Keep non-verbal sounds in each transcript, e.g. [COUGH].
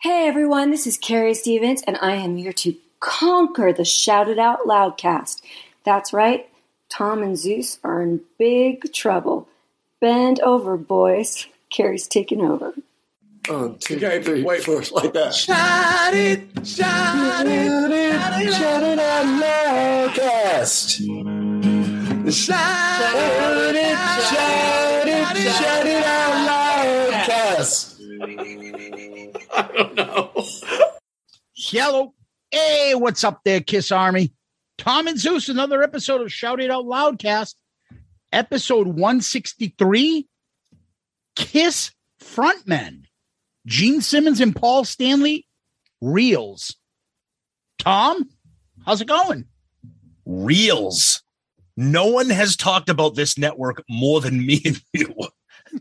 Hey everyone, this is Carrie Stevens, and I am here to conquer the Shout It Out Loudcast. That's right, Tom and Zeus are in big trouble. Bend over, boys. Carrie's taking over. One, two, Okay, three, wait. four, like that. Shout it, shout it, shout it, Shout it out loudcast. shout Shout it, shout it, shout it out loudcast. [LAUGHS] I don't know. Hello. Hey, what's up there, Kiss Army? Tom and Zeus, another episode of Shout It Out Loudcast, episode 163. Kiss frontmen, Gene Simmons and Paul Stanley, Reelz. Tom, how's it going? Reelz. No one has talked about this network more than me and you.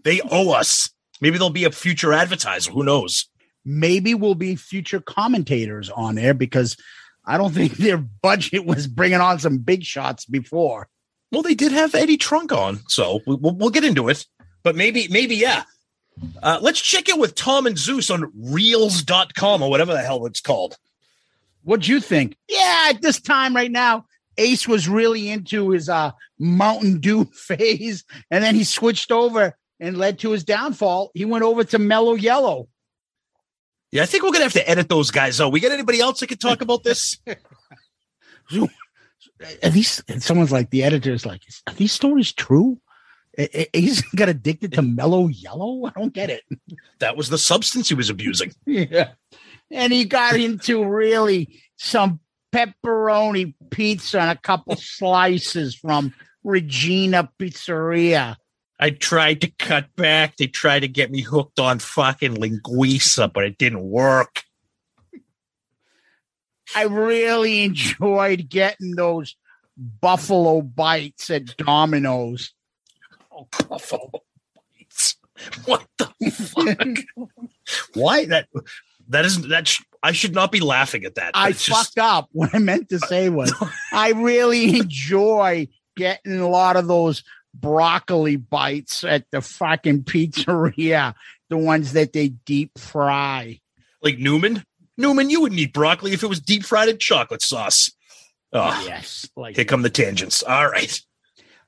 They owe us. Maybe they'll be a future advertiser. Who knows? Maybe we'll be future commentators on there because I don't [LAUGHS] think their budget was bringing on some big shots before. Well, they did have Eddie Trunk on, so we- we'll, we'll get into it. But maybe, maybe, yeah. Uh, let's check in with Tom and Zeus on reelz.com or whatever the hell it's called. What'd you think? Yeah, at this time right now, Ace was really into his uh Mountain Dew [LAUGHS] phase, and then he switched over and led to his downfall. He went over to Mellow Yellow. Yeah, I think we're going to have to edit those guys out. We got anybody else that could talk about this? [LAUGHS] At least and someone's like the editor's like, are these stories true? He's [LAUGHS] got addicted to Mellow Yellow. I don't get it. that was the substance he was abusing. [LAUGHS] Yeah. And he got into really some pepperoni pizza and a couple slices from Regina Pizzeria. I tried to cut back. They tried to get me hooked on fucking linguiça, but it didn't work. I really enjoyed getting those buffalo bites at Domino's. Oh, buffalo bites. What the fuck? [LAUGHS] Why that? That isn't that. Sh- I should not be laughing at that. I it's just- fucked up. What I meant to say was [LAUGHS] I really enjoy getting a lot of those broccoli bites at the fucking pizzeria, the ones that they deep fry. like Newman. Newman, you wouldn't eat broccoli if it was deep fried in chocolate sauce. Oh, Yes. Like here come the tangents. All right.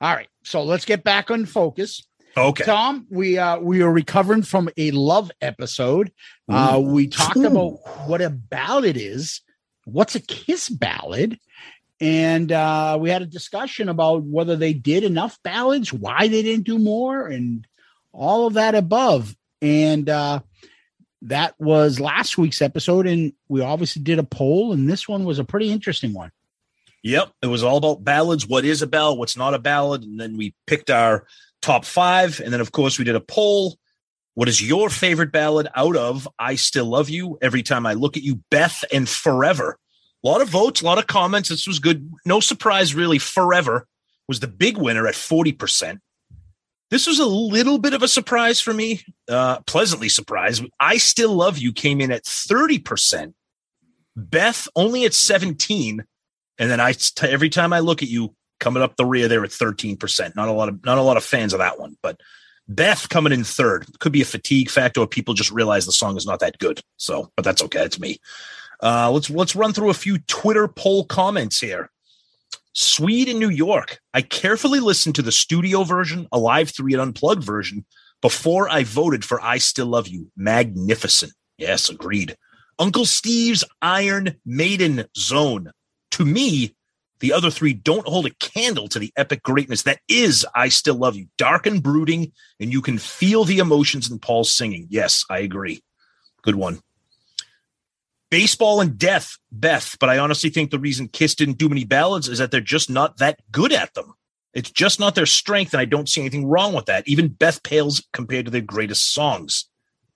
all right. So let's get back on focus. Okay. Tom, we uh we are recovering from a love episode. Uh we talked Ooh. about what a ballad is, what's a kiss ballad, and uh we had a discussion about whether they did enough ballads, why they didn't do more, and all of that above. And uh that was last week's episode, and we obviously did a poll, and this one was a pretty interesting one. Yep. It was all about ballads. What is a ballad? What's not a ballad? And then we picked our top five. And then, of course, we did a poll. What is your favorite ballad out of I Still Love You? Every time I look at you, Beth and Forever. A lot of votes, a lot of comments. This was good. No surprise, really. Forever was the big winner at 40%. This was a little bit of a surprise for me, uh, pleasantly surprised. I Still Love You came in at 30%. Beth only at 17 and then I every time I look at you coming up the rear there at 13%. Not a lot of not a lot of fans of that one, but Beth coming in third could be a fatigue factor or people just realize the song is not that good. So, but that's okay. It's me. Uh, let's let's run through a few Twitter poll comments here. Swede in New York. I carefully listened to the studio version, a live three and unplugged version before I voted for I Still Love You. Magnificent. Yes, agreed. Uncle Steve's Iron Maiden Zone. To me, the other three don't hold a candle to the epic greatness that is I Still Love You. Dark and brooding, and you can feel the emotions in Paul's singing. Yes, I agree. Good one. Baseball and death, Beth, but I honestly think the reason Kiss didn't do many ballads is that they're just not that good at them. It's just not their strength, and I don't see anything wrong with that. Even Beth pales compared to their greatest songs.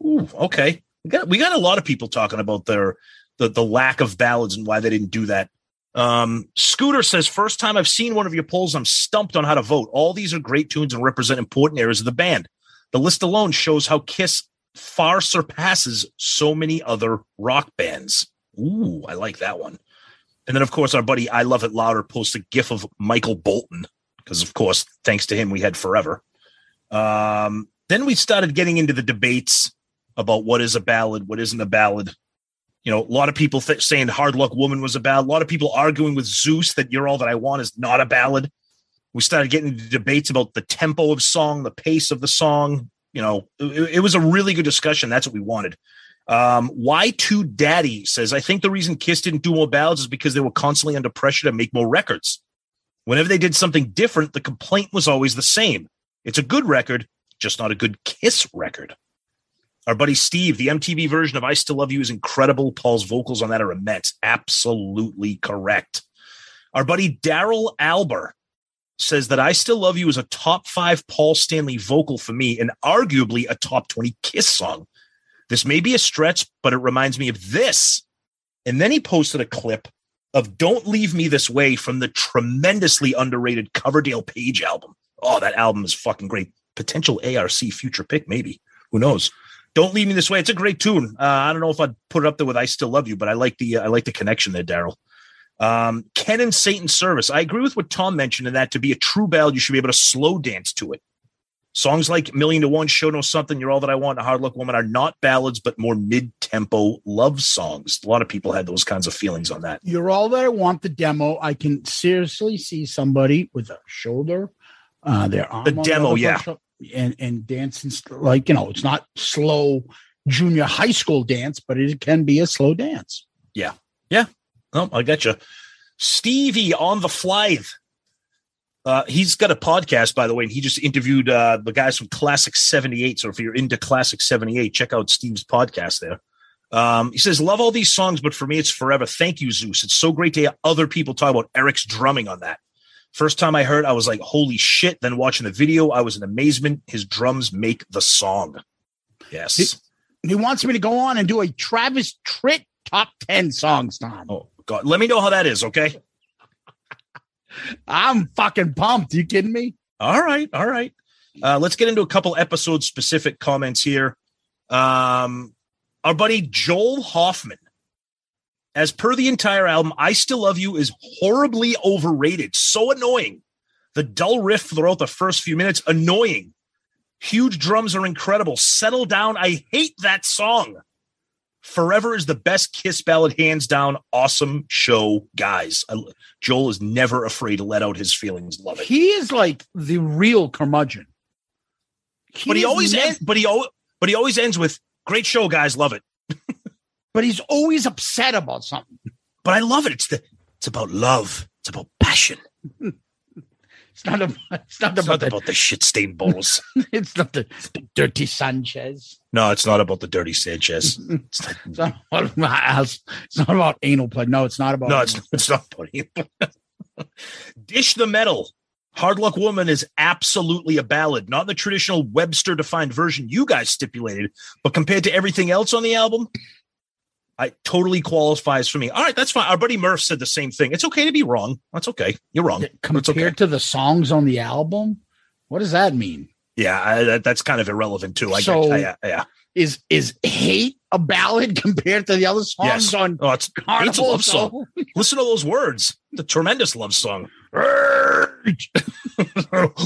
Ooh, okay. We got we got a lot of people talking about their the the lack of ballads and why they didn't do that. Um, Scooter says, first time I've seen one of your polls, I'm stumped on how to vote. All these are great tunes and represent important areas of the band. The list alone shows how Kiss far surpasses so many other rock bands. Ooh, I like that one. And then, of course, our buddy I Love It Louder posts a gif of Michael Bolton because, of course, thanks to him, we had Forever. Um, then we started getting into the debates about what is a ballad, what isn't a ballad you know, a lot of people th- saying Hard Luck Woman was a ballad. A lot of people arguing with Zeus that You're All That I Want is not a ballad. We started getting into debates about the tempo of song, the pace of the song. You know, it, it was a really good discussion. That's what we wanted. Um, Y2 Daddy says, I think the reason Kiss didn't do more ballads is because they were constantly under pressure to make more records. Whenever they did something different, the complaint was always the same. It's a good record, just not a good Kiss record. Our buddy Steve, the MTV version of I Still Love You is incredible. Paul's vocals on that are immense. Absolutely correct. Our buddy Daryl Alber says that I Still Love You is a top five Paul Stanley vocal for me and arguably a top 20 Kiss song. This may be a stretch, but it reminds me of this. And then he posted a clip of Don't Leave Me This Way from the tremendously underrated Coverdale Page album. Oh, that album is fucking great. Potential ARC future pick, maybe. Who knows? Don't leave me this way. It's a great tune. Uh, I don't know if I'd put it up there with "I Still Love You," but I like the uh, I like the connection there, Daryl. Um, Ken and Satan's Service. I agree with what Tom mentioned in that to be a true ballad, you should be able to slow dance to it. Songs like Million to One, Show No Something, You're All That I Want, and Hard Luck Woman are not ballads, but more mid tempo love songs. A lot of people had those kinds of feelings on that. You're All That I Want, the demo. I can seriously see somebody with a shoulder, uh, their arm. The demo, yeah and and dancing like you know it's not slow junior high school dance but it can be a slow dance yeah yeah oh i got you stevie on the fly uh, he's got a podcast, by the way, and he just interviewed uh, the guys from Classic 78. So if you're into Classic 78, check out Steve's podcast there. Um, he says, Love all these songs, but for me, it's forever. Thank you, Zeus. It's so great to hear other people talk about Eric's drumming on that. First time I heard, I was like, holy shit. Then watching the video, I was in amazement. His drums make the song. Yes. He, he wants me to go on and do a Travis Tritt top 10 songs, Tom. Oh, God. Let me know how that is, okay? I'm fucking pumped. You kidding me? All right. All right. Uh, let's get into a couple episode specific comments here. Um, our buddy Joel Hoffman as per the entire album, I Still Love You is horribly overrated. So annoying. The dull riff throughout the first few minutes, annoying. Huge drums are incredible. Settle down. I hate that song. Forever is the best Kiss ballad, hands down. Awesome show, guys. I, Joel is never afraid to let out his feelings. Love it. He is like the real curmudgeon. He but he always never- ends. But he but he always ends with "Great show, guys. Love it." [LAUGHS] but he's always upset about something. But I love it. It's the it's about love. It's about passion. [LAUGHS] it's not about it's not, it's about, not about the shit stained balls. [LAUGHS] it's not the, the, dirty Sanchez. No, it's not about the dirty Sanchez. [LAUGHS] It's not, it's not, about, it's not about anal play. No, it's not about. No, it's, it's not about anal. [LAUGHS] Dish the metal. Hard Luck Woman is absolutely a ballad, not the traditional Webster defined version you guys stipulated, but compared to everything else on the album, I totally qualifies for me. All right, that's fine. Our buddy Murph said the same thing. It's okay to be wrong. That's okay. You're wrong. Compared okay. to the songs on the album, what does that mean? Yeah, I, that, that's kind of irrelevant too. I so I, yeah, yeah. Is is hate a ballad [LAUGHS] compared to the other songs yes. on? Oh, it's hate's a love song. [LAUGHS] Listen to those words. The tremendous love song. [LAUGHS]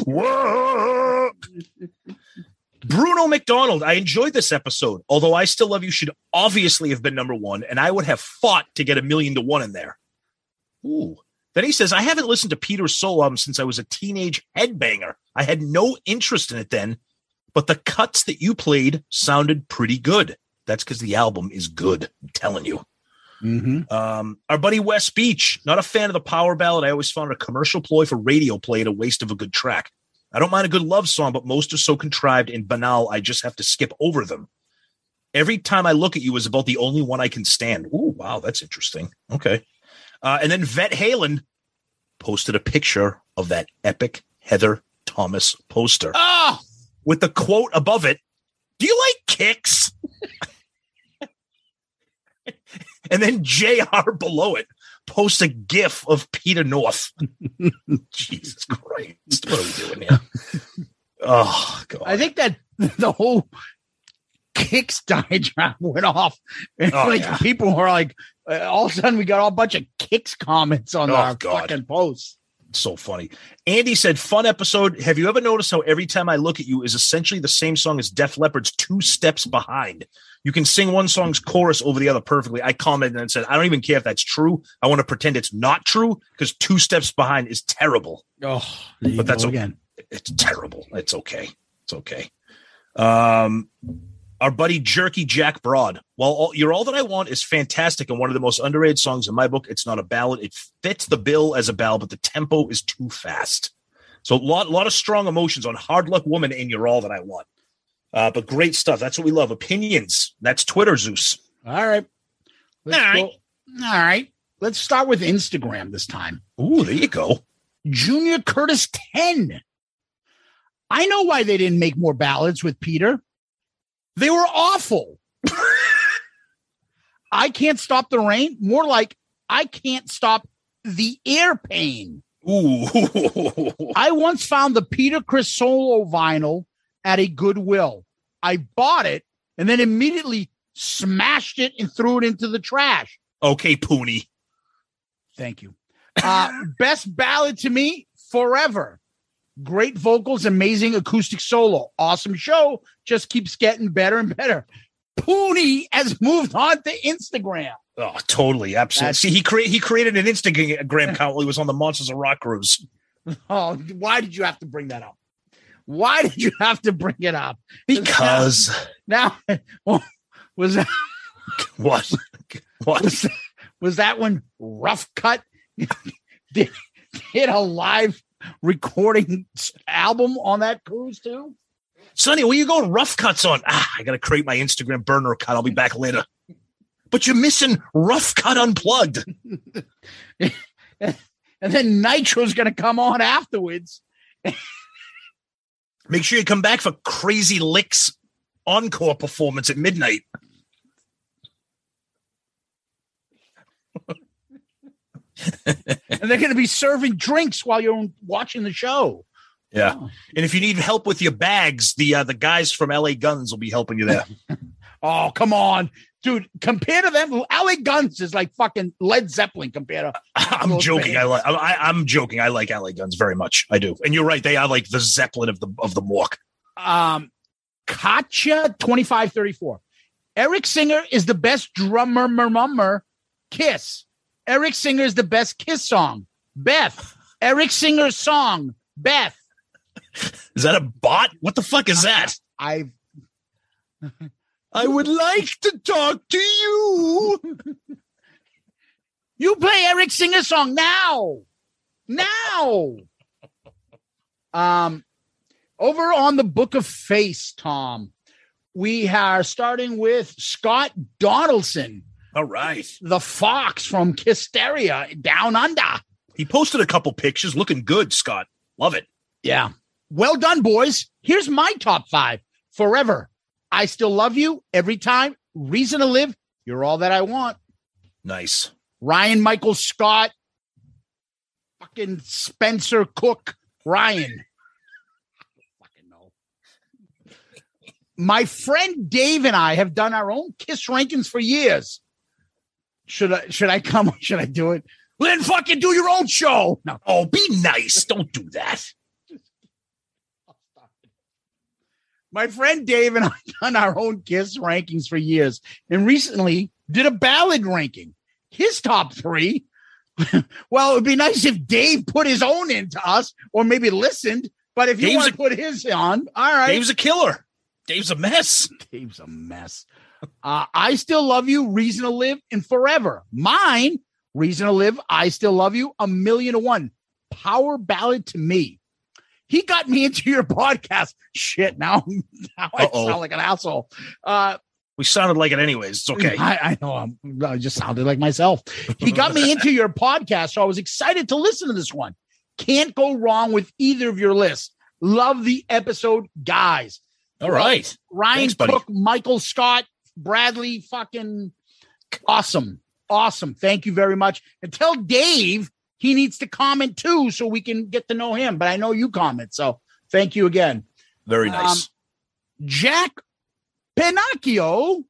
Whoa. Bruno McDonald, I enjoyed this episode. Although I still love you should obviously have been number one, and I would have fought to get a million to one in there. Ooh. Then he says, I haven't listened to Peter's solo album since I was a teenage headbanger. I had no interest in it then, but the cuts that you played sounded pretty good. That's because the album is good. I'm telling you. Mm-hmm. Um, our buddy West Beach, not a fan of the power ballad. I always found a commercial ploy for radio play and a waste of a good track. I don't mind a good love song, but most are so contrived and banal, I just have to skip over them. Every time I look at you is about the only one I can stand. Ooh, wow, that's interesting. Okay. Uh, and then Vet Halen posted a picture of that epic Heather Thomas poster Oh, with the quote above it Do you like kicks? [LAUGHS] and then JR below it posts a gif of Peter North. [LAUGHS] Jesus Christ. What are we doing here? Oh, God. I think that [LAUGHS] the whole kicks diagram went off. [LAUGHS] And Oh, like yeah. people were like, uh, all of a sudden we got a bunch of kicks comments on Oh, our God. fucking posts. So funny. Andy said, "Fun episode. Have you ever noticed how every time I look at you is essentially the same song as Def Leppard's Two Steps Behind? You can sing one song's chorus over the other perfectly." I commented and said, "I don't even care if that's true. I want to pretend it's not true because Two Steps Behind is terrible. Oh, But that's okay. again. It's terrible. It's okay. It's okay." Um, our buddy Jerky Jack Broad. While all, "You're All That I Want" is fantastic and one of the most underrated songs in my book, it's not a ballad. It fits the bill as a ballad, but the tempo is too fast. So a lot, lot of strong emotions on "Hard Luck Woman" and "You're All That I Want." Uh, but great stuff. That's what we love. Opinions. That's Twitter, Zeus. All right. Let's All right. go- All right. Let's start with Instagram this time. Ooh, there you go. Junior Curtis 10. I know why they didn't make more ballads with Peter. They were awful. I can't stop the rain. More like I can't stop the air pain. Ooh, I once found the Peter Criss solo vinyl at a Goodwill. I bought it and then immediately smashed it and threw it into the trash. okay, Pooney. Thank you. Uh, [LAUGHS] best ballad to me, Forever. Great vocals, amazing acoustic solo. Awesome show. Just keeps getting better and better. Pooney has moved on to Instagram. Oh, totally, absolutely. That's- See, he created he created an Instagram account while he was on the Monsters of Rock cruise. [LAUGHS] Oh, why did you have to bring that up? Why did you have to bring it up? Because [LAUGHS] now, well, [LAUGHS] was that what? What? was that, was that when Rough Cutt did, did a live recording album on that cruise too? Sonny, where you going? Rough cuts on. Ah, I gotta create my Instagram burner cut. I'll be back later. But you're missing rough cut unplugged. [LAUGHS] and then Nitro's going to come on afterwards. Make sure you come back for Crazy Lixx encore performance at midnight. And they're going to be serving drinks while you're watching the show. Yeah. And if you need help with your bags, the uh, the guys from LA Guns will be helping you there. [LAUGHS] Oh, come on. Dude, compared to them, LA Guns is like fucking Led Zeppelin compared to. [LAUGHS] I'm joking. I like. I, I'm joking. I like LA Guns very much. I do. And you're right. They are like the Zeppelin of the of the walk. Um, Katya 2534. Eric Singer is the best drummer, murmur, Kiss. Eric Singer is the best Kiss song. Beth. Eric Singer's song. Beth. Is that a bot? What the fuck is that? I I would like to talk to you. You play Eric Singer's song now. Now. Um, over on the Book of Face, Tom, we are starting with Scott Donaldson, All right. the fox from Kisteria Down Under. He posted a couple pictures looking good, Scott. Love it. Yeah. Well done, boys. Here's my top five forever. I still love you every time. Reason to live. You're all that I want. Nice. Ryan Michael Scott, fucking Spencer Cook, Ryan. fucking no. My friend Dave and I have done our own Kiss rankings for years. Should I should I come? [LAUGHS] Should I do it? Well, then fucking do your own show. No. Oh, be nice. Don't do that. My friend Dave and I [LAUGHS] done our own Kiss rankings for years, and recently did a ballad ranking. His top three. [LAUGHS] well, it would be nice if Dave put his own into us, or maybe listened. But if you Dave's want to a- put his on, all right. Dave's a killer. Dave's a mess. Dave's a mess. Uh, I still love you, reason to live, and forever. Mine, reason to live, I still love you, a million to one. Power ballad to me. He got me into your [LAUGHS] podcast. Shit, now, now I Uh-oh. sound like an asshole. Uh, We sounded like it anyways. It's okay. I, I know. I'm, I just sounded like myself. He got me into your podcast, so I was excited to listen to this one. Can't go wrong with either of your lists. Love the episode, guys. All right. Ryan Thanks. Cook, Michael Scott, Bradley, fucking awesome. Awesome. Thank you very much. And tell Dave he needs to comment too so we can get to know him. But I know you comment. So thank you again. Very nice. Um, Jack Pinocchio.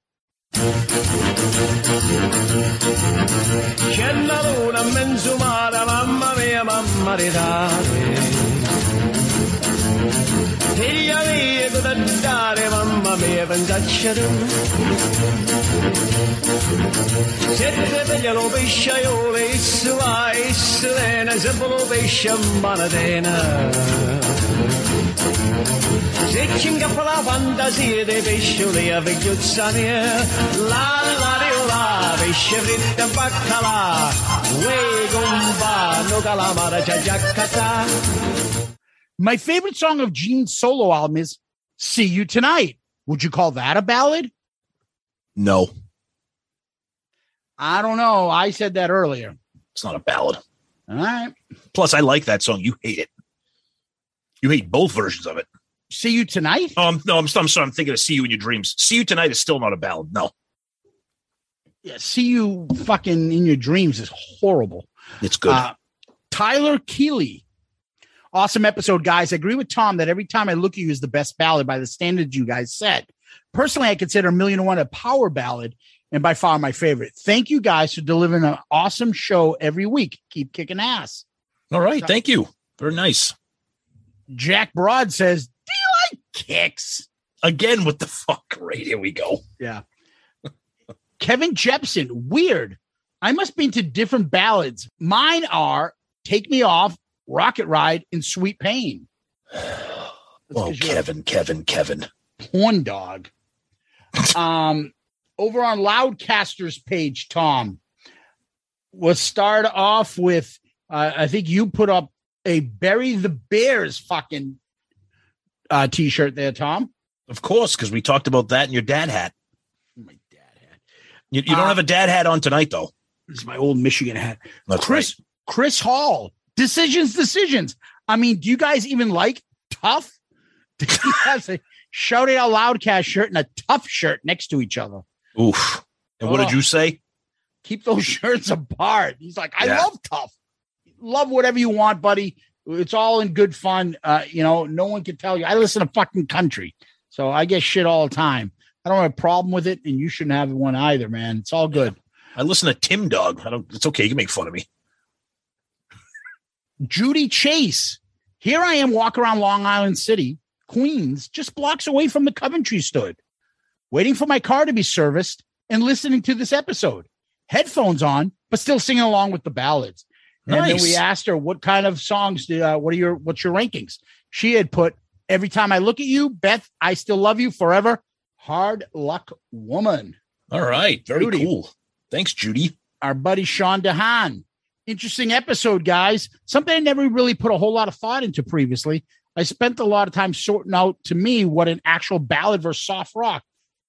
Di dare. Mamma mia, pensaccia tu. Siete figlia lo pesciaiole, issu va, issu se lo pesce manatena. Se ci la fantasia la la dio la, pesce fritto e baccalà, uè gomba, no calamara, c'è. My favorite song of Gene's solo album is See You Tonight. Would you call that a ballad? no, I don't know. I said that earlier. it's not a ballad. All right. Plus, I like that song. You hate it. You hate both versions of it. See You Tonight? Oh, I'm, no, I'm, I'm sorry. I'm thinking of "See You in Your Dreams." "See You Tonight" is still not a ballad. No, Yeah, See You fucking in Your Dreams is horrible. it's good. Uh, Tyler Keeley. Awesome episode, guys. I agree with Tom that every time I look at you is the best ballad by the standards you guys set. Personally, I consider Million and One a power ballad and by far my favorite. Thank you guys for delivering an awesome show every week. Keep kicking ass. All right, thank you. Very nice. Jack Broad says, Do you like kicks? Again with the fuck rate. Here we go. Yeah. [LAUGHS] Kevin Jepson, weird. I must be into different ballads. Mine are Take Me Off, Rocket Ride, and Sweet Pain. [SIGHS] Oh, Kevin, Kevin, Kevin. porn dog. Um, over on Loudcaster's page, Tom, was start off with uh, I think you put up a bury the bears fucking uh t-shirt there, Tom. Of course, because we talked about that in your dad hat. My dad hat. You, you don't Uh, have a dad hat on tonight, though. This is my old Michigan hat. That's Chris Chris Hall. Decisions, decisions. I mean, do you guys even like Tuff? he has a shout it out loudcast shirt and a Tuff shirt next to each other. Oof. And what Oh. did you say? keep those [LAUGHS] shirts apart. He's like, I Yeah. love Tuff. Love whatever you want, buddy. It's all in good fun. Uh, you know, no one can tell you. I listen to fucking country. So I get shit all the time. I don't have a problem with it, and you shouldn't have one either, man. It's all good. I listen to Tim Dog. I don't. It's okay. You can make fun of me. Judy Chase. Here I am walking around Long Island City, Queens, just blocks away from the Coventry stood, waiting for my car to be serviced and listening to this episode. Headphones on, but still singing along with the ballads. Nice. And then we asked her, "What kind of songs? Do, uh, what are your what's your rankings?" She had put, "Every time I look at you, Beth, I still love you forever." Hard luck woman. All right. Very Judy. cool. Thanks, Judy. our buddy Sean DeHaan. Interesting episode, guys. Something I never really put a whole lot of thought into previously. I spent a lot of time sorting out to me what an actual ballad versus soft rock.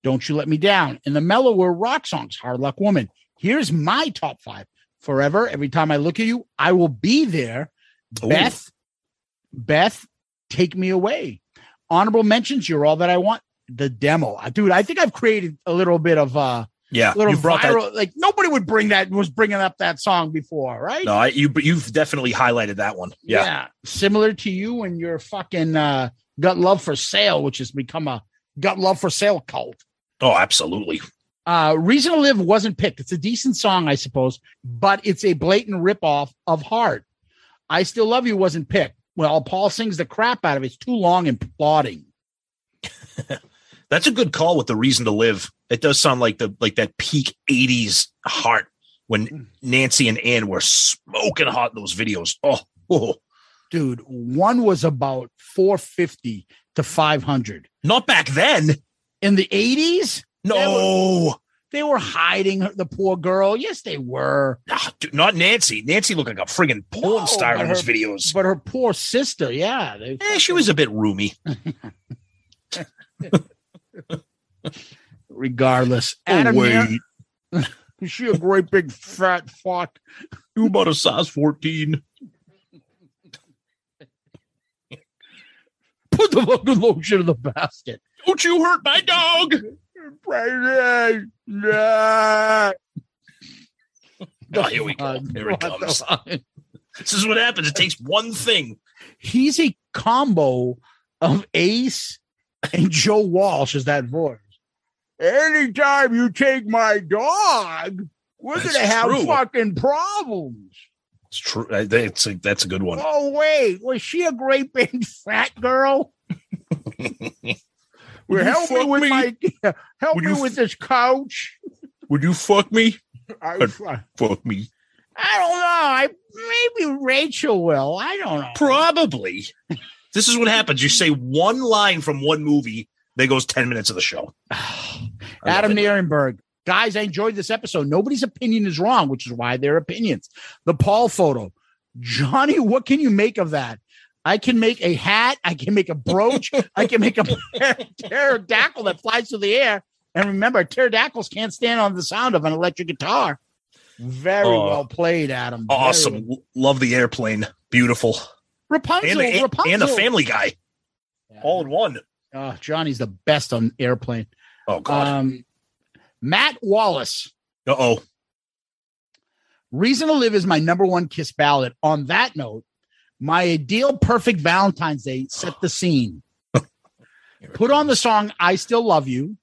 Don't you let me down. And the mellower rock songs, Hard Luck Woman. Here's my top five. Forever, every time I look at you, I will be there. Ooh. Beth, Beth, take me away. Honorable mentions, you're all that I want. The demo. Uh, Dude, I think I've created a little bit of uh Yeah, little you brought viral. Like nobody would bring that was bringing up that song before, right? No, I, you you've definitely highlighted that one. Yeah. similar to you and your fucking uh, gut love for sale, which has become a gut love for sale cult. Oh, absolutely. Uh, Reason to Live wasn't picked. It's a decent song, I suppose, but it's a blatant ripoff of Heart. I Still Love You wasn't picked. Well, Paul sings the crap out of it. It's too long and plodding. [LAUGHS] That's a good call with the reason to live. It does sound like the like that peak '80s heart when Nancy and Ann were smoking hot in those videos. Oh, oh. Dude, one was about 450 to 500. not back then. In the 80s, No, They were hiding her, the poor girl. Yes, they were. Ah, dude, not Nancy. Nancy looked like a friggin' porn No, star in those videos. But her poor sister, yeah. They, Eh, she was a bit roomy. [LAUGHS] regardless. Oh, Adam wait. Nair- [LAUGHS] is she a great big fat fuck? You about a size 14. [LAUGHS] Put the fucking lotion in the basket. Don't you hurt my dog. [LAUGHS] Oh, here we go. Here it comes. This is what happens. It takes one thing. He's a combo of Ace and Joe Walsh as that voice. Anytime you take my dog, we're That's gonna have true. fucking problems. It's true. I- That's a, that's a good one. Oh wait, was she a great big fat girl? [LAUGHS] You help me with me? my help Would me you with this couch. Would you fuck me? I, uh, I'd- Fuck me. I don't know. I maybe Rachel will. I don't know. Probably. This is what happens. You say one line from one movie, there goes 10 minutes of the show. [SIGHS] [SIGHS] Adam. Nierenberg. Guys, I enjoyed this episode. Nobody's opinion is wrong, which is why they're opinions. The Paul photo. Johnny, what can you make of that? I can make a hat. I can make a brooch. [LAUGHS] I can make a pterodactyl that flies through the air. And remember, pterodactyls can't stand on the sound of an electric guitar. Very Oh. well played, Adam. Very Awesome. well- Love the airplane. Beautiful. Rapunzel. And the, Rapunzel. and the family guy. All in one. Oh, Johnny's the best on airplane. Oh, God. Um, Matt Wallace. Uh oh. Reason to Live is my number one kiss ballad. On that note, my ideal perfect Valentine's Day set the scene. [LAUGHS] Put on the song I Still Love You,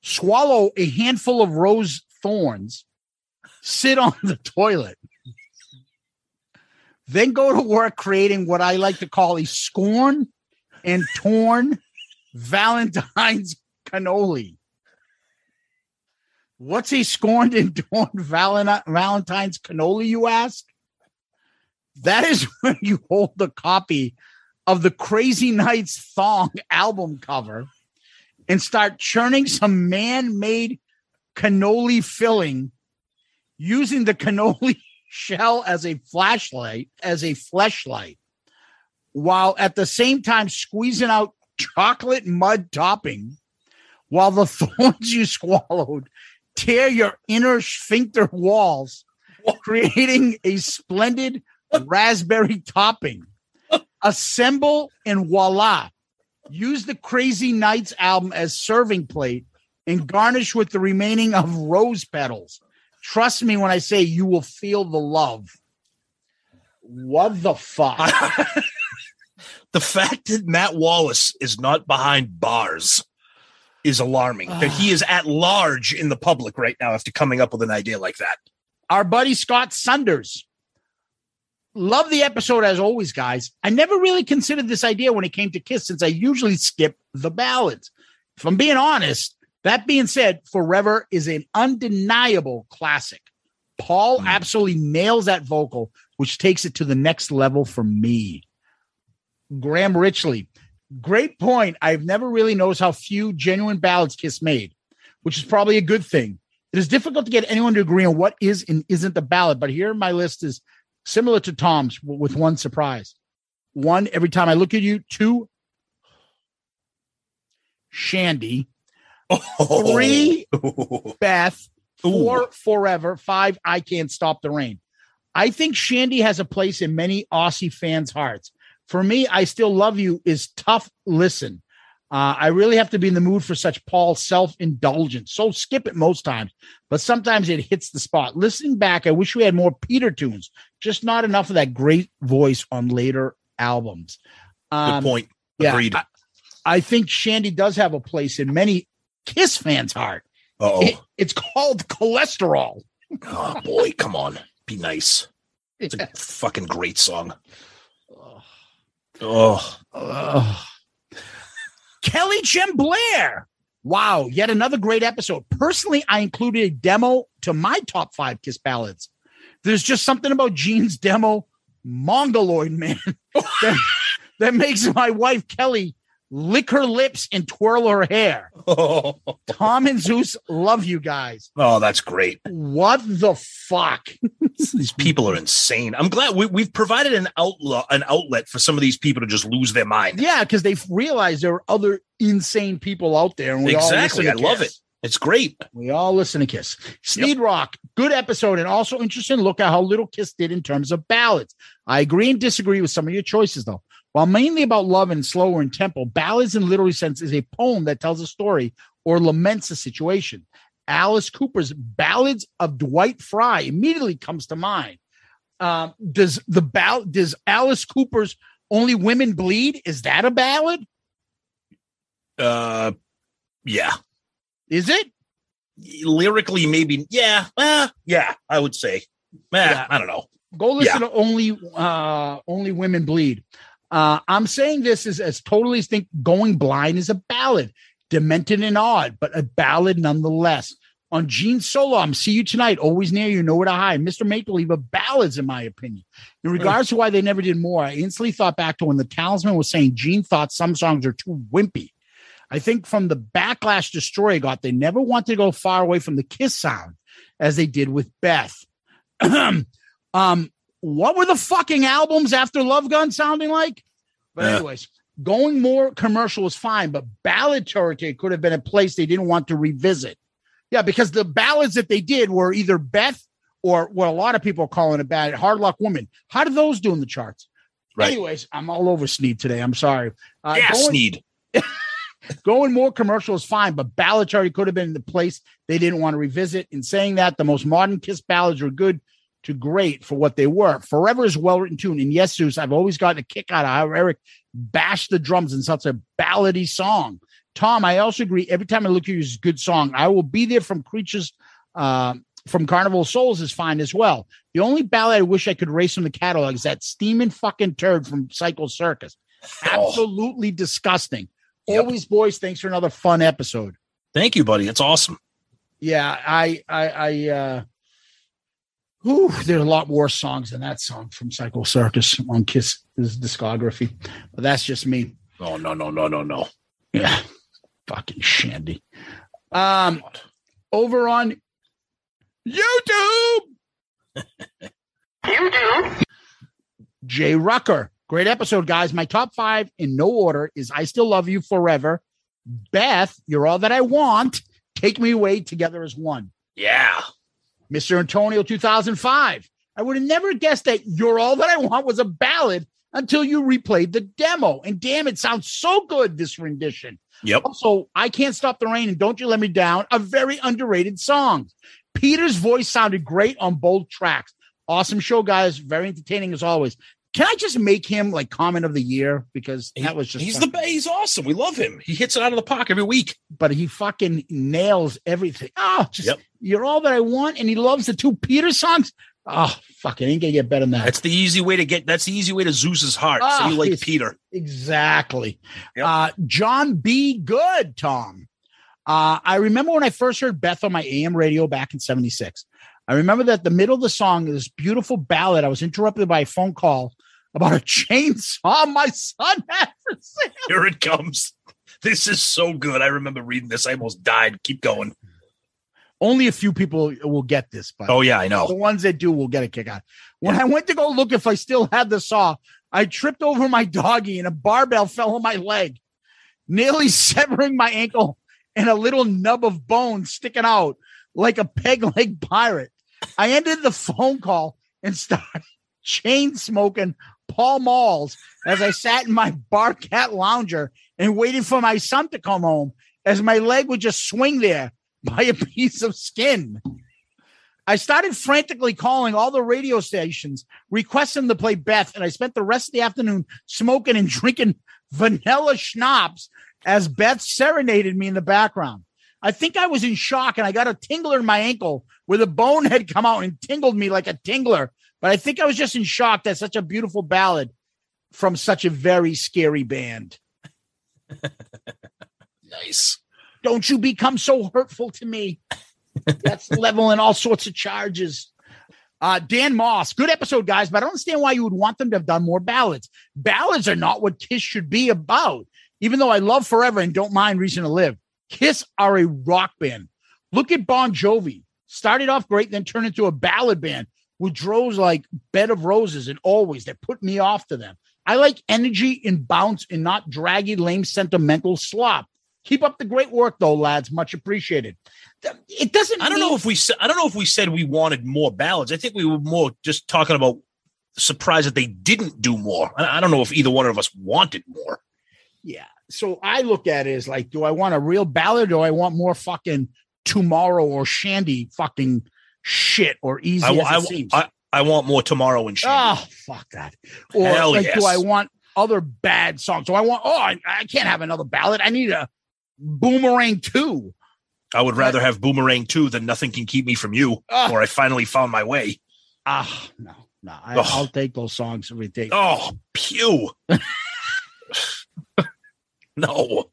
swallow a handful of rose thorns, sit on the toilet, then go to work creating what I like to call a scorn and torn Valentine's cannoli. What's he scorned and torn [LAUGHS] Valentine's cannoli, you ask? That is [LAUGHS] when you hold the copy of the Crazy Nights Thong album cover and start churning some man made cannoli filling using the cannoli [LAUGHS] shell as a flashlight, as a fleshlight, while at the same time squeezing out chocolate mud topping while the [LAUGHS] thorns you swallowed tear your inner sphincter walls, creating a splendid raspberry topping. Assemble and voila. Use the Crazy Nights album as serving plate and garnish with the remaining of rose petals. Trust me when I say you will feel the love. What the fuck? [LAUGHS] the fact that Matt Wallace is not behind bars is alarming. that he is at large in the public right now after coming up with an idea like that. our buddy Scott Sunders. Love the episode as always, guys. I never really considered this idea when it came to Kiss since I usually skip the ballads. If I'm being honest, that being said, Forever is an undeniable classic. Paul hmm. absolutely nails that vocal, which takes it to the next level for me. Graham Richley, great point. I've never really noticed how few genuine ballads Kiss made, which is probably a good thing. It is difficult to get anyone to agree on what is and isn't a ballad, but here my list is similar to Tom's with one surprise. One, every time I look at you. Two, Shandi. Three, [LAUGHS] Beth. Four, Forever. Five, I Can't Stop the Rain. I think Shandi has a place in many Aussie fans' hearts. For me, I Still Love You is tough listen. Uh, I really have to be in the mood for such Paul self indulgence. So skip it most times, but sometimes it hits the spot. Listening back, I wish we had more Peter tunes, just not enough of that great voice on later albums. Good Um, point. yeah, Agreed. I, I think Shandi does have a place in many Kiss fans' heart. oh. It- it's called cholesterol. oh, boy. Come on. Be nice. It's a [LAUGHS] fucking great song. Oh. Kelly Jim Blair. Wow, yet another great episode. Personally, I included a demo to my top five Kiss ballads. There's just something about Gene's demo, Mongoloid Man, [LAUGHS] that, that makes my wife Kelly lick her lips and twirl her hair. Oh, [LAUGHS] Tom and Zeus love you guys. Oh, that's great. What the fuck? [LAUGHS] These people are insane. I'm glad we, we've provided an outlet, an outlet for some of these people to just lose their mind. Yeah, because they've realized there are other insane people out there. And we Exactly. All I listen to love Kiss. it. It's great. We all listen to Kiss. Sneed Rock, good episode, and also interesting look at how little Kiss did in terms of ballads. I agree and disagree with some of your choices, though. While mainly about love and slower in tempo, ballads in literary sense is a poem that tells a story or laments a situation. Alice Cooper's Ballads of Dwight Fry immediately comes to mind. Um, does the ball does Alice Cooper's Only Women Bleed? Is that a ballad? Uh, yeah. Is it? Lyrically, maybe. Yeah. Uh, yeah. I would say. Eh, Yeah. I don't know. Go listen to only uh only women bleed. Uh I'm saying this is as totally as think going blind is a ballad, demented and odd, but a ballad nonetheless. On Gene Solo, I'm see you tonight, always near you, nowhere to hide. Mr. Make Believe are ballads, in my opinion. In regards to why they never did more, I instantly thought back to when the talisman was saying Gene thought some songs are too wimpy. I think from the backlash Destroy got, they never wanted to go far away from the Kiss sound as they did with Beth. [CLEARS THROAT] um, what were the fucking albums after Love Gun sounding like? But Yeah. anyways, going more commercial was fine, but ballad territory could have been a place they didn't want to revisit. Yeah, because the ballads that they did were either Beth or what a lot of people are calling a bad Hard Luck Woman. How did those do in the charts? Right. Anyways, I'm all over Sneed today. I'm sorry. Uh, yeah, going- Sneed. [LAUGHS] going more commercial is fine, but ballad charity could have been the place they didn't want to revisit. In saying that, the most modern Kiss ballads are good to great for what they were. Forever is well written tune. And yes, Zeus, I've always gotten a kick out of how Eric bashed the drums in such a ballady song. Tom, I also agree. Every time I look at you, it's a good song. I will be there from creatures. Uh, from Carnival of Souls is fine as well. The only ballad I wish I could race from the catalog is that steaming fucking turd from Psycho Circus. Absolutely disgusting. Yep. Always, boys. Thanks for another fun episode. Thank you, buddy. It's awesome. Yeah, I, I, I, uh, whew, there's a lot more songs than that song from Psycho Circus on Kiss's discography, but that's just me. Oh no, no, no, no, no. Yeah, fucking Shandi. Um, over on YouTube. [LAUGHS] YouTube. Jay Rucker. Great episode, guys. My top five in no order is I Still Love You Forever. Beth, You're All That I Want. Take Me Away Together as One. Yeah. Mr. Antonio 2005. I would have never guessed that You're All That I Want was a ballad until you replayed the demo. And damn, it sounds so good, this rendition. Yep. Also, I Can't Stop the Rain and Don't You Let Me Down, a very underrated song. Peter's voice sounded great on both tracks. Awesome show, guys. Very entertaining as always. Can I just make him like comment of the year? Because that was just he's the fucking- he's awesome. We love him. He hits it out of the park every week. but he fucking nails everything. Oh, just Yep. You're all that I want, and he loves the two Peter songs. Oh, fuck, it ain't gonna get better than that. That's the easy way to get. That's the easy way to Zeus's heart. Ah, so you like Peter? Exactly. Yep. Uh, John B. Good, Tom. Uh, I remember when I first heard Beth on my AM radio back in 76. I remember that the middle of the song, this beautiful ballad, I was interrupted by a phone call about a [LAUGHS] chainsaw my son had for sale. Here it comes. This is so good. I remember reading this. I almost died. Keep going. Only a few people will get this, but Oh yeah, I know. The ones that do will get a kick out. When I went to go look if I still had the saw, I tripped over my doggy and a barbell fell on my leg, nearly [LAUGHS] severing my ankle and a little nub of bone sticking out like a peg [LAUGHS] leg pirate. I ended the phone call and started [LAUGHS] chain smoking Pall Malls as I sat in my BarcaLounger and waited for my son to come home as my leg would just swing there by a piece of skin. I started frantically calling all the radio stations, requesting to play Beth, and I spent the rest of the afternoon smoking and [LAUGHS] drinking vanilla schnapps as Beth serenaded me in the background. I think I was in shock and I got a tingler in my ankle where the bone had come out and tingled me like a tingler. But I think I was just in shock that such a beautiful ballad from such a very scary band. [LAUGHS] Nice. Don't you become so hurtful to me. That's [LAUGHS] leveling all sorts of charges. Uh, Dan Moss, good episode, guys, but I don't understand why you would want them to have done more ballads. Ballads are not what Kiss should be about. Even though I love Forever and don't mind Reason to Live, Kiss are a rock band. Look at Bon Jovi. Started off great, then turned into a ballad band with droves like Bed of Roses and Always that put me off to them. I like energy and bounce and not draggy, lame, sentimental slop. Keep up the great work, though, lads. Much appreciated. It doesn't. I don't mean- know if we said I don't know if we said we wanted more ballads. I think we were more just talking about surprised that they didn't do more. I don't know if either one of us wanted more. Yeah. So I look at it as like, do I want a real ballad or do I want more fucking tomorrow or Shandi fucking shit or easy I, I, seems? I, I want more tomorrow and shit. oh, fuck that. Or Hell like, do. I want other bad songs? Do I want, oh, I, I can't have another ballad. I need a boomerang 2. I would rather have Boomerang 2 than Nothing Can Keep Me From You, Ah. or I finally found my way. Ah, no, no. I, I'll take those songs every day. Oh, pew. [LAUGHS] no.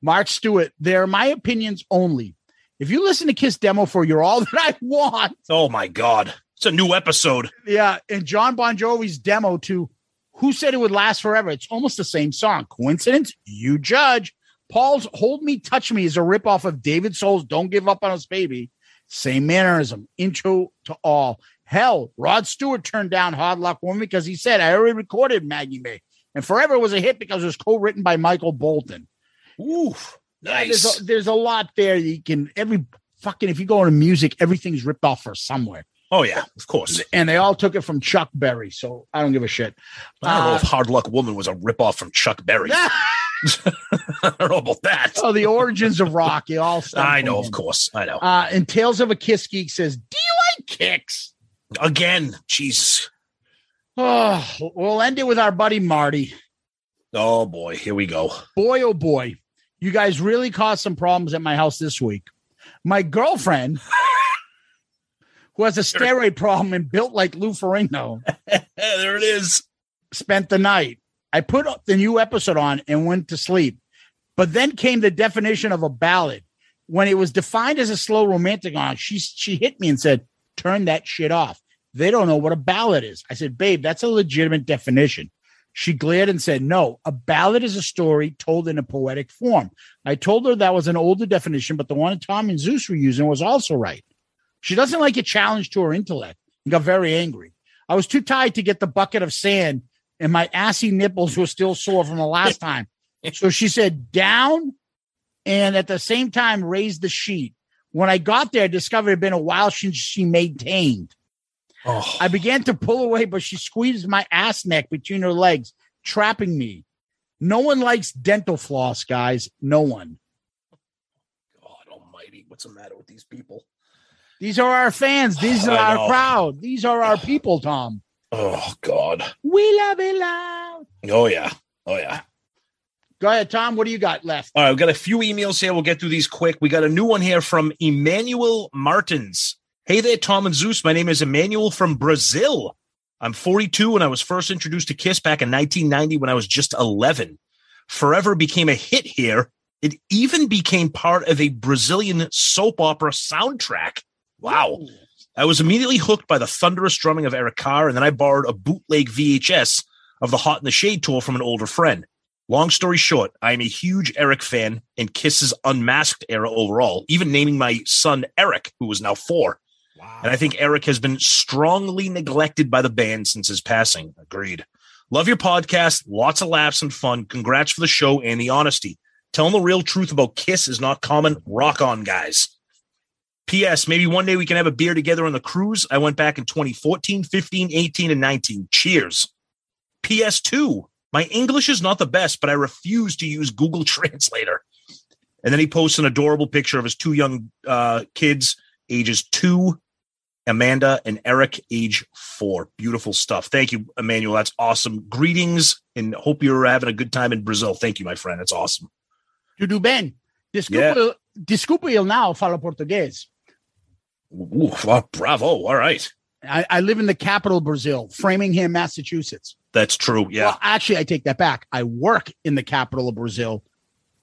Mark Stewart, they're my opinions only. If you listen to Kiss demo for You're All That I Want, Oh my God. It's a new episode. Yeah, and John Bon Jovi's demo to Who Said It Would Last Forever. It's almost the same song. Coincidence? You judge. Paul's Hold Me, Touch Me is a ripoff of David Soul's Don't Give Up on Us Baby. Same mannerism. Intro to all. Hell, Rod Stewart turned down Hard Luck Woman because he said, I already recorded Maggie May. And Forever was a hit because it was co-written by Michael Bolton. Yeah, nice. There's a, there's a lot there. You can every fucking if you go into music, everything's ripped off for somewhere. oh yeah, of course. And they all took it from Chuck Berry. So I don't give a shit. I don't know Uh, if Hard Luck Woman was a ripoff from Chuck Berry. [LAUGHS] I don't know about that. oh, the origins of rock. You all. stem [LAUGHS] I know, of course. I know. Uh, and Tales of a Kiss Geek says, "Do you like kicks?" Again, Jesus. Oh, we'll end it with our buddy Marty. Oh boy, here we go. Boy, oh boy, you guys really caused some problems at my house this week. My girlfriend, [LAUGHS] who has a steroid problem and built like Lou Ferrigno, [LAUGHS] there it is. spent the night. I put the new episode on and went to sleep. But then came the definition of a ballad. When it was defined as a slow romantic song, she she hit me and said, "Turn that shit off." They don't know what a ballad is. I said, "Babe, that's a legitimate definition." She glared and said, "No, a ballad is a story told in a poetic form." I told her that was an older definition, but the one Tom and Zeus were using was also right. She doesn't like a challenge to her intellect and got very angry. I was too tired to get the bucket of sand and my assy nipples were still sore from the last time. So she said, down and at the same time raised the sheet. When I got there, I discovered it had been a while since she maintained. Oh, I began to pull away, but she squeezed my ass neck between her legs, trapping me. No one likes dental floss, guys. No one. God Almighty, what's the matter with these people? These are our fans. These [SIGHS] are our crowd. These are our people, Tom. Oh God. We love it loud. Oh yeah. Oh yeah. Go ahead, Tom. What do you got left? All right, we've got a few emails here. We'll get through these quick. We got a new one here from Emmanuel Martins. Hey there, Tom and Zeus. My name is Emmanuel from Brazil. I'm 42 and I was first introduced to Kiss back in 1990 when I was just 11. Forever became a hit here. It even became part of a Brazilian soap opera soundtrack. Wow. I was immediately hooked by the thunderous drumming of Eric Carr, and then I borrowed a bootleg VHS of the Hot in the Shade tour from an older friend. Long story short, I am a huge Eric fan and Kiss's unmasked era overall, even naming my son Eric, who is now four. Wow. And I think Eric has been strongly neglected by the band since his passing. Agreed. Love your podcast. Lots of laughs and fun. Congrats for the show and the honesty. Telling the real truth about Kiss is not common. Rock on, guys. P.S. Maybe one day we can have a beer together on the cruise. I went back in 2014, 15, 18, and 19. Cheers. P.S. 2. My English is not the best, but I refuse to use Google [LAUGHS] Translator. And then he posts an adorable picture of his two young uh, kids, ages two, Amanda and Eric, age four. Beautiful stuff. Thank you, Emmanuel. That's awesome. Greetings and hope you're having a good time in Brazil. Thank you, my friend. That's awesome. Tudo bem? Desculpa, desculpa eu não falo português. Ooh, wow, bravo. All right. I, I live in the capital of Brazil, Framingham, Massachusetts. That's true. Yeah. Well, actually, I take that back. I work in the capital of Brazil,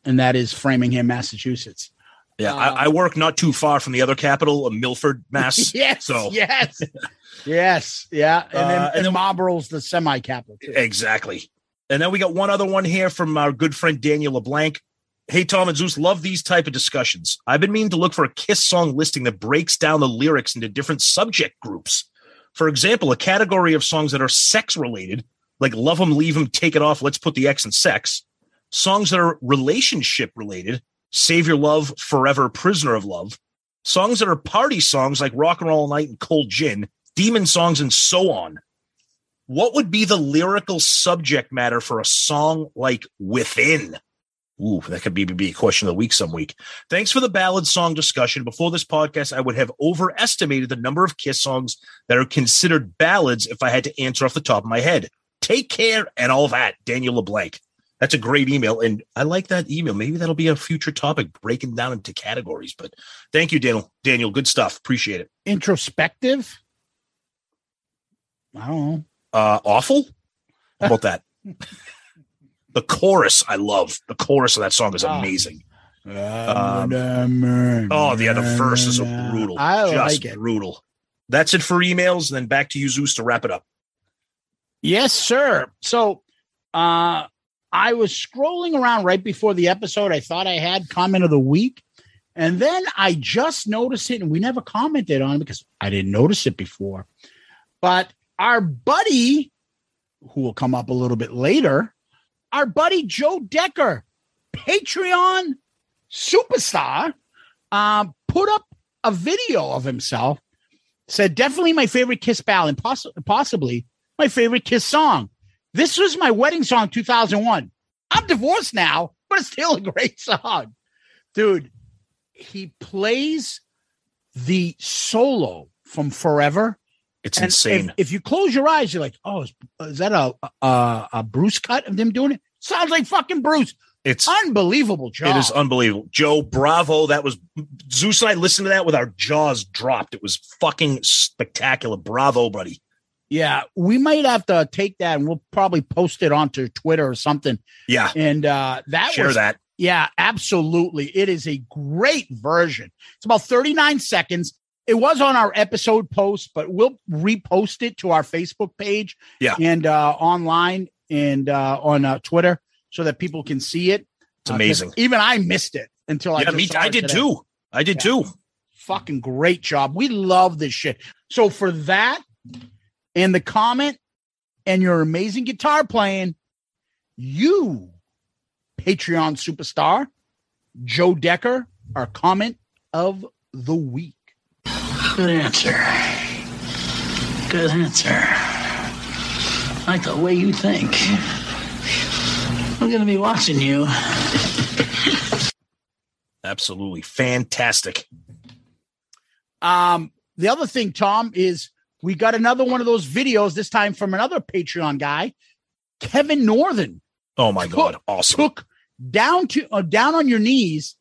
and that is Framingham, Massachusetts. Yeah. uh, I, I work not too far from the other capital, of Milford, Mass. [LAUGHS] yes, So yes, [LAUGHS] yes, yeah. And then, Uh, and and then- Marlboro's the semi-capital. Too. exactly. And then we got one other one here from our good friend Daniel LeBlanc. Hey, Tom and Zeus, love these type of discussions. I've been meaning to look for a Kiss song listing that breaks down the lyrics into different subject groups. For example, a category of songs that are sex related, like Love 'em, Leave 'em, Take It Off, Let's Put the X in Sex. Songs that are relationship related, Save Your Love, Forever, Prisoner of Love. Songs that are party songs like Rock and Roll Night and Cold Gin, Demon songs, and so on. What would be the lyrical subject matter for a song like Within? Ooh, that could be, be a question of the week some week. Thanks for the ballad song discussion. Before this podcast, I would have overestimated the number of Kiss songs that are considered ballads if I had to answer off the top of my head. Take care and all that, Daniel LeBlanc. That's a great email. And I like that email. Maybe that'll be a future topic, breaking down into categories. But thank you, Daniel. Daniel, good stuff. Appreciate it. Introspective. I don't know. Uh, awful? How about that? [LAUGHS] the chorus, I love. The chorus of that song is Ah. amazing. Um, Oh, yeah, the verses are brutal. I Just like it. brutal. That's it for emails. And then back to you, Zeus, to wrap it up. Yes, sir. So uh I was scrolling around right before the episode. I thought I had comment of the week. And then I just noticed it, and we never commented on it because I didn't notice it before. But our buddy, who will come up a little bit later, our buddy Joe Decker, Patreon superstar, uh, put up a video of himself, said, definitely my favorite Kiss ballad, poss- possibly my favorite Kiss song. This was my wedding song, 2001. I'm divorced now, but it's still a great song. Dude, he plays the solo from Forever. It's And insane. If, if you close your eyes, you're like, oh, is, is that a, a a Bruce cut of them doing it? Sounds like fucking Bruce. it's Unbelievable Joe. it is unbelievable. Joe, bravo. That was Zeus and I listened to that with our jaws dropped. It was fucking spectacular. Bravo, buddy. yeah, we might have to take that and we'll probably post it onto Twitter or something. Yeah. And uh, that Share was that. Yeah, absolutely. It is a great version. It's about 39 seconds. It was on our episode post, but we'll repost it to our Facebook page Yeah. and uh, online and uh, on uh, Twitter so that people can see it. It's Uh, amazing. even I missed it until I Yeah, just me, I did today. too. I did Yeah. too. Fucking great job. We love this shit. So for that and the comment and your amazing guitar playing, you, Patreon superstar, Joe Decker, our comment of the week. Good answer. Good answer. Like the way you think. I'm gonna be watching you. Absolutely fantastic. Um, the other thing, Tom, is we got another one of those videos, this time from another Patreon guy, Kevin Northern. Oh my Took- god, awesome. took down to uh, down on your knees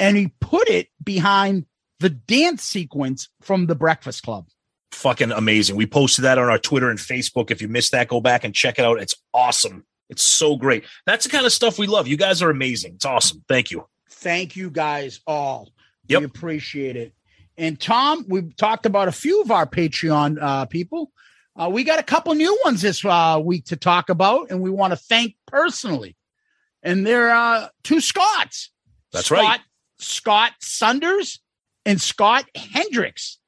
and he put it behind the dance sequence from the breakfast club Fucking amazing. We posted that on our Twitter and Facebook. If you missed that, go back and check it out. It's awesome. It's so great. That's the kind of stuff we love. You guys are amazing. It's awesome. Thank you. thank you guys all Yep. we appreciate it and tom we've talked about a few of our patreon uh, people uh, we got a couple new ones this uh, week to talk about and we want to thank personally and they're uh, two scots That's Scott, right. Scott Sunders and Scott Hendricks.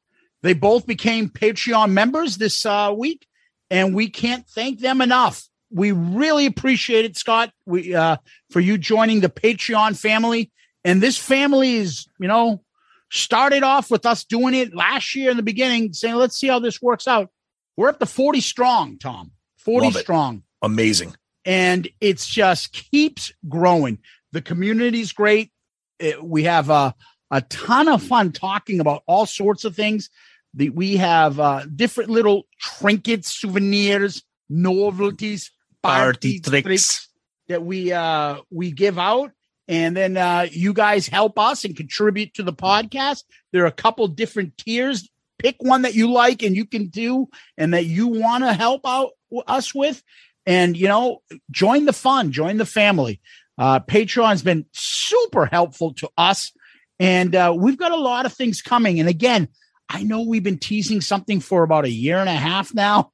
They both became Patreon members this uh, week, and we can't thank them enough. We really appreciate it, Scott, we uh, for you joining the Patreon family. And this family is, you know, started off with us doing it last year in the beginning, saying, let's see how this works out. We're up to 40 strong, Tom. 40 Love it. strong Amazing. and it's just keeps growing. The community's great. It- we have a, a ton of fun talking about all sorts of things. The, we have uh, different little trinkets, souvenirs, novelties, Party party tricks. that we uh, we give out, and then uh, you guys help us and contribute to the podcast. There are a couple different tiers. Pick one that you like and you can do, and that you want to help out us with and you know join the fun join the family uh patreon's been super helpful to us and uh we've got a lot of things coming and again i know we've been teasing something for about a year and a half now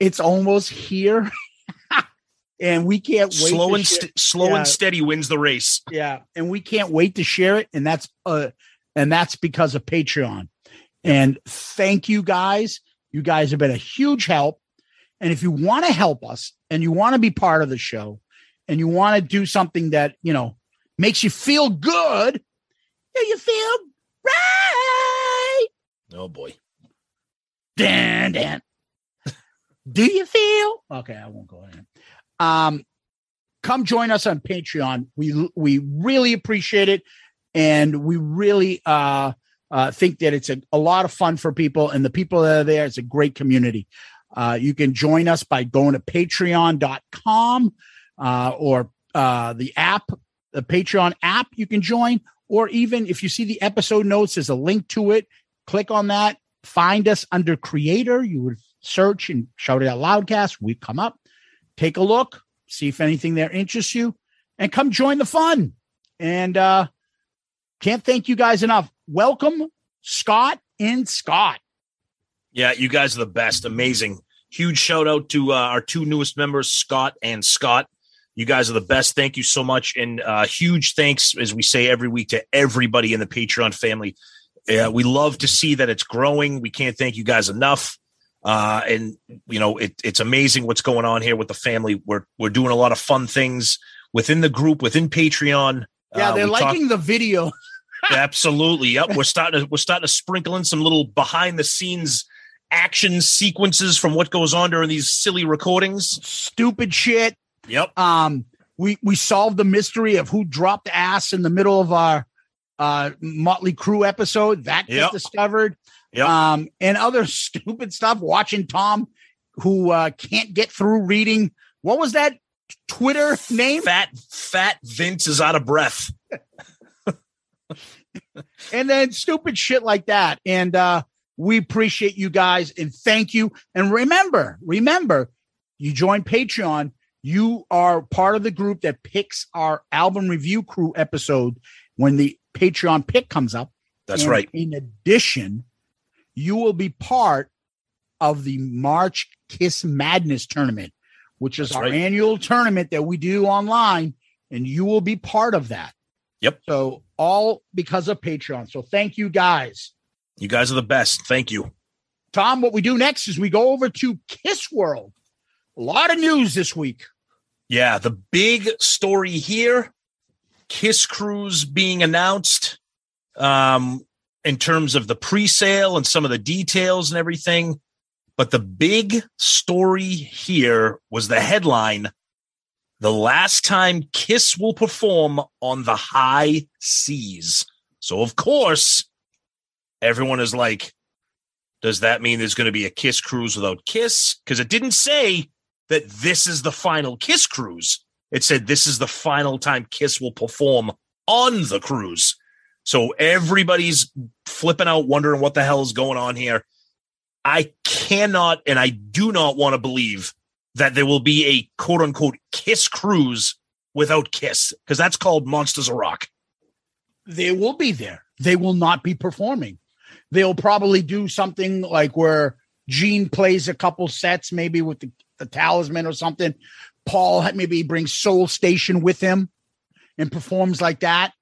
it's almost here [LAUGHS] and we can't wait. slow and st- slow Yeah. and steady wins the race. yeah, and we can't wait to share it, and that's uh, and that's because of Patreon. And thank you guys. You guys have been a huge help. And if you want to help us and you want to be part of the show and you want to do something that, you know, makes you feel good, do you feel right? Oh boy. Dan, Dan. Do you feel okay? I won't go in. Um, come join us on Patreon. We we really appreciate it, and we really uh, uh, think that it's a, a lot of fun for people, and the people that are there. It's a great community. Uh, you can join us by going to Patreon.com uh, or uh, the app, the Patreon app. You can join, or even if you see the episode notes, there's a link to it. Click on that. Find us under Creator. You would search and shout it out loudcast. We come up. Take a look, see if anything there interests you, and come join the fun. And uh can't thank you guys enough. Welcome, Scott and Scott. Yeah, you guys are the best. Amazing. Huge shout out to uh, our two newest members, Scott and Scott. You guys are the best. Thank you so much. And uh, huge thanks, as we say every week, to everybody in the Patreon family. Uh, we love to see that it's growing. We can't thank you guys enough. Uh, and you know, it, it's amazing what's going on here with the family. We're we're doing a lot of fun things within the group, within Patreon. Yeah, Uh, they're we talk- liking the video. [LAUGHS] Absolutely. Yep. We're starting to we're starting to sprinkle in some little behind the scenes action sequences from what goes on during these silly recordings. Stupid shit. Yep. Um, we we solved the mystery of who dropped ass in the middle of our uh Motley Crue episode. That gets Yep. discovered. Yep. Um, and other [LAUGHS] stupid stuff. Watching Tom, who uh can't get through reading. What was that Twitter name? Fat fat Vince is out of breath. [LAUGHS] and then stupid shit like that. And uh, we appreciate you guys and thank you. And remember, remember, you join Patreon, you are part of the group that picks our album review crew episode when the Patreon pick comes up. That's And right. In addition, you will be part of the March Kiss Madness tournament, which is That's our right. annual tournament that we do online, and you will be part of that. Yep. So all because of Patreon. So thank you guys. You guys are the best. Thank you. Tom, what we do next is we go over to Kiss World. A lot of news this week. Yeah, the big story here Kiss Cruise being announced um, in terms of the pre sale and some of the details and everything. But the big story here was the headline The last time Kiss will perform on the high seas. So, of course, everyone is like, does that mean there's going to be a Kiss cruise without Kiss? Because it didn't say that this is the final Kiss cruise. It said this is the final time Kiss will perform on the cruise. So everybody's flipping out, wondering what the hell is going on here. I cannot and I do not want to believe that there will be a quote unquote Kiss cruise without Kiss because that's called Monsters of Rock. They will be there. They will not be performing. They'll probably do something like where Gene plays a couple sets, maybe with the, the talisman or something. Paul maybe brings Soul Station with him and performs like that.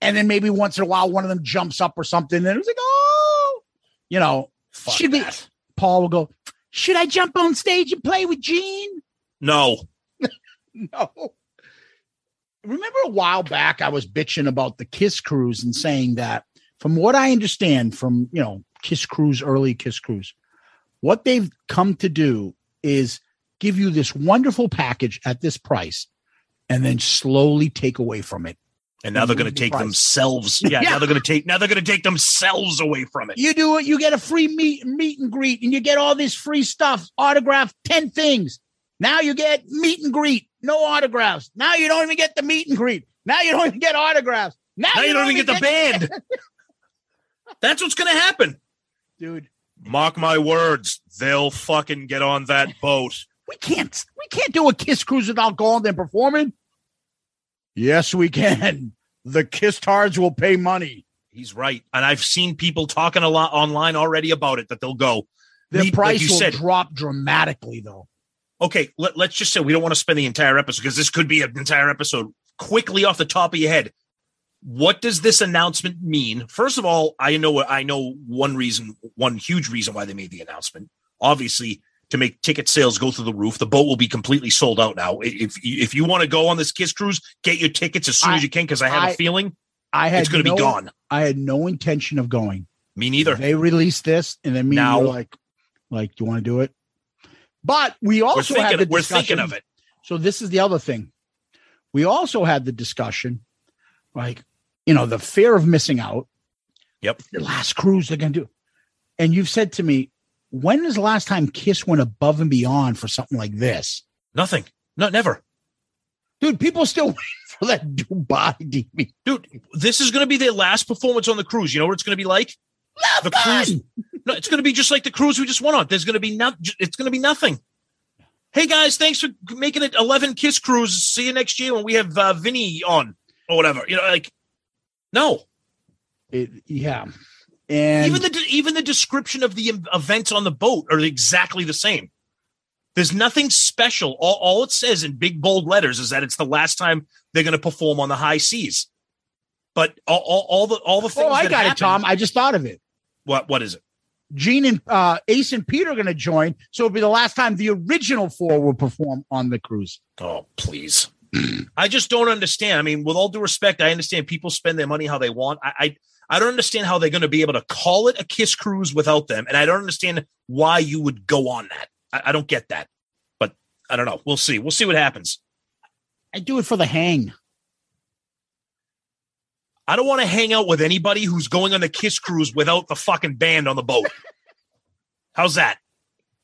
And then maybe once in a while, one of them jumps up or something. And it's like, oh, you know, Fuck should be. Paul will go, should I jump on stage and play with Gene? No. [LAUGHS] No. Remember a while back, I was bitching about the Kiss Cruise and saying that, from what I understand from, you know, Kiss Cruise, early Kiss Cruise, what they've come to do is give you this wonderful package at this price and then slowly take away from it. And now they're going to take price. themselves. [LAUGHS] Yeah, Yeah. now they're going to take now they're going to take themselves away from it. You do it, you get a free meet meet and greet, and you get all this free stuff, autograph 10 things. Now you get meet and greet, no autographs. Now you don't even get the meet and greet. Now you don't even get autographs. Now, Now you don't even get the band. [LAUGHS] That's what's going to happen. dude. Mark my words, they'll fucking get on that boat. We can't we can't do a Kiss cruise without going and performing. Yes, we can. The Kiss Tards will pay money. He's right, and I've seen people talking a lot online already about it that they'll go. The like price you will said. drop dramatically, though. okay, let, let's just say we don't want to spend the entire episode because this could be an entire episode. Quickly off the top of your head, what does this announcement mean? First of all, I know I know one reason, one huge reason why they made the announcement. Obviously, to make ticket sales go through the roof. The boat will be completely sold out now. If if you want to go on this Kiss cruise, get your tickets as soon I- as you can because I have I- a feeling I had it's going to no- be gone. I had no intention of going. Me neither. They released this, and then me Now- and were like, like, do you want to do it? But we We're also had thinking, the we're discussion. thinking of it. So this is the other thing. We also had the discussion, like, you know, the fear of missing out. Yep. The last cruise they're gonna do. And you've said to me, when is the last time Kiss went above and beyond for something like this? Nothing. No, never. Dude, people still [LAUGHS] waiting for that Dubai DVD. Dude, this is going to be their last performance on the cruise. You know what it's going to be like? The cruise. No, it's going to be just like the cruise we just went on. There's going to be not. It's going to be nothing. Hey guys, thanks for making it 11 Kiss cruise. See you next year when we have uh, Vinny on or whatever. You know, like no. It, yeah. And even the even the description of the events on the boat are exactly the same. There's nothing special. All, all it says in big bold letters is that it's the last time they're going to perform on the high seas. But all, all, all the all the things. oh, I got it, Tom. I just thought of it. What what is it? Gene and uh, Ace and Peter are going to join, so it'll be the last time the original four will perform on the cruise. Oh, please. [CLEARS THROAT] I just don't understand. I mean, with all due respect, I understand people spend their money how they want. I I, I don't understand how they're going to be able to call it a kiss cruise without them, and I don't understand why you would go on that. I, I don't get that. But I don't know. We'll see. We'll see what happens. I do it for the hang. I don't want to hang out with anybody who's going on the kiss cruise without the fucking band on the boat. [LAUGHS] How's that?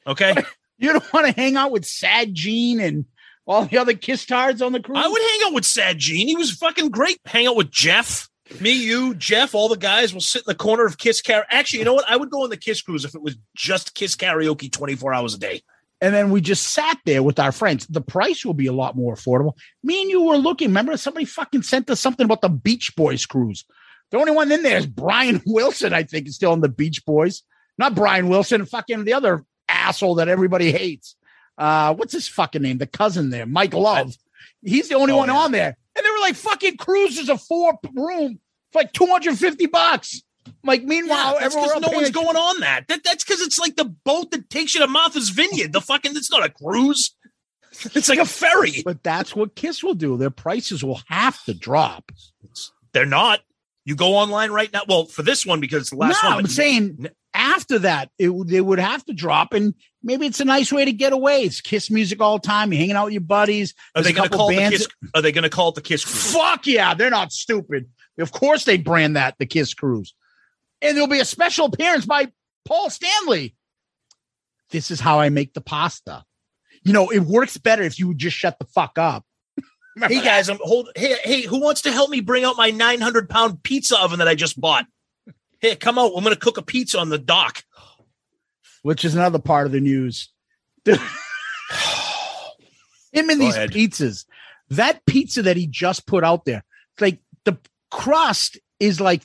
Okay. [LAUGHS] You don't want to hang out with Sad Gene and all the other Kiss tards on the cruise. I would hang out with Sad Gene. He was fucking great. Hang out with Jeff. Me, you, Jeff, all the guys will sit in the corner of Kiss Karaoke. Actually, you know what? I would go on the Kiss cruise if it was just Kiss Karaoke 24 hours a day. and then we just sat there with our friends. The price will be a lot more affordable. Me and you were looking. Remember, somebody fucking sent us something about the Beach Boys cruise. The only one in there is Brian [LAUGHS] Wilson. I think is still in the Beach Boys. Not Brian Wilson. Fucking the other asshole that everybody hates. Uh, what's his fucking name? The cousin there, Mike Love. He's the only Oh, one yeah. on there. And they were like fucking cruises a four room for like two hundred fifty bucks. Like meanwhile, that's everyone no one's going on that. that that's because it's like the boat that takes you to Martha's Vineyard. The fucking, it's not a cruise. It's like a ferry. But that's what Kiss will do. Their prices will have to drop. They're not. You go online right now. Well, for this one, because it's the last no, one. I'm saying after that, it they would have to drop, and maybe it's a nice way to get away. It's Kiss music all the time. You're hanging out with your buddies. Are There's they going to couple call it the bands- Kiss? Are they going to call it the Kiss cruise? Fuck yeah, they're not stupid. Of course, they brand that the Kiss Cruise, and there'll be a special appearance by Paul Stanley. This is how I make the pasta. You know, it works better if you would just shut the fuck up. [LAUGHS] Hey guys, I'm hold. Hey, hey, who wants to help me bring out my 900 pound pizza oven that I just bought? Hey, come out. I'm going to cook a pizza on the dock. Which is another part of the news. [SIGHS] Him and Go these ahead. pizzas, that pizza that he just put out there, like the crust is like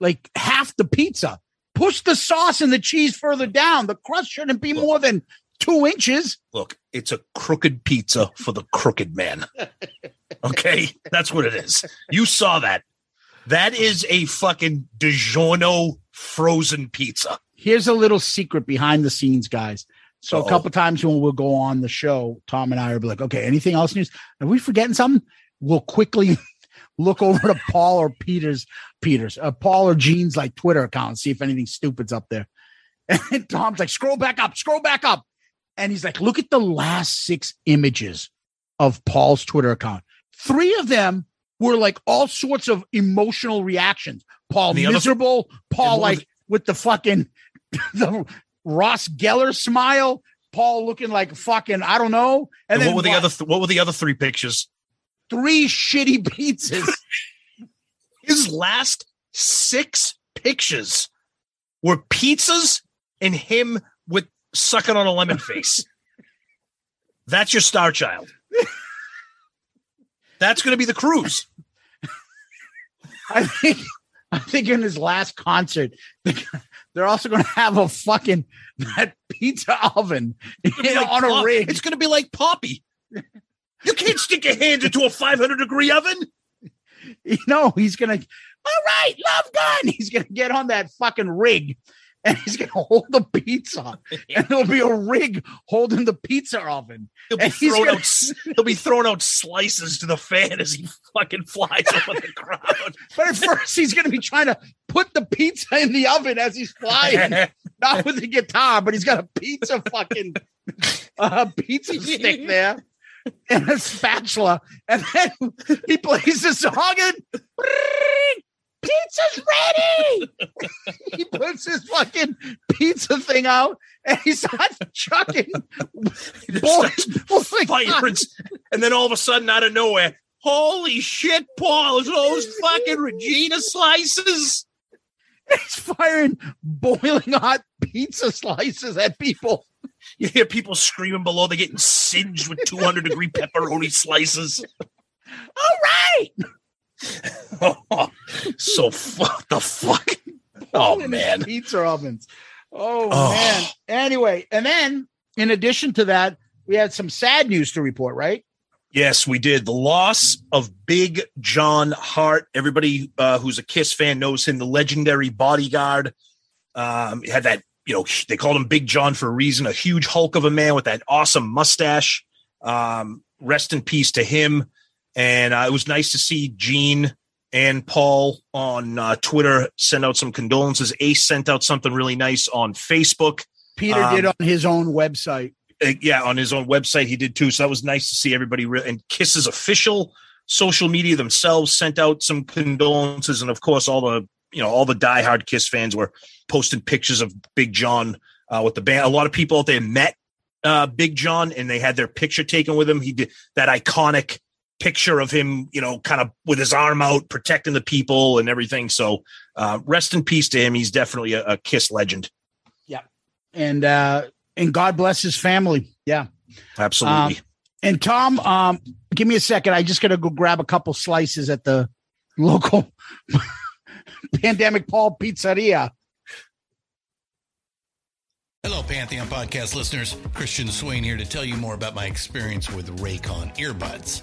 like half the pizza. Push the sauce and the cheese further down. The crust shouldn't be more than two inches. Look, it's a crooked pizza for the crooked man. [LAUGHS] Okay, that's what it is. You saw that. That is a fucking DiGiorno frozen pizza. Here's a little secret behind the scenes, guys. So Uh-oh. a couple times when we'll go on the show, Tom and I will be like, okay, anything else news? Are we forgetting something? We'll quickly [LAUGHS] look over to Paul or Peter's Peter's, uh, Paul or Gene's like Twitter account and see if anything stupid's up there. [LAUGHS] And Tom's like, scroll back up, scroll back up. And he's like, look at the last six images of Paul's Twitter account. Three of them were like all sorts of emotional reactions. Paul The other- miserable, Paul And what was like with the fucking [LAUGHS] the Ross Geller smile, Paul looking like fucking I don't know, And, and, then what were the what? other? Th- what were the other three pictures? three shitty [LAUGHS] pizzas. [LAUGHS] His last six pictures were pizzas and him with sucking on a lemon face. That's your star child. That's going to be the cruise. I think I think in his last concert, they're also going [LAUGHS] to have a fucking that pizza oven be like on a rig. It's going to be like Poppy. You can't stick your hand into a 500 degree oven. [LAUGHS] you know, he's gonna, all right, love gun. [LAUGHS] He's gonna get on that fucking rig and he's gonna hold the pizza. And there'll be a rig holding the pizza oven. He'll be throwing gonna- out. He'll be throwing out slices to the fan as he fucking flies over the crowd. But at first, he's gonna be trying to put the pizza in the oven as he's flying, [LAUGHS] not with the guitar, but he's got a pizza fucking uh, pizza [LAUGHS] stick there and a spatula. And then he plays the song and pizza's ready. [LAUGHS] he puts his fucking pizza thing out and he starts chucking boys Firing, and then all of a sudden, out of nowhere, holy shit, Paul! Those fucking Regina slices. He's firing boiling hot pizza slices at people. You hear people screaming below. They're getting singed with 200 degree pepperoni slices. All right. [LAUGHS] so fuck the fuck. Oh man. pizza ovens. Oh, Oh. man. Anyway, and then in addition to that, we had some sad news to report, right? Yes, we did. The loss of Big John Hart. Everybody uh, who's a Kiss fan knows him, the legendary bodyguard. Um, he had that, you know, they called him Big John for a reason, a huge hulk of a man with that awesome mustache. Um, rest in peace to him. And uh, it was nice to see Gene and Paul on uh, Twitter send out some condolences. Ace sent out something really nice on Facebook. Peter Um, did on his own website. Uh, yeah, on his own website, he did too. So that was nice to see everybody. Re- and Kiss's official social media themselves sent out some condolences, and of course, all the you know all the diehard Kiss fans were posting pictures of Big John uh, with the band. A lot of people out there met uh, Big John, and they had their picture taken with him. He did that iconic picture of him, you know, kind of with his arm out, protecting the people and everything. So, uh, rest in peace to him. He's definitely a, a Kiss legend. Yeah, and uh and God bless his family. Yeah. Absolutely. Um, and Tom, um, give me a second. I just gotta go grab a couple slices at the local [LAUGHS] pandemic Paul Pizzeria. Hello, Pantheon podcast listeners. Christian Swain here to tell you more about my experience with Raycon earbuds.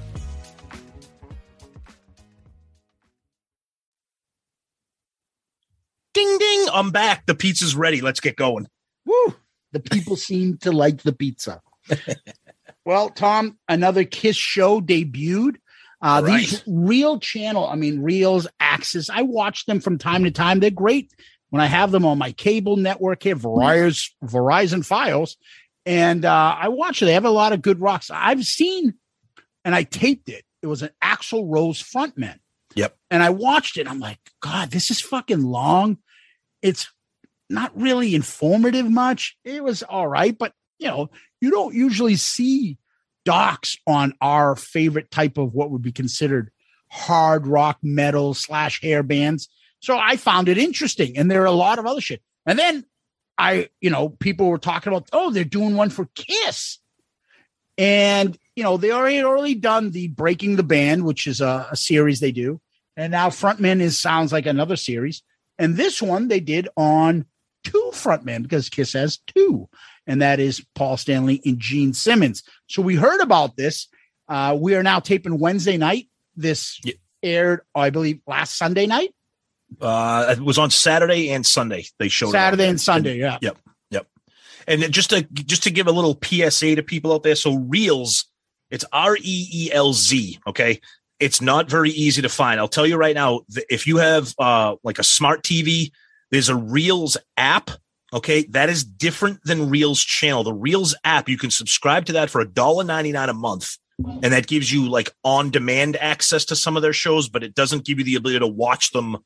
Ding ding! I'm back. The pizza's ready. Let's get going. Woo! The people seem to like the pizza. [LAUGHS] well, Tom, another Kiss show debuted. Uh, All These real channel, I mean, Reelz, AXS, I watch them from time to time. They're great when I have them on my cable network here, Verizon, Verizon Fios, and uh, I watch it. They have a lot of good rocks. I've seen, and I taped it. It was an Axl Rose frontman. Yep. And I watched it. I'm like, God, this is fucking long. It's not really informative much. It was all right, but you know, you don't usually see docs on our favorite type of what would be considered hard rock metal slash hair bands. So I found it interesting. And there are a lot of other shit. And then I, you know, people were talking about, oh, they're doing one for Kiss. And, you know, they already already done the Breaking the Band, which is a, a series they do. And now Frontman is sounds like another series. And this one they did on two frontmen because Kiss has two, and that is Paul Stanley and Gene Simmons. So we heard about this. Uh, we are now taping Wednesday night. This Yeah. aired, I believe, last Sunday night, Uh, it was on Saturday and Sunday. They showed Saturday and Sunday. Yeah. Yep. Yep. And then just to just to give a little PSA to people out there. So Reelz, it's R E E L Z. Okay. It's not very easy to find. I'll tell you right now, if you have uh like a smart TV, there's a Reelz app. Okay. That is different than Reelz channel. The Reelz app, you can subscribe to that for $1.99 a month. And that gives you like on demand access to some of their shows, but it doesn't give you the ability to watch them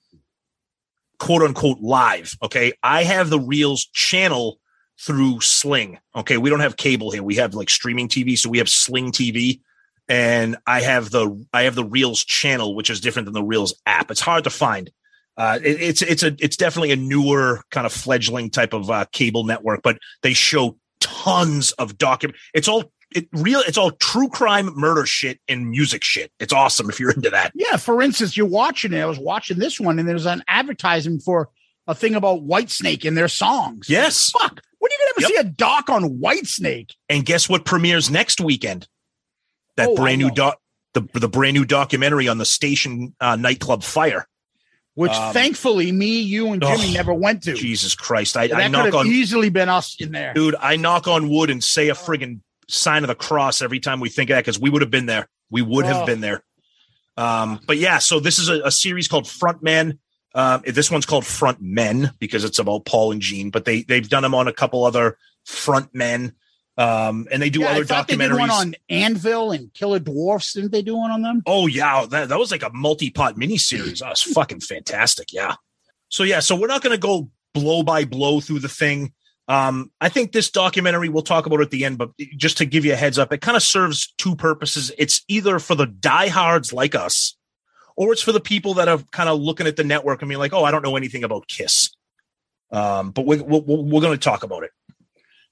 quote unquote live. Okay. I have the Reelz channel through Sling. Okay. We don't have cable here. We have like streaming TV. So we have Sling TV. And I have the I have the Reelz channel, which is different than the Reelz app. It's hard to find. Uh, it, it's it's a it's definitely a newer kind of fledgling type of uh, cable network, but they show tons of document. It's all it real. It's all true crime, murder shit, and music shit. It's awesome if you're into that. Yeah. For instance, you're watching it. I was watching this one, and there's an advertisement for a thing about Whitesnake and their songs. Yes. Fuck. When are you gonna ever Yep. see a doc on Whitesnake? And guess what premieres next weekend? That Oh, brand new doc, the the brand new documentary on the station uh, nightclub fire. Which Um, thankfully me, you, and Jimmy oh, never went to. Jesus Christ! I, I that could knock have on easily been us in there. dude. I knock on wood and say a friggin' sign of the cross every time we think of that because we would have been there. We would have Oh. been there. Um, but yeah, so this is a, a series called Frontmen. Um, this one's called Front Men because it's about Paul and Gene, but they they've done them on a couple other front men. Um, and they do Yeah, other I thought they documentaries. did one on Anvil and Killer Dwarfs. Didn't they do one on them? Oh yeah, that, that was like a multi-pot miniseries. That was fucking fantastic. Yeah. So yeah, so we're not going to go blow by blow through the thing. Um, I think this documentary we'll talk about at the end, but just to give you a heads up, it kind of serves two purposes. It's either for the diehards like us, or it's for the people that are kind of looking at the network and being like, "Oh, I don't know anything about Kiss." Um, but we're we're, we're going to talk about it.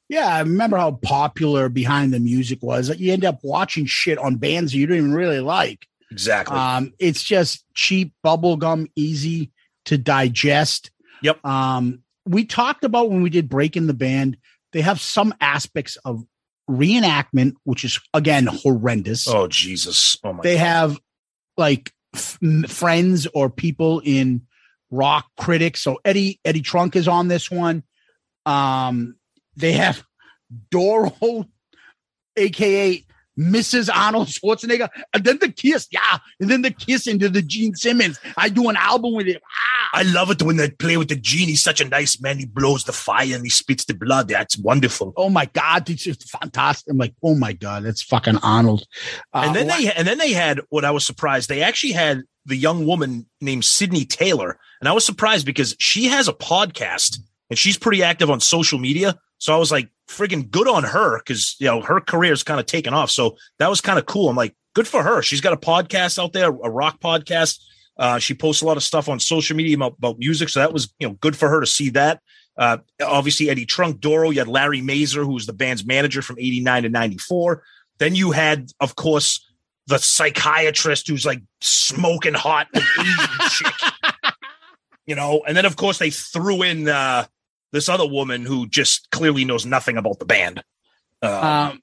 Yeah, I remember how popular behind the music was. You end up watching shit on bands you don't even really like. Exactly. Um, it's just cheap bubblegum, easy to digest. Yep. Um, we talked about when we did Breaking the Band, they have some aspects of reenactment, which is again horrendous. oh Jesus! Oh my. they God. have like f- friends or people in rock critics. So Eddie Eddie Trunk is on this one. Um, they have [LAUGHS] Doro, aka Mrs. Arnold Schwarzenegger, and then the kiss, yeah, and then the kiss into the Gene Simmons. I do an album with him. Ah, I love it when they play with the gene. He's such a nice man. He blows the fire and he spits the blood. That's wonderful. oh my god, it's just fantastic. I'm like, oh my god, that's fucking Arnold. Uh, and then they and then they had what I was surprised. They actually had the young woman named Sydney Taylor, and I was surprised because she has a podcast and she's pretty active on social media. So I was like, friggin' good on her because you know her career's kind of taken off. So that was kind of cool. I'm like, good for her. She's got a podcast out there, a rock podcast. Uh, she posts a lot of stuff on social media about, about music, so that was you know good for her to see that. Uh, obviously, Eddie Trunk, Doro. You had Larry Mazer, who was the band's manager from '89 to '94. Then you had, of course, the psychiatrist who's like smoking hot with Asian [LAUGHS] chick. You know, and then of course they threw in uh, this other woman who just clearly knows nothing about the band. Uh, um,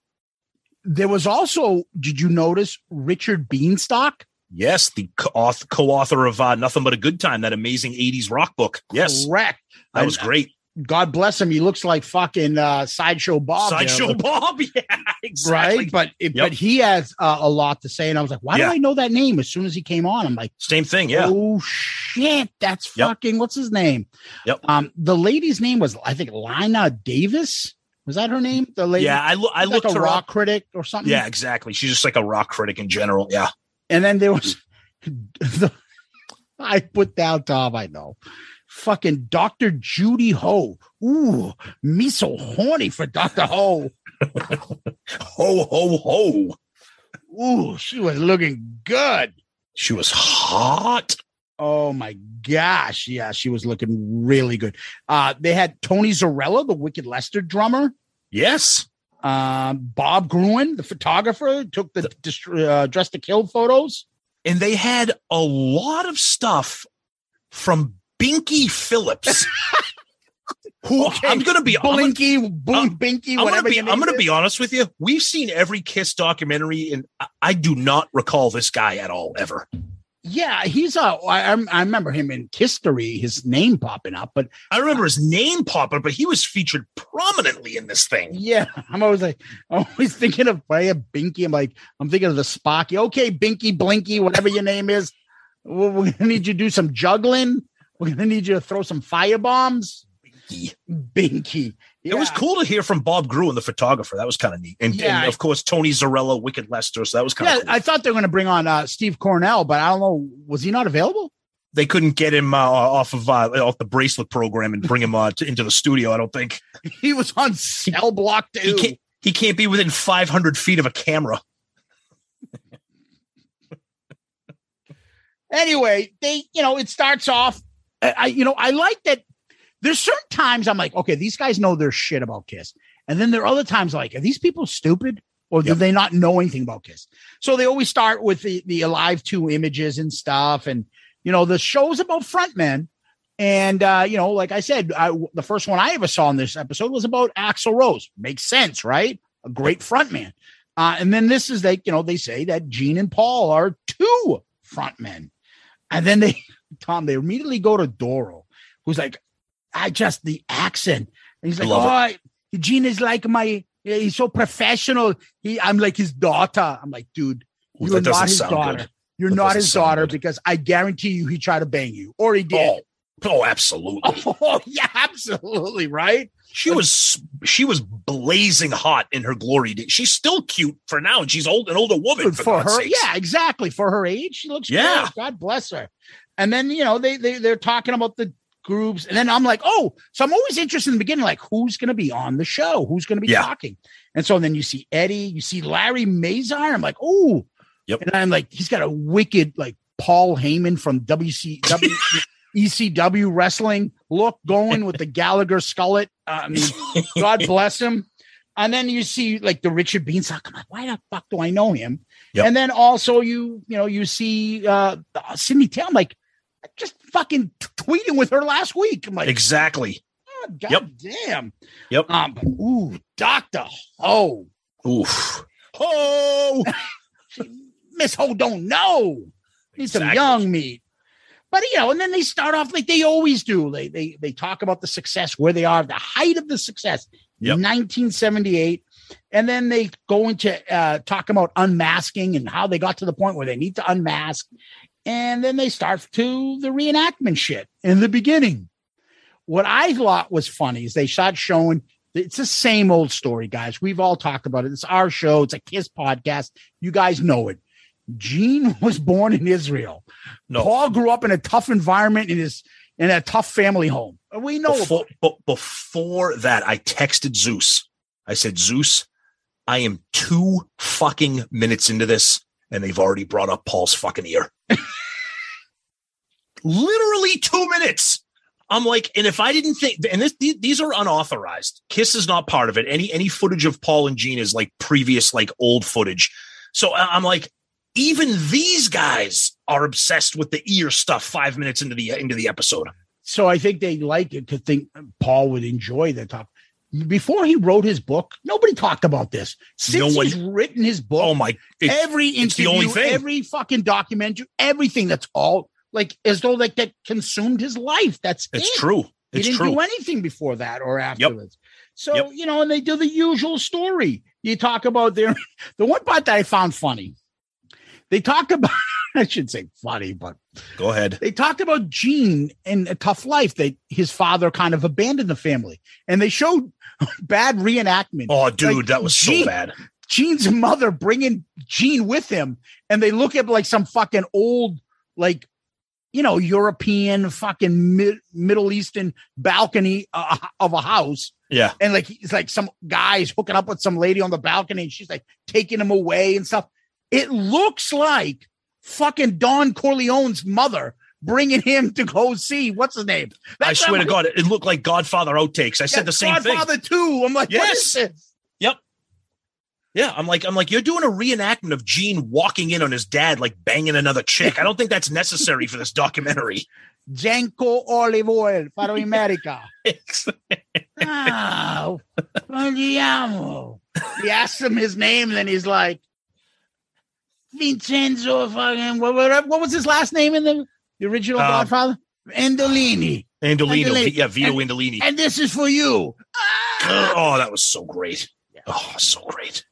there was also, did you notice Richard Bienstock? yes, the co-author, co-author of uh, Nothing But a Good Time, that amazing '80s rock book. Yes, Correct. that was uh, great. God bless him. He looks like fucking uh, sideshow Bob. Sideshow Bob, [LAUGHS] yeah, exactly. Right, but it, Yep. but he has uh, a lot to say, and I was like, "Why Yeah. do I know that name?" As soon as he came on, I'm like, Same thing, yeah. "Oh shit, that's Yep. fucking what's his name?" Yep. Um, the lady's name was I think Lina Davis. Was that her name? The lady, Yeah, I, lo- I looked like a rock up. critic or something. Yeah, exactly. She's just like a rock critic in general. Yeah. And then there was [LAUGHS] the I put down Tom, I know. Fucking Dr. Judy Ho. Ooh, me so horny for Dr. Ho. Ho, ho, ho. Ooh, she was looking good. She was hot. Oh my gosh. Yeah, she was looking really good. Uh, they had Tony Zarrella, the Wicked Lester drummer. Yes. Um, Bob Gruen, the photographer, took the, dist- uh, Dress to Kill photos. And they had a lot of stuff from Binky Phillips. [LAUGHS] Who Okay, I'm gonna be I'm Blinky, Boom, Binky, I'm gonna be I'm gonna be honest with you. We've seen every Kiss documentary, and I, I do not recall this guy at all ever. Yeah, he's a. I, I'm- I remember him in history, his name popping up, but I remember his name popping, up, but he was featured prominently in this thing. yeah, [LAUGHS] I'm always like, always thinking of Freya Binky. I'm like, I'm thinking of the Spocky. Okay, Binky, Blinky, whatever your name is. We're, [LAUGHS] we're gonna need you to do some juggling. We're gonna need you to throw some fire bombs. Binky. Binky. It was cool to hear from Bob Gruen, the photographer. That was kind of neat, and, Yeah. and of course Tony Zarrella, Wicked Lester. So that was kind Yeah, of cool. I thought they were going to bring on uh, Steve Coronel, but I don't know. Was he not available? they couldn't get him uh, off of uh, off the bracelet program and bring him uh, to, into the studio. I don't think [LAUGHS] He was on cell block he too. can't. He can't be within 500 feet of a camera. anyway, they, you know, it starts off. I, you know, I like that. There's certain times I'm like, okay, these guys know their shit about Kiss, and then there are other times like, are these people stupid or do Yep. they not know anything about Kiss? So they always start with the the Alive Two images and stuff, and you know, the show's about frontmen. And uh, you know, like I said, I, the first one I ever saw in this episode was about Axl Rose. Makes sense, right? A great frontman. Uh, and then this is like, you know, they say that Gene and Paul are two frontmen. And then they, Tom, they immediately go to Doro, who's like, I just, the accent. And he's like, Love oh, I- Gene is like my, he's so professional. He, I'm like his daughter. I'm like, dude, Ooh, you're doesn't his daughter. good. You're That not his daughter good. because I guarantee you he tried to bang you or he did. Oh, oh, absolutely. [LAUGHS] Oh, yeah, absolutely. Right. She was she was blazing hot in her glory. She's still cute for now, and she's old an older woman for, for her, sakes. yeah, exactly. For her age, she looks Yeah. great. God bless her. And then you know they they they're talking about the groups, and then I'm like, oh, so I'm always interested in the beginning, like who's going to be on the show, who's going to be Yeah. talking, and so then you see Eddie, you see Larry Mazer. I'm like, oh, Yep. and I'm like, he's got a wicked like Paul Heyman from WCW. ECW [LAUGHS] wrestling look going with the Gallagher skullet. Uh, I mean, [LAUGHS] God bless him. And then you see like the Richard Bienstock. I'm like, why the fuck do I know him? Yep. And then also you, you know, you see uh Cindy Taylor. I'm like, just fucking t- tweeting with her last week. I'm like, Exactly. oh, God Yep. damn. Yep. Um, ooh, Doctor Ho. Oof. Ho. [LAUGHS] Miss Ho don't know. Need some young meat. But you know, and then they start off like they always do. They they they talk about the success, where they are, the height of the success, Yep. 1978, and then they go into uh, talking about unmasking and how they got to the point where they need to unmask, and then they start to the reenactment shit in the beginning. What I thought was funny is they start showing it's the same old story, guys. We've all talked about it. It's our show. It's a Kiss podcast. You guys know it. Gene [LAUGHS] was born in Israel. No. Paul grew up in a tough environment in his in a tough family home. We know before, before that, I texted Zeus. I said, Zeus, I am two fucking minutes into this, and they've already brought up Paul's fucking ear. Literally two minutes. I'm like, and if I didn't think, and this, these, are unauthorized. Kiss is not part of it. Any any footage of Paul and Gene is like previous, like old footage. So I'm like, even these guys are obsessed with the ear stuff. Five minutes into the into the episode. So I think they like it to think Paul would enjoy the talk. Before he wrote his book, nobody talked about this. Since No he's written his book, Oh my! it- every interview, only thing. every fucking documentary, everything that's all like as though like that consumed his life. That's It's it. true. He didn't true. do anything before that or afterwards. So, Yep. you know, and they do the usual story. You talk about their [LAUGHS] the one part that I found funny. They talk [LAUGHS] about I should say funny, but Go ahead. they talked about Gene in a tough life that his father kind of abandoned the family. And they showed [LAUGHS] bad reenactment. Oh, dude, Like, that was so bad. Gene's mother bringing Gene with him, and they look at like some fucking old, like, you know, European fucking mid- Middle Eastern balcony uh, of a house, Yeah. and like it's like some guys hooking up with some lady on the balcony, and she's like taking him away and stuff. It looks like fucking Don Corleone's mother bringing him to go see what's his name. I swear to God, it looked like Godfather outtakes. I said Yeah, the same thing. Godfather thing. Two. I'm like, what is Yes. this? Yeah, I'm like, I'm like, you're doing a reenactment of Gene walking in on his dad, like banging another chick. I don't think that's necessary for this documentary. Genco olive oil para America. [LAUGHS] Ah, andiamo. He asks him his name, and then he's like, Vincenzo fucking, what, what, what was his last name in the, the original Um, Godfather? Endolini. Andolino, Andolini. yeah, Vito And- Andolini. And this is for you. Ah! oh, that was so great. Oh, so great.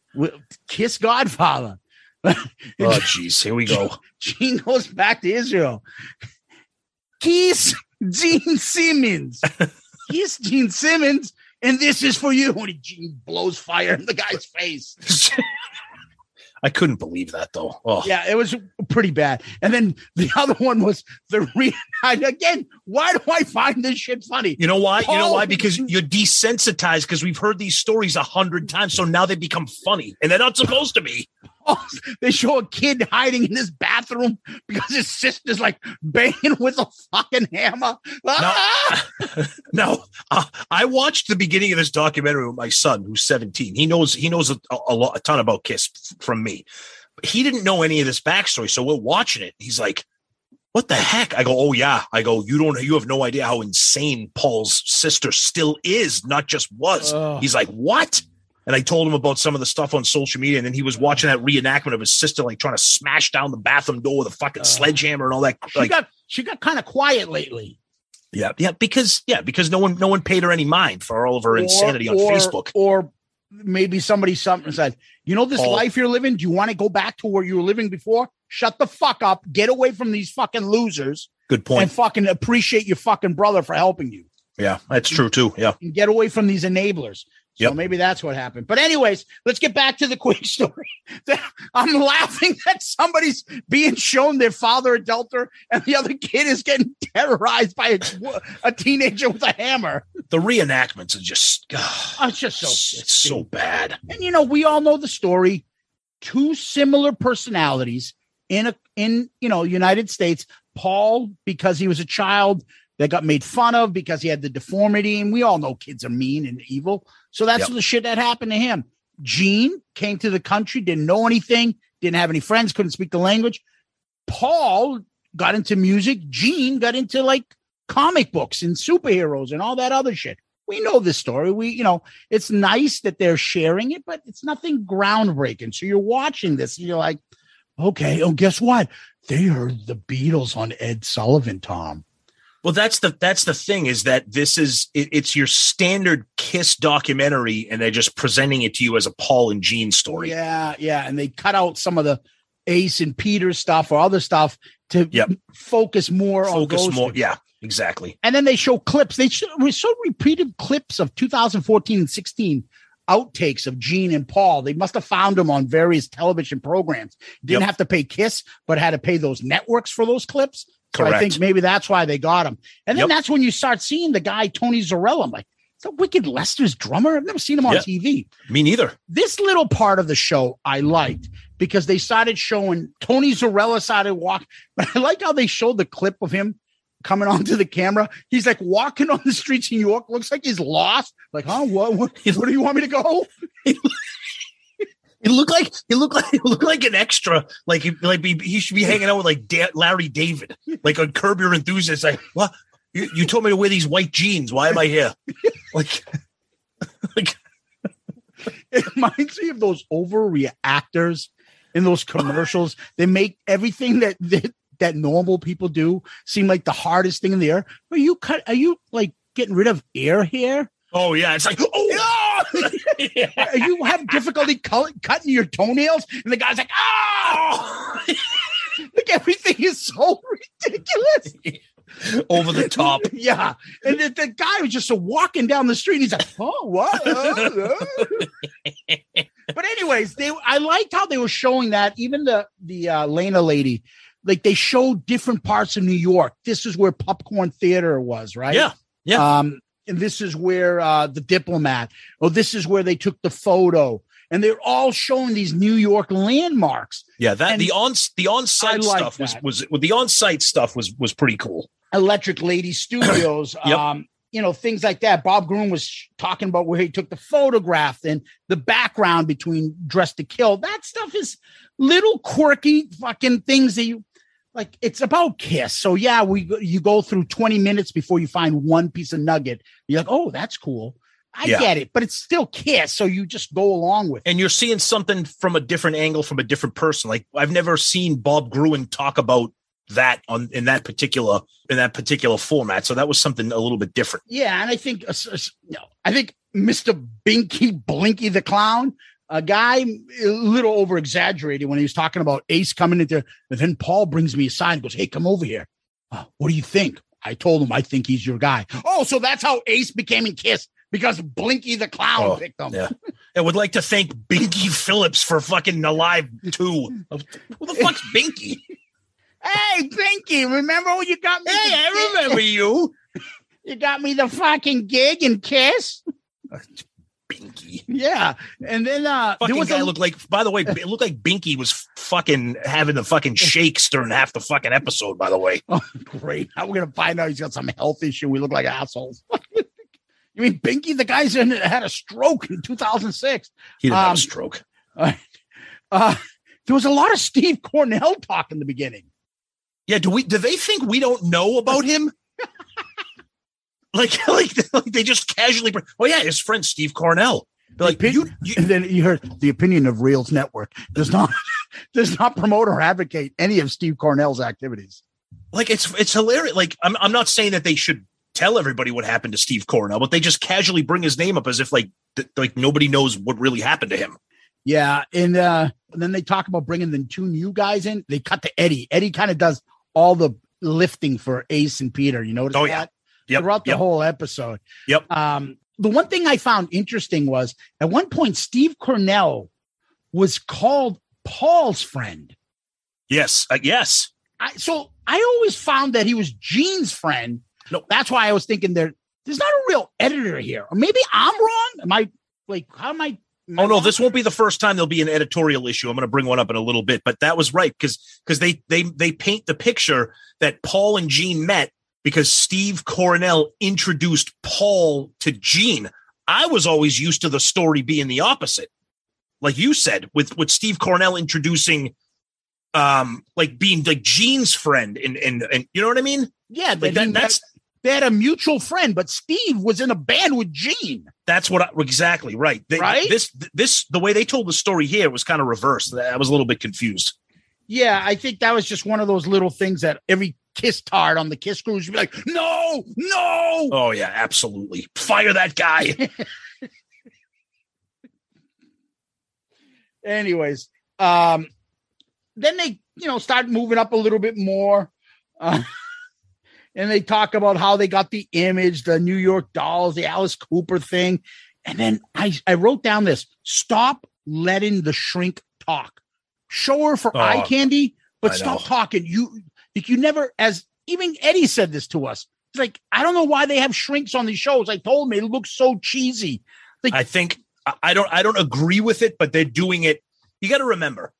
Kiss Godfather. [LAUGHS] Oh, jeez, here we go. [LAUGHS] Gene goes back to Israel. Kiss Gene Simmons. [LAUGHS] Kiss Gene Simmons. And this is for you. And he Gene blows fire in the guy's face. I couldn't believe that though. Oh, Yeah, it was pretty bad. And then the [LAUGHS] other one was the re [LAUGHS] again. Why do I find this shit funny? You know why? You know why? Because [LAUGHS] you're desensitized because we've heard these stories a hundred times. So now they become funny and they're not supposed to be. Oh, they show a kid hiding in his bathroom because his sister's like banging with a fucking hammer. Ah! [LAUGHS] No, uh, I watched the beginning of this documentary with my son, who's 17. He knows he knows a, a lot, a ton about Kiss from me. But he didn't know any of this backstory, so we're watching it. He's like, "What the heck?" I go, "Oh yeah." I go, "You don't, you have no idea how insane Paul's sister still is, not just was." He's like, "What?" And I told him about some of the stuff on social media, and then he was watching that reenactment of his sister like trying to smash down the bathroom door with a fucking uh. sledgehammer and all that. She Like, got she got kind of quiet lately. yeah, yeah, because yeah, because no one no one paid her any mind for all of her insanity on or, Facebook. Or maybe somebody something said, you know, this Paul- life you're living, do you want to go back to where you were living before? Shut the fuck up. Get away from these fucking losers Good point. and fucking appreciate your fucking brother for helping you. yeah, that's true too. Yeah, And get away from these enablers. So maybe that's what happened. But anyways, let's get back to the [LAUGHS] quick story. I'm laughing that somebody's being shown their father adulterer and the other kid is getting terrorized by a, a teenager with a hammer. the reenactments are just Oh, it's just so it's so bad. And you know, we all know the story. Two similar personalities in a in you know United States. Paul, because he was a child that got made fun of because he had the deformity, and we all know kids are mean and evil. So that's Yep. the shit that happened to him. Gene came to the country, didn't know anything, didn't have any friends, couldn't speak the language. Paul got into music. Gene got into like comic books and superheroes and all that other shit. We know this story. We, you know, it's nice that they're sharing it, but it's nothing groundbreaking. So you're watching this and you're like, okay, oh, guess what? They heard the Beatles on Ed Sullivan, Tom. Well, that's the that's the thing is that this is it, it's your standard Kiss documentary, and they're just presenting it to you as a Paul and Gene story. Yeah, yeah. And they cut out some of the Ace and Peter stuff or other stuff to Yep. focus more on Focus those more. Yeah, exactly. And then they show clips. They show, we showed repeated clips of 2014 and 16 outtakes of Gene and Paul. They must have found them on various television programs. Didn't Yep. have to pay Kiss, but had to pay those networks for those clips. So I think maybe that's why they got him. And then Yep. that's when you start seeing the guy Tony Zarrella. I'm like, that Wicked Lester's drummer? I've never seen him on Yeah. TV Me neither. this little part of the show I liked because they started showing Tony Zarrella started walking. [LAUGHS] But I like how they showed the clip of him coming [LAUGHS] onto the camera. He's like walking on the streets in New York. Looks like he's lost. Like, huh? What? What, where do you want me to go? [LAUGHS] It looked like it looked like [LAUGHS] it looked like an extra. Like he- like he, he should be hanging out with like da- Larry David, like on Curb Your Enthusiasm. Like what? You, you told me to wear these white jeans. Why am I here? [LAUGHS] [LAUGHS] Like It reminds me of those overreactors in those commercials. they make everything that, that that normal people do seem like the hardest thing in the air. Are you cut? Are you like getting rid of air here? oh yeah, it's like oh Are [LAUGHS] you have difficulty cut, cutting your toenails? And the guy's like, oh, [LAUGHS] like everything is so ridiculous. over the top. [LAUGHS] yeah. And the, the guy was just walking down the street. And he's like, oh, what? Uh, uh." but anyways, they I liked how they were showing that. Even the the uh, Lena lady, like they showed different parts of New York. This is where Popcorn Theater was, right? Yeah, yeah. Um, and this is where uh, the diplomat. Oh, this is where they took the photo. and they're all showing these New York landmarks. Yeah, that And the on the on site stuff was that. was well, the on site stuff was was pretty cool. Electric Lady Studios, [COUGHS] Yep. um, you know, things like that. Bob Gruen was sh- talking about where he took the photograph and the background between Dressed to Kill. That stuff is little quirky fucking things that you like. It's about Kiss. So yeah, we you go through 20 minutes before you find one piece of nugget. You're like, oh, that's cool. I Yeah. get it, but it's still Kiss. So you just go along with it. And you're seeing something from a different angle from a different person. Like I've never seen Bob Gruen talk about that on in that particular in that particular format. So that was something a little bit different. Yeah, and I think uh, s- s- no, I think Mr. Binky Blinky the clown, a guy a little over exaggerated when he was talking about Ace coming into. And then Paul brings me aside and goes, "Hey, come over here. Uh, what do you think?" I told him I think he's your guy. Oh, so that's how Ace became in Kiss because Blinky the clown Oh, picked him. Yeah. I would like to thank Binky Phillips for fucking alive too. Who the fuck's Binky? Hey, Binky, remember when you got me? Hey, I remember you. [LAUGHS] You got me the fucking gig and Kiss. Binky. Yeah, and then uh, there Fucking was guy a, looked like. By the way, it looked like Binky was fucking having the fucking shakes during half the fucking episode. By the way, [LAUGHS] Oh, great. Now we're gonna find out he's got some health issue. We look like assholes. [LAUGHS] you mean Binky, the guy's in had a stroke in 2006. he didn't have Um, a stroke. Uh, [LAUGHS] uh, there was a lot of Steve Coronel talk in the beginning. Yeah, do we? Do they think we don't know about him? Like, [LAUGHS] like, like they just casually. bring- Oh yeah, his friend Steve Coronel. They're like, The you, you, [LAUGHS] and then you heard the opinion of Reelz Network does not [LAUGHS] does not promote or advocate any of Steve Coronel's activities. like it's it's hilarious. Like, I'm I'm not saying that they should tell everybody what happened to Steve Coronel, but they just casually bring his name up as if like th- like nobody knows what really happened to him. Yeah, and uh, and then they talk about bringing the two new guys in. They cut to Eddie. Eddie kind of does all the lifting for Ace and Peter. You notice Oh, that? Yep, throughout the yep. whole episode. Yep. Um, the one thing I found interesting was at one point Steve Coronel was called Paul's friend. Yes, uh, yes. I, so I always found that he was Gene's friend. No. that's why I was thinking there. There's not a real editor here, or maybe I'm wrong. Am I like how am I? am I Oh no, wrong? this won't be the first time there'll be an editorial issue. I'm going to bring one up in a little bit, but that was right because because they they they paint the picture that Paul and Gene met because Steve Coronel introduced Paul to Gene. I was always used to the story being the opposite, like you said, with with Steve Coronel introducing, um, like being like Gene's friend, and and and you know what I mean? Yeah, Like that, that's they had a mutual friend, but Steve was in a band with Gene. That's what I, exactly right. They- Right? This this the way they told the story here was kind of reversed. I was a little bit confused. Yeah, I think that was just one of those little things that every kiss tard on the kiss cruise would be like, no, no. Oh yeah, absolutely. Fire that guy. [LAUGHS] Anyways, um, then they, you know, start moving up a little bit more. Uh, [LAUGHS] and they talk about how they got the image, the New York dolls, the Alice Cooper thing. And then I, I wrote down this stop letting the shrink talk. Show her for Oh, eye candy, but I stop know. talking. You you never as even Eddie said this to us. It's like, I don't know why they have shrinks on these shows. I told him it looks so cheesy. I think I don't I don't agree with it, but they're doing it. You got to remember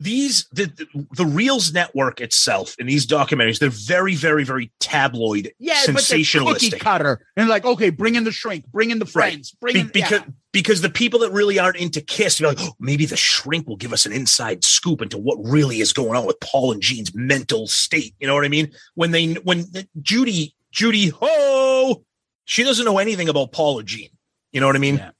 these the, the the Reelz network itself and these documentaries. They're very very very tabloid, Yeah, but sensationalistic. cutter and like, okay, bring in the shrink, bring in the Right. friends, bring Be- in because yeah. because the people that really aren't into Kiss, like, oh, maybe the shrink will give us an inside scoop into what really is going on with Paul and Gene's mental state. You know what I mean? When they when Judy Judy ho, she doesn't know anything about Paul or jean You know what I mean? Yeah.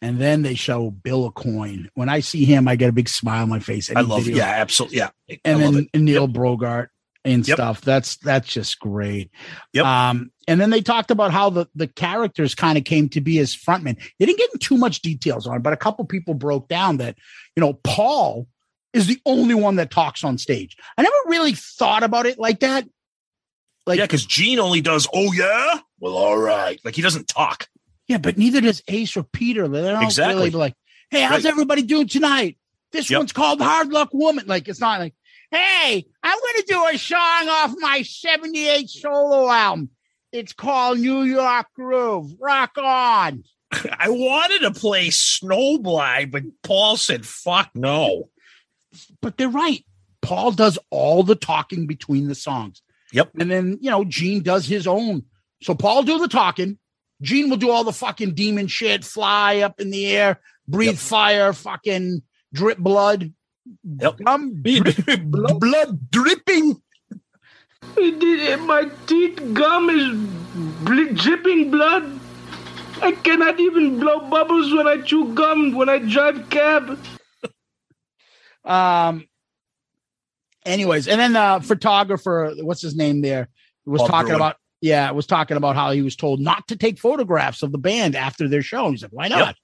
And then they show Bill Aucoin. When I see him, I get a big smile on my face. I Any love it. Yeah, absolutely. Yeah, I And then it. Neil Bogart and Yep. stuff. That's that's just great. Yep. Um, and then they talked about how the the characters kind of came to be as frontmen. They didn't get into too much details on, it, but a couple people broke down that you know Paul is the only one that talks on stage. I never really thought about it like that. Like yeah, because Gene only does, oh yeah, well, all right. Like he doesn't talk. Yeah, but neither does Ace or Peter. They don't Exactly. really like, hey, how's Right. everybody doing tonight? This Yep. one's called Hard Luck Woman. Like, it's not like, hey, I'm going to do a song off my 78 solo album. It's called New York Groove. Rock on. [LAUGHS] I wanted to play Snowblind, but Paul said, fuck no. But they're right. Paul does all the talking between the songs. Yep. And then, you know, Gene does his own. So Paul do the talking. Gene will do all the fucking demon shit, fly up in the air, breathe Yep. fire, fucking drip blood. Yep. Gum, drip, blood, blood dripping. My teeth gum is bl- dripping blood. I cannot even blow bubbles when I chew gum when I drive cab. [LAUGHS] Um. Anyways, and then the photographer, what's his name there, was Bob talking Gruen. about yeah, was talking about how he was told not to take photographs of the band after their show. And he said, "Why not?" Yep.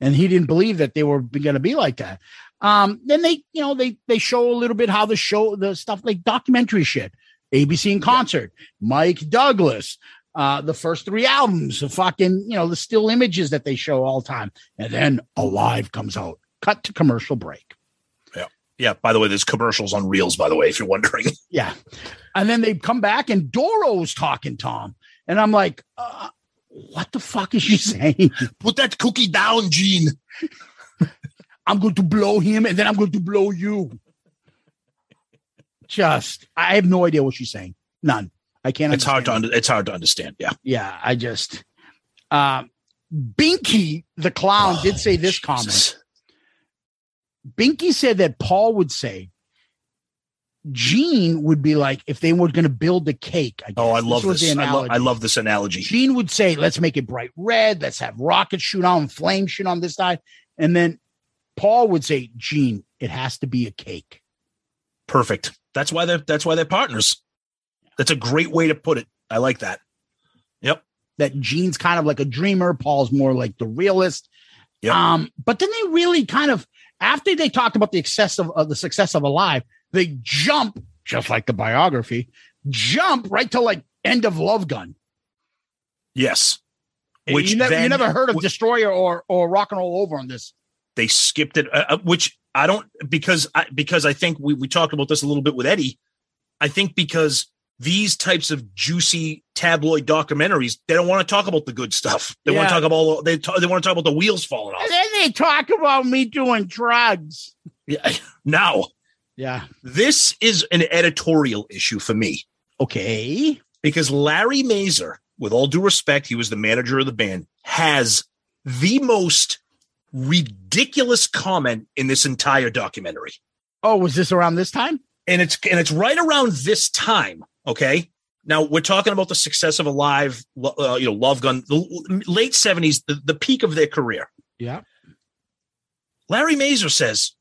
And he didn't believe that they were going to be like that. Um. Then they, you know, they they show a little bit how the show, the stuff like documentary shit, ABC in concert, Mike Douglas. Uh, the first three albums, the fucking, you know, the still images that they show all the time. And then Alive comes out. Cut to commercial break. Yeah, by the way, there's commercials on Reelz, by the way, if you're wondering. [LAUGHS] Yeah. And then they come back and Doro's talking, Tom. And I'm like, uh, what the fuck is she [LAUGHS] saying? Put that cookie down, Gene. [LAUGHS] I'm going to blow him and then I'm going to blow you. Just, I have no idea what she's saying. None. I can't. It's hard to understand. under, it's hard to understand. Yeah. Yeah. I just, um, Binky the clown did say this [SIGHS] comment. Binky said that Paul would say, Gene would be like, if they were going to build a cake. I guess. Oh, I love was this. I, lo-. I love this analogy. Gene would say, let's make it bright red. Let's have rockets shoot on, flame shoot on this side. And then Paul would say, Gene, it has to be a cake. Perfect. That's why they're that's why they're partners. That's a great way to put it. I like that. Yep. That Gene's kind of like a dreamer. Paul's more like the realist. Yep. Um, but then they really kind of, after they talked about the success of, of the success of Alive, they jump, just like the biography, jump right to like end of Love Gun. Yes. Which you, never, you never heard of Destroyer or or Rock and Roll Over on this. they skipped it, uh, uh, which I don't because I because I think we we talked about this a little bit with Eddie. I think because these types of juicy tabloid documentaries, they don't want to talk about the good stuff. They want to talk about they ta- they want to talk about the wheels falling And off. then they talk about me doing drugs. Yeah. [LAUGHS] Now Yeah. this is an editorial issue for me Okay. because Larry Mazer, with all due respect, he was the manager of the band, has the most ridiculous comment in this entire documentary. Oh, was this around this time? and it's and it's right around this time. Okay, now we're talking about the success of Alive, uh, you know, Love Gun, the late seventies, the, the peak of their career. Yeah. Larry Mazer says,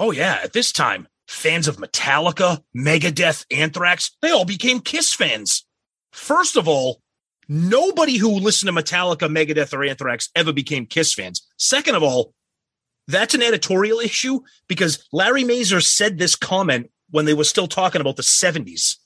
"Oh yeah, at this time, fans of Metallica, Megadeth, Anthrax, they all became Kiss fans. First of all." Nobody who listened to Metallica, Megadeth, or Anthrax ever became Kiss fans. Second of all, that's an editorial issue because Larry Mazer said this comment when they were still talking about the 70s.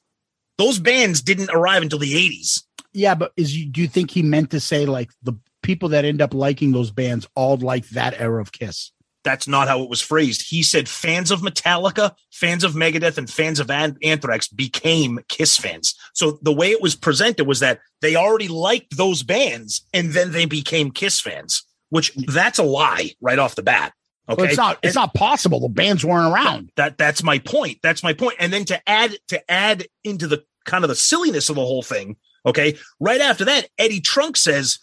Those bands didn't arrive until the 80s. Yeah, but is you do you think he meant to say like the people that end up liking those bands all like that era of Kiss? That's not how it was phrased. He said fans of Metallica, fans of Megadeth, and fans of An- Anthrax became Kiss fans. So the way it was presented was that they already liked those bands and then they became Kiss fans, which that's a lie right off the bat. Okay. Well, it's not it's And- not possible. The bands weren't around. That that's my point. That's my point. And then to add to add into the kind of the silliness of the whole thing, okay? Right after that, Eddie Trunk says,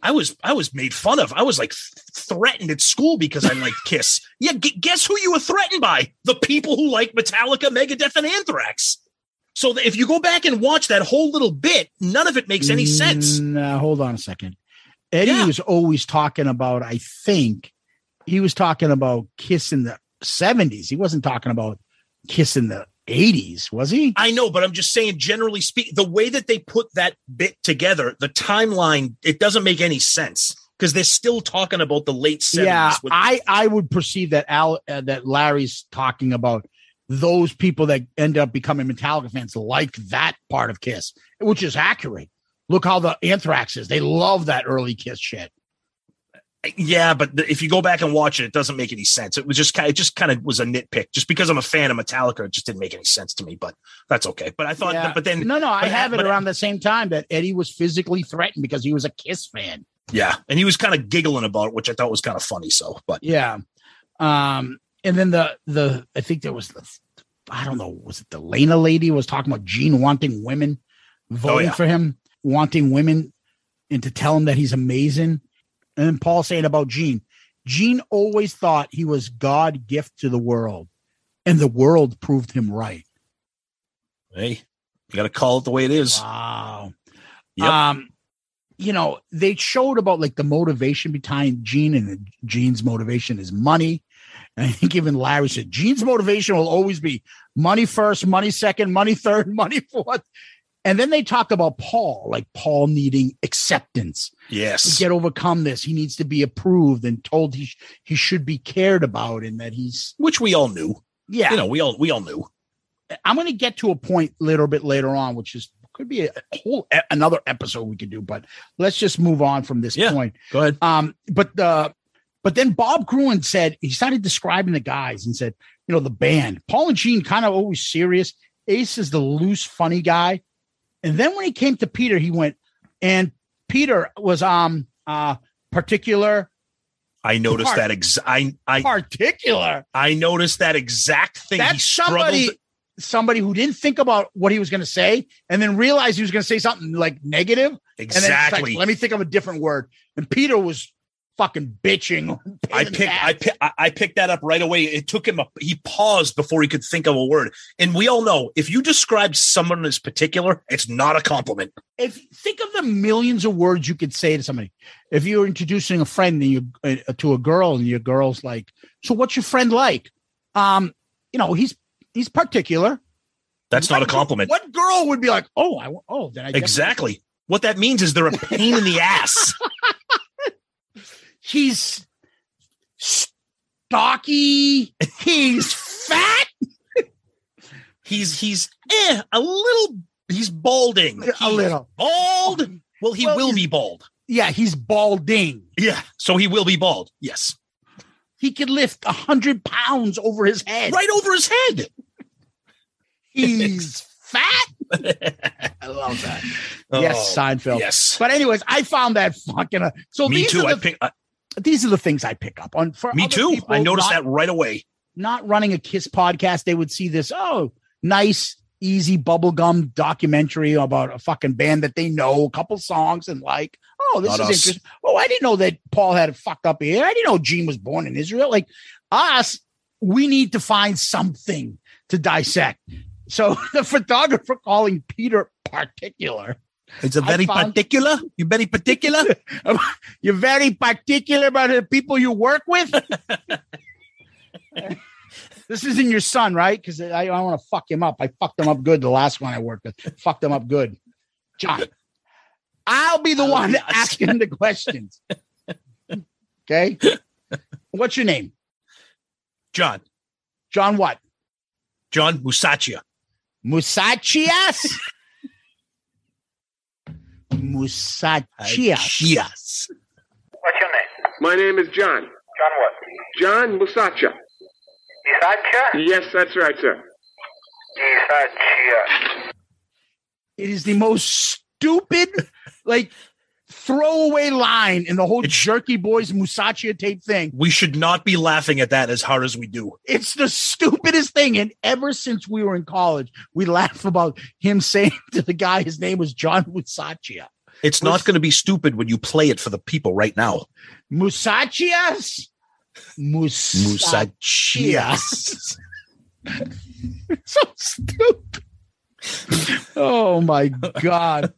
"I was I was made fun of. I was like th- threatened at school because I liked [LAUGHS] Kiss. Yeah, gu- guess who you were threatened by? The people who like Metallica, Megadeth, and Anthrax. So if you go back and watch that whole little bit, none of it makes any sense. No, hold on a second. Eddie Yeah. was always talking about, I think he was talking about Kiss in the 70s. He wasn't talking about Kiss in the 80s, was he? I know, but I'm just saying, generally speaking, the way that they put that bit together, the timeline, it doesn't make any sense because they're still talking about the late 70s. yeah, with- I I would perceive that Al uh, that Larry's talking about those people that end up becoming Metallica fans like that part of Kiss, which is accurate. Look how the Anthrax is. They love that early Kiss shit. Yeah, but if you go back and watch it, it doesn't make any sense. It was just kind, it just kind of was a nitpick. Just because I'm a fan of Metallica, it just didn't make any sense to me. But that's okay. But I thought, Yeah. but then no, no, I have it but- around the same time that Eddie was physically threatened because he was a Kiss fan. Yeah, and he was kind of giggling about it, which I thought was kind of funny. So, but Yeah. Um, and then the the I think there was the I don't know, was it the Lena lady was talking about Gene wanting women voting yeah. for him, wanting women and to tell him that he's amazing. And then Paul saying about Gene, Gene always thought he was God gift to the world, and the world proved him right. hey, you got to call it the way it is. Wow. Yep. Um, you know, they showed about like the motivation behind Gene, and Gene's motivation is money. And I think even Larry said Gene's motivation will always be money first, money second, money third, [LAUGHS] money fourth. And then they talk about Paul, like Paul needing acceptance Yes. to get overcome this. He needs to be approved and told he sh- he should be cared about, and that he's Which we all knew. yeah. You know, we all we all knew. I'm going to get to a point a little bit later on, which is could be a whole another episode we could do, but let's just move on from this Yeah. point. Go ahead. Um, but the but then Bob Gruen said he started describing the guys and said, you know, the band. Paul and Gene kind of always serious. Ace is the loose, funny guy. And then when he came to Peter, he went, and Peter was um uh particular, I noticed Part- that ex- I I particular. I noticed that exact thing. That's somebody somebody who didn't think about what he was going to say and then realized he was going to say something like negative and then like, Exactly. let me think of a different word and peter was fucking bitching I picked I pick I picked that up right away. It took him a he paused before he could think of a word. And we all know if you describe someone as particular, it's not a compliment. if think of the millions of words you could say to somebody if you're introducing a friend and you uh, to a girl and your girl's like so what's your friend like um you know he's he's particular That's not a compliment. what girl would be like oh i oh then i Exactly. What that means is they're a pain in the ass. [LAUGHS] he's stocky he's fat He's he's eh, a little he's balding. a little bald. Well, he Well, will be bald. yeah he's balding Yeah. So he will be bald. Yes. he could lift a hundred pounds over his head Right over his head. he's [LAUGHS] fat i love that yes Oh, seinfeld Yes. but anyways i found that fucking uh, so Me these too. I the, pick. I, these are the things i pick up on for me too. people I noticed not, that right away. not running a kiss podcast they would see this oh nice easy bubblegum documentary about a fucking band that they know a couple songs and like oh this Not is us. interesting oh i didn't know that paul had a fucked up ear i didn't know gene was born in israel like us we need to find something to dissect so [LAUGHS] the photographer calling peter particular It's a very found- particular. You're very particular. [LAUGHS] you're very particular about the people you work with [LAUGHS] this isn't your son right because i, I want to fuck him up i fucked him up good the last one i worked with fucked him up good john i'll be the oh, one yes. asking the questions okay what's your name John. john what John Musacchia. musachias musachias Yes. What's your name? My name is John. John what? John Musacha. Isacha? Yes, that's right, sir. Isacha. it is the most stupid like throwaway line in the whole jerky boys musachia tape thing We should not be laughing at that as hard as we do. it's the stupidest thing and ever since we were in college we laugh about him [LAUGHS] saying to the guy his name was john musachia It's not going to be stupid when you play it for the people right now. musachias Musachias. Musacchias. [LAUGHS] so stupid. oh my god.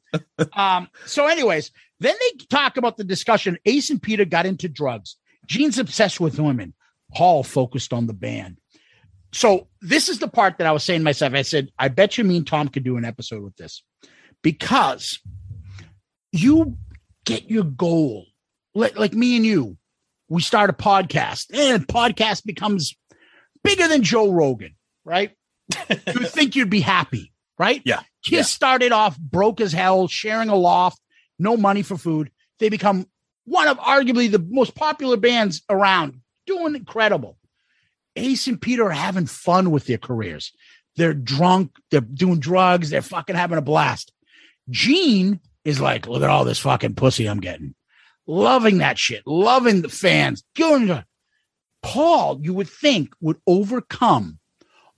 Um, so, anyways, then they talk about the discussion. Ace and Peter got into drugs. Gene's obsessed with women. Hall focused on the band. So this is the part that I was saying to myself. I said, I bet you mean Tom could do an episode with this because you get your goal. Like, like me and you, we start a podcast and podcast becomes bigger than Joe Rogan, right? [LAUGHS] you think you'd be happy, right? Yeah. Kiss Yeah. started off broke as hell, sharing a loft, no money for food. They become one of arguably the most popular bands around, doing incredible. Ace and Peter are having fun with their careers. They're drunk, they're doing drugs, they're fucking having a blast. Gene is like, look at all this fucking pussy I'm getting. loving that shit, loving the fans. Paul, you would think would overcome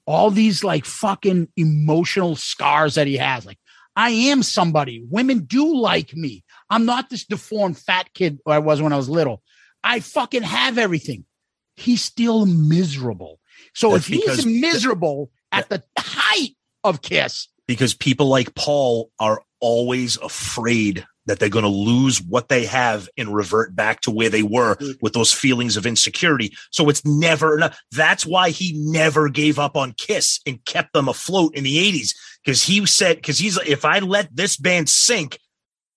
all these like fucking emotional scars that he has. Like, I am somebody. Women do like me. I'm not this deformed fat kid I was when I was little. I fucking have everything. He's still miserable. So That's if he's miserable at the height of Kiss, because people like Paul are always afraid that they're going to lose what they have and revert back to where they were mm-hmm. with those feelings of insecurity. So it's never enough. That's why he never gave up on Kiss and kept them afloat in the 80s because he said, because he's if I let this band sink,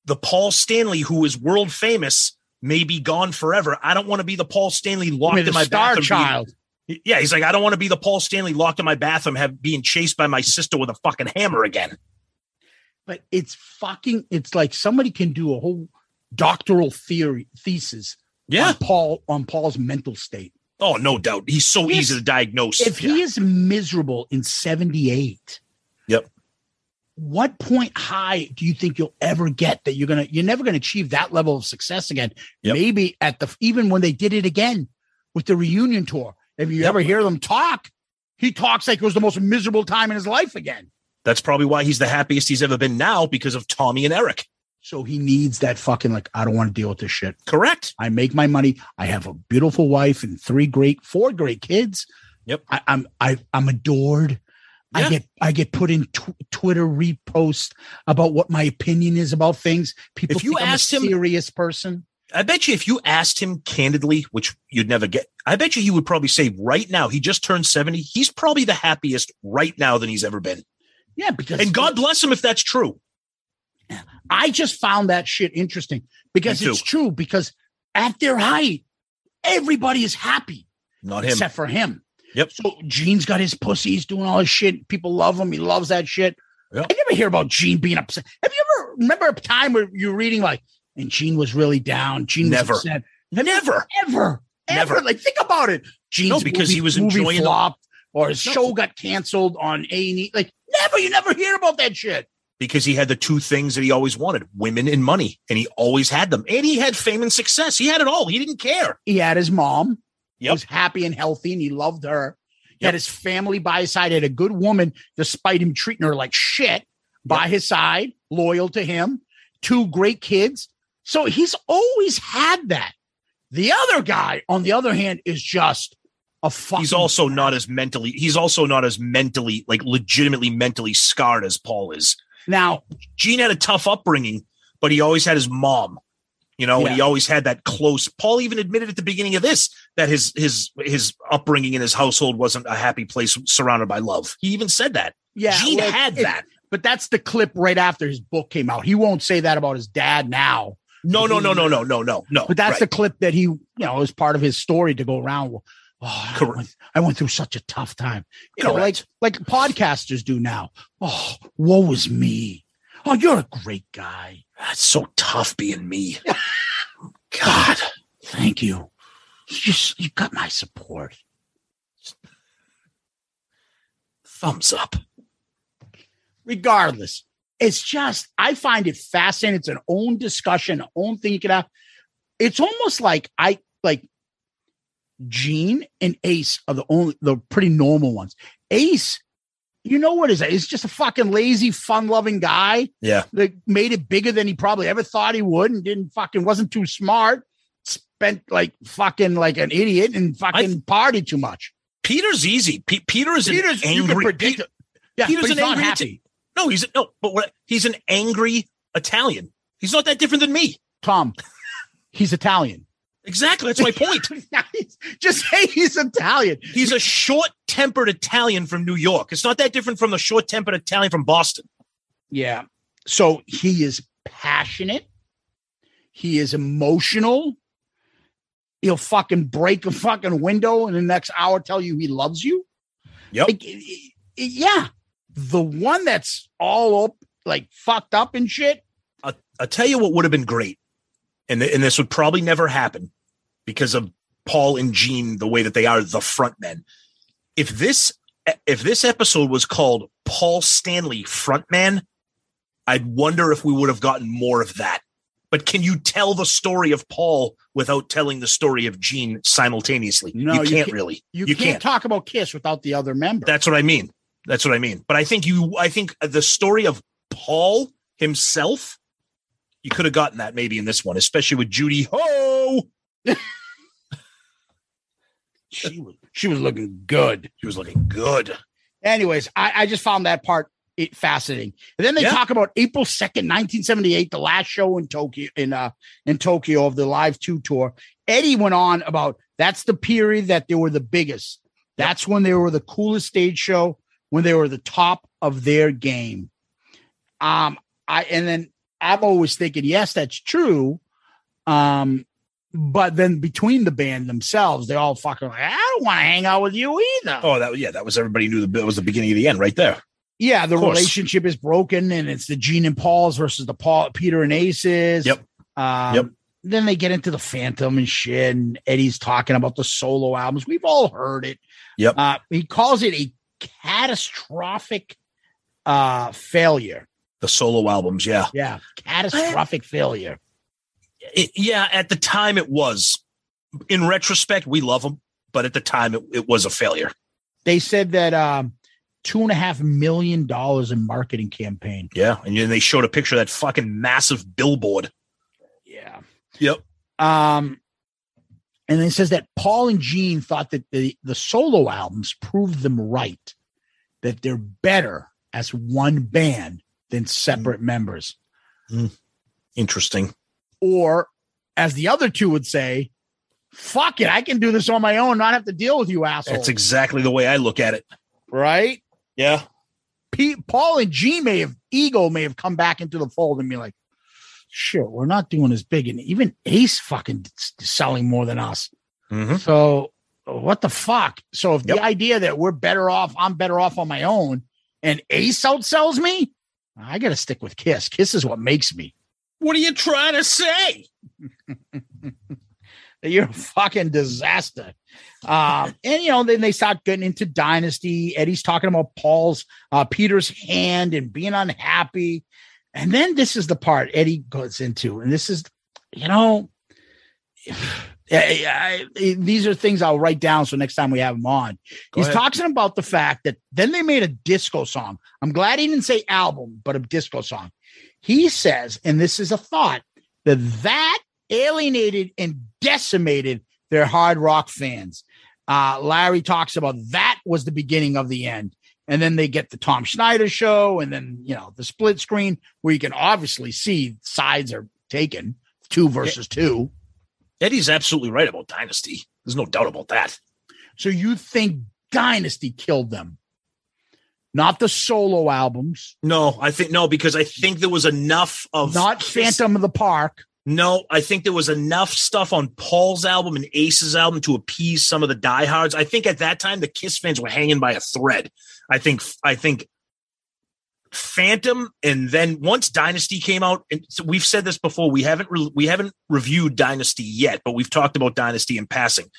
the Paul Stanley, who is world famous, may be gone forever. I don't want to be the Paul Stanley locked in my star bathroom. child. being- yeah, he's like, I don't want to be the Paul Stanley locked in my bathroom, have being chased by my sister with a fucking hammer again. But it's fucking it's like somebody can do a whole doctoral theory thesis Yeah. on Paul on Paul's mental state. Oh, no doubt. He's so easy to diagnose. If he is miserable in 78, Yep. what point high do you think you'll ever get that you're gonna you're never gonna achieve that level of success again? Yep. Maybe at the even when they did it again with the reunion tour. If you Yep. ever hear them talk, he talks like it was the most miserable time in his life again. That's probably why he's the happiest he's ever been now because of Tommy and Eric. So he needs that fucking like, I don't want to deal with this shit. Correct. I make my money. I have a beautiful wife and three great, four great kids. Yep. I, I'm I, I'm adored. I get I get put in tw- Twitter reposts about what my opinion is about things. People If you think I'm a asked him- serious person. I bet you if you asked him candidly, which you'd never get, I bet you he would probably say right now, he just turned 70. He's probably the happiest right now than he's ever been. Yeah, because And God bless him if that's true. I just found that shit interesting because it's true. Because at their height, everybody is happy Not him. except for him. Yep. So Gene's got his pussy. He's doing all his shit. People love him. He loves that shit. Yep. I never hear about Gene being upset. Have you ever remember a time where you're reading like, and Gene was really down. Gene was Never. upset. Never. Ever, ever. Never. Like think about it. Gene's No, because movie- he was enjoying the- flopped or his No. show got canceled on A and E. Like never. You never hear about that shit. Because he had the two things that he always wanted women and money. And he always had them. And he had fame and success. He had it all. He didn't care. He had his mom. He Yep. was happy and healthy, and he loved her. He Yep. had his family by his side. He had a good woman, despite him treating her like shit, by his side, loyal to him. Two great kids. So he's always had that. The other guy, on the other hand, is just. He's also not as mentally, he's also not as mentally, like legitimately mentally scarred as Paul is. now. Gene had a tough upbringing, but he always had his mom, you know, and he always had that close. Paul even admitted at the beginning of this that his his his upbringing in his household wasn't a happy place surrounded by love. He even said that. Yeah, Gene well, had it- that. But that's the clip right after his book came out. He won't say that about his dad now. No, no, no, no, no, no, no, no. But that's right. the clip that he, you know, was part of his story to go around. Oh, I went, I went through such a tough time. You know, like like podcasters do now. Oh, woe is me. Oh, you're a great guy. That's so tough being me. [LAUGHS] God. Thank you. You just you got my support. Thumbs up. Regardless, it's just I find it fascinating. It's an own discussion, own thing you can have. It's almost like I like Gene and Ace are the only the pretty normal ones. Ace, you know what is that? He's just a fucking lazy, fun-loving guy Yeah. that made it bigger than he probably ever thought he would and didn't fucking wasn't too smart. Spent like fucking like an idiot and fucking partied too much. Peter's easy. Pe- Peter is Peter's an angry. predict Pe- Yeah, Peter's an not angry happy. no, he's no, but what? He's an angry Italian. He's not that different than me. Tom, he's Italian. Exactly. That's my point. [LAUGHS] Just say he's Italian. He's a short-tempered Italian from New York. It's not that different from the short-tempered Italian from Boston. Yeah. So he is passionate. He is emotional. He'll fucking break a fucking window in the next hour, tell you he loves you. Yep. Like, i- i- yeah. The one that's all up, like fucked up and shit. I'll, I'll tell you what would have been great, and th- and this would probably never happen because of Paul and Gene the way that they are the frontmen. If this if this episode was called Paul Stanley Frontman, I'd wonder if we would have gotten more of that. But can you tell the story of Paul without telling the story of Gene simultaneously? No, you you can't can't- really. You, You can't, can't. talk about Kiss without the other member. That's what I mean. That's what I mean. But I think you, I think the story of Paul himself, you could have gotten that maybe in this one, especially with Judy Ho. [LAUGHS] she was she was looking good. She was looking good. Anyways, I, I just found that part it fascinating. And then they Yeah. talk about April second, nineteen seventy eight, the last show in Tokyo in uh in Tokyo of the Live Two tour. Eddie went on about that's the period that they were the biggest. That's when they were the coolest stage show, when they were the top of their game. Um, I and then I'm always thinking, yes, that's true. Um, but then between the band themselves, they all fucking like, I don't want to hang out with you either. Oh, that yeah, that was everybody knew the it was the beginning of the end right there. Yeah, the relationship is broken, and it's the Gene and Paul's versus the Paul, Peter and Aces. Yep. Um, Yep. Then they get into the Phantom and shit, and Eddie's talking about the solo albums. We've all heard it. Yep. Uh, he calls it a catastrophic uh, failure. The solo albums, yeah. Yeah, catastrophic failure. It- yeah, at the time it was. In retrospect, we love them, but at the time it, it was a failure. They said that um, two and a half million dollars in marketing campaign. Yeah, and then they showed a picture of that fucking massive billboard. Yeah. Yep. Um, and it says that Paul and Gene thought that the, the solo albums proved them right, that they're better as one band than separate members. Interesting. Or, as the other two would say, fuck it, I can do this on my own, not have to deal with you assholes. That's exactly the way I look at it. right? Yeah. Pete, Paul and Gene may have ego may have come back into the fold and be like, shit, we're not doing as big, and even Ace fucking selling more than us. Mhm. So what the fuck? So if Yep. the idea that we're better off, I'm better off on my own, and Ace outsells me, I got to stick with Kiss. Kiss is what makes me. What are you trying to say? [LAUGHS] You're a fucking disaster. Um, and you know, then they start getting into Dynasty. Eddie's talking about Paul's uh Peter's hand and being unhappy. And then this is the part Eddie goes into, and this is, you know, I- I- these are things I'll write down so next time we have him on. Go He's ahead. talking about the fact that then they made a disco song. I'm glad he didn't say album, but a disco song. He says, and this is a thought, that that alienated and decimated their hard rock fans. Uh, Larry talks about that was the beginning of the end. And then they get the Tom Snyder show, and then you know the split screen where you can obviously see sides are taken two versus two. Eddie's absolutely right about Dynasty. There's no doubt about that. So you think Dynasty killed them, not the solo albums, No, I think no, because I think there was enough of not Phantom of the Park. No, I think there was enough stuff on Paul's album and Ace's album to appease some of the diehards. I think at that time the Kiss fans were hanging by a thread. I think I think Phantom and then once Dynasty came out, and so we've said this before. We haven't re- we haven't reviewed Dynasty yet, but we've talked about Dynasty in passing.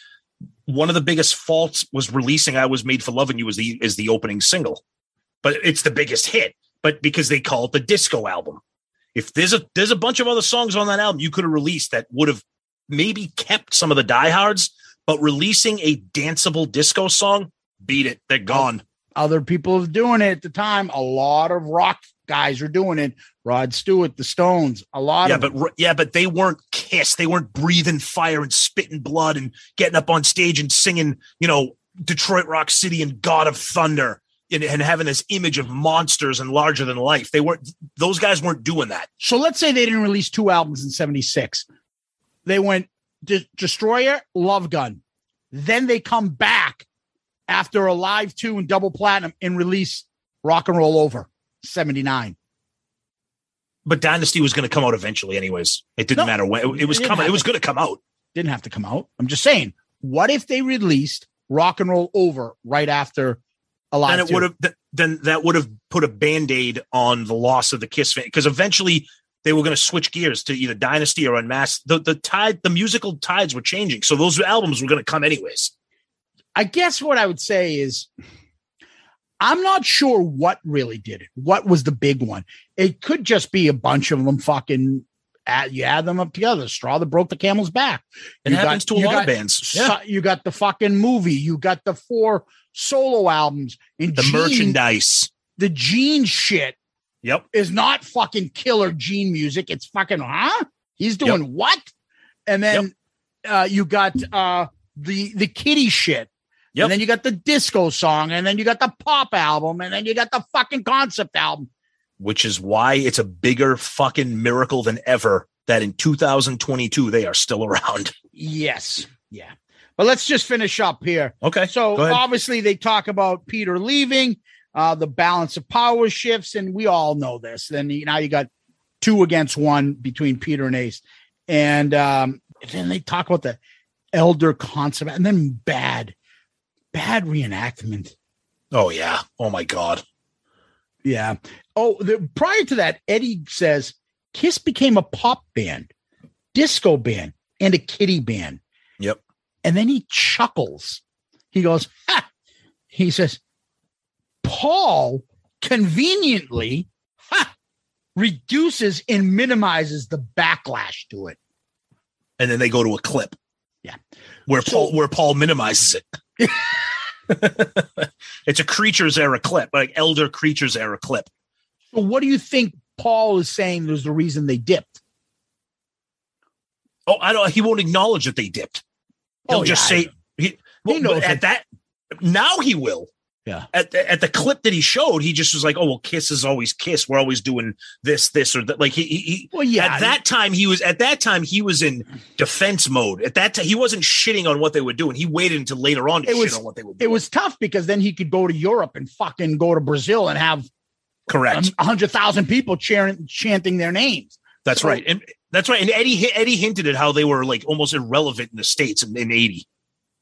One of the biggest faults was releasing "I Was Made for Loving You" as the is the opening single, but it's the biggest hit. But because they call it the disco album, if there's a there's a bunch of other songs on that album you could have released that would have maybe kept some of the diehards, but releasing a danceable disco song, beat it. They're gone. Other people doing it at the time. A lot of rock guys are doing it. Rod Stewart, the Stones, a lot Yeah, of but r- yeah, but they weren't Kiss. They weren't breathing fire and spitting blood and getting up on stage and singing, you know, Detroit Rock City and God of Thunder and, and having this image of monsters and larger than life. They weren't. Those guys weren't doing that. So let's say they didn't release two albums in 76. They went De- Destroyer, Love Gun. Then they come back after a live two and double platinum and release Rock and Roll Over 79. But Dynasty was going to come out eventually, anyways. It didn't No, matter when. It, it was it coming. It was going to come out. Didn't have to come out. I'm just saying, what if they released Rock and Roll Over right after a live then it two? would have th- then that would have put a band-aid on the loss of the kiss fan because eventually they were going to switch gears to either dynasty or unmasked the the tide the musical tides were changing so those albums were going to come anyways I guess what I would say is I'm not sure what really did it. What was the big one? It could just be a bunch of them fucking add, you add them up together. Straw that broke the camel's back. It You happens got- to a lot of bands. Yeah. You got the fucking movie. You got the four solo albums. And The Gene- merchandise. The Gene shit Yep. is not fucking killer Gene music. It's fucking huh? He's doing what? And then uh, you got uh, the the kitty shit. Yep. And then you got the disco song, and then you got the pop album, and then you got the fucking concept album. Which is why it's a bigger fucking miracle than ever that in 2022 they are still around. [LAUGHS] Yes. Yeah. But let's just finish up here. Okay. So obviously they talk about Peter leaving, uh, the balance of power shifts, and we all know this. Then you, now you got two against one between Peter and Ace, and um, then they talk about the elder concept, and then bad, bad reenactment. Oh yeah. Oh my god. Yeah. Oh, the, prior to that, Eddie says Kiss became a pop band, disco band, and a kitty band. Yep. And then he chuckles. He goes, ha! He says, Paul conveniently ha, reduces and minimizes the backlash to it. And then they go to a clip. Yeah. Where So- Paul where Paul minimizes it. [LAUGHS] it's a creatures era clip, like elder creatures era clip. So, what do you think Paul is saying was the reason they dipped? Oh, I don't he won't acknowledge that they dipped. He'll Oh, just yeah, say he, well, knows but it. at that now he will. Yeah. At the, at the clip that he showed, he just was like, "Oh well, Kiss is always Kiss. We're always doing this, this, or that." Like he, he, he Well, yeah. at that time he was at that time he was in defense mode. At that time, he wasn't shitting on what they were doing. He waited until later on to It shit was- on what they were doing. it was tough because then he could go to Europe and fucking go to Brazil and have correct. a hundred thousand people cheering, chanting their names. that's so- right, and that's right. And Eddie Eddie hinted at how they were like almost irrelevant in the states in, in eighty.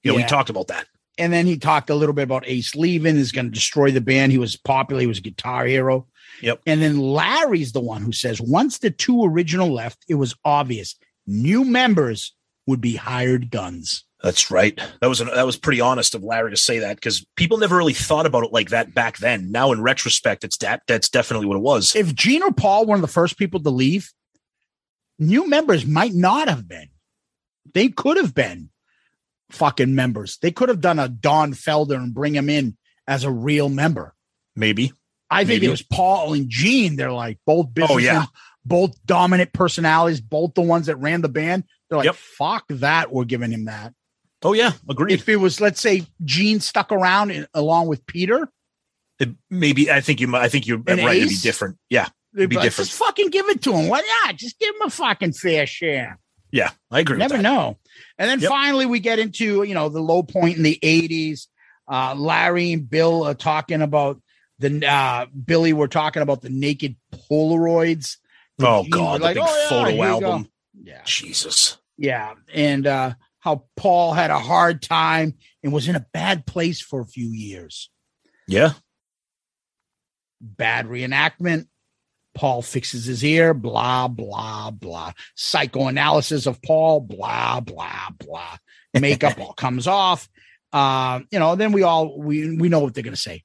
You know, Yeah. we talked about that. And then he talked a little bit about Ace leaving is going to destroy the band. He was popular. He was a guitar hero. Yep. And then Larry's the one who says once the two original left, it was obvious new members would be hired guns. That's right. That was an, that was pretty honest of Larry to say that because people never really thought about it like that back then. Now, in retrospect, it's that that's definitely what it was. If Gene or Paul were one of the first people to leave, new members might not have been. They could have been fucking members. They could have done a Don Felder and bring him in as a real member. Maybe. I think Maybe. it was Paul and Gene. They're like both businessmen, Oh, yeah. both dominant personalities, both the ones that ran the band. They're like, Yep. fuck that. We're giving him that. Oh yeah, agreed. If it was, let's say, Gene stuck around in, along with Peter, It- maybe I think you might. I think you're right. An It'd be different. Yeah, be be like, different. just fucking give it to him. Why not? Just give him a fucking fair share. Yeah. I agree. Never know. And then Yep. finally, we get into you know the low point in the '80s. Uh, Larry and Bill are talking about the uh, Billy. We're talking about the naked Polaroids. Oh Gene god, was the like, big "Oh, yeah, photo album. Yeah, Jesus. yeah, and uh, how Paul had a hard time and was in a bad place for a few years. Yeah. Bad reenactment. Paul fixes his ear. Blah blah blah. Psychoanalysis of Paul. Blah blah blah. Makeup [LAUGHS] all comes off. Um, you know, then we all we we know what they're gonna say.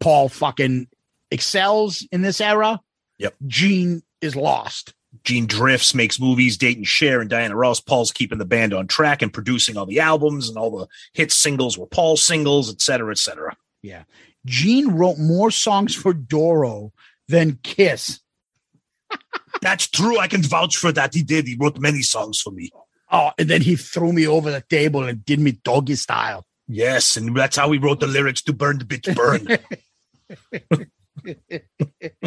Paul fucking excels in this era. Yep. Gene is lost. Gene drifts, makes movies, Dayton Cher and Diana Ross. Paul's keeping the band on track and producing all the albums and all the hit singles were Paul singles, et cetera, et cetera. Yeah. Gene wrote more songs for Doro than Kiss. That's true. I can vouch for that. He did. He wrote many songs for me. Oh, and then he threw me over the table and did me doggy style. Yes, and that's how he wrote the lyrics to "Burn the Bitch Burn."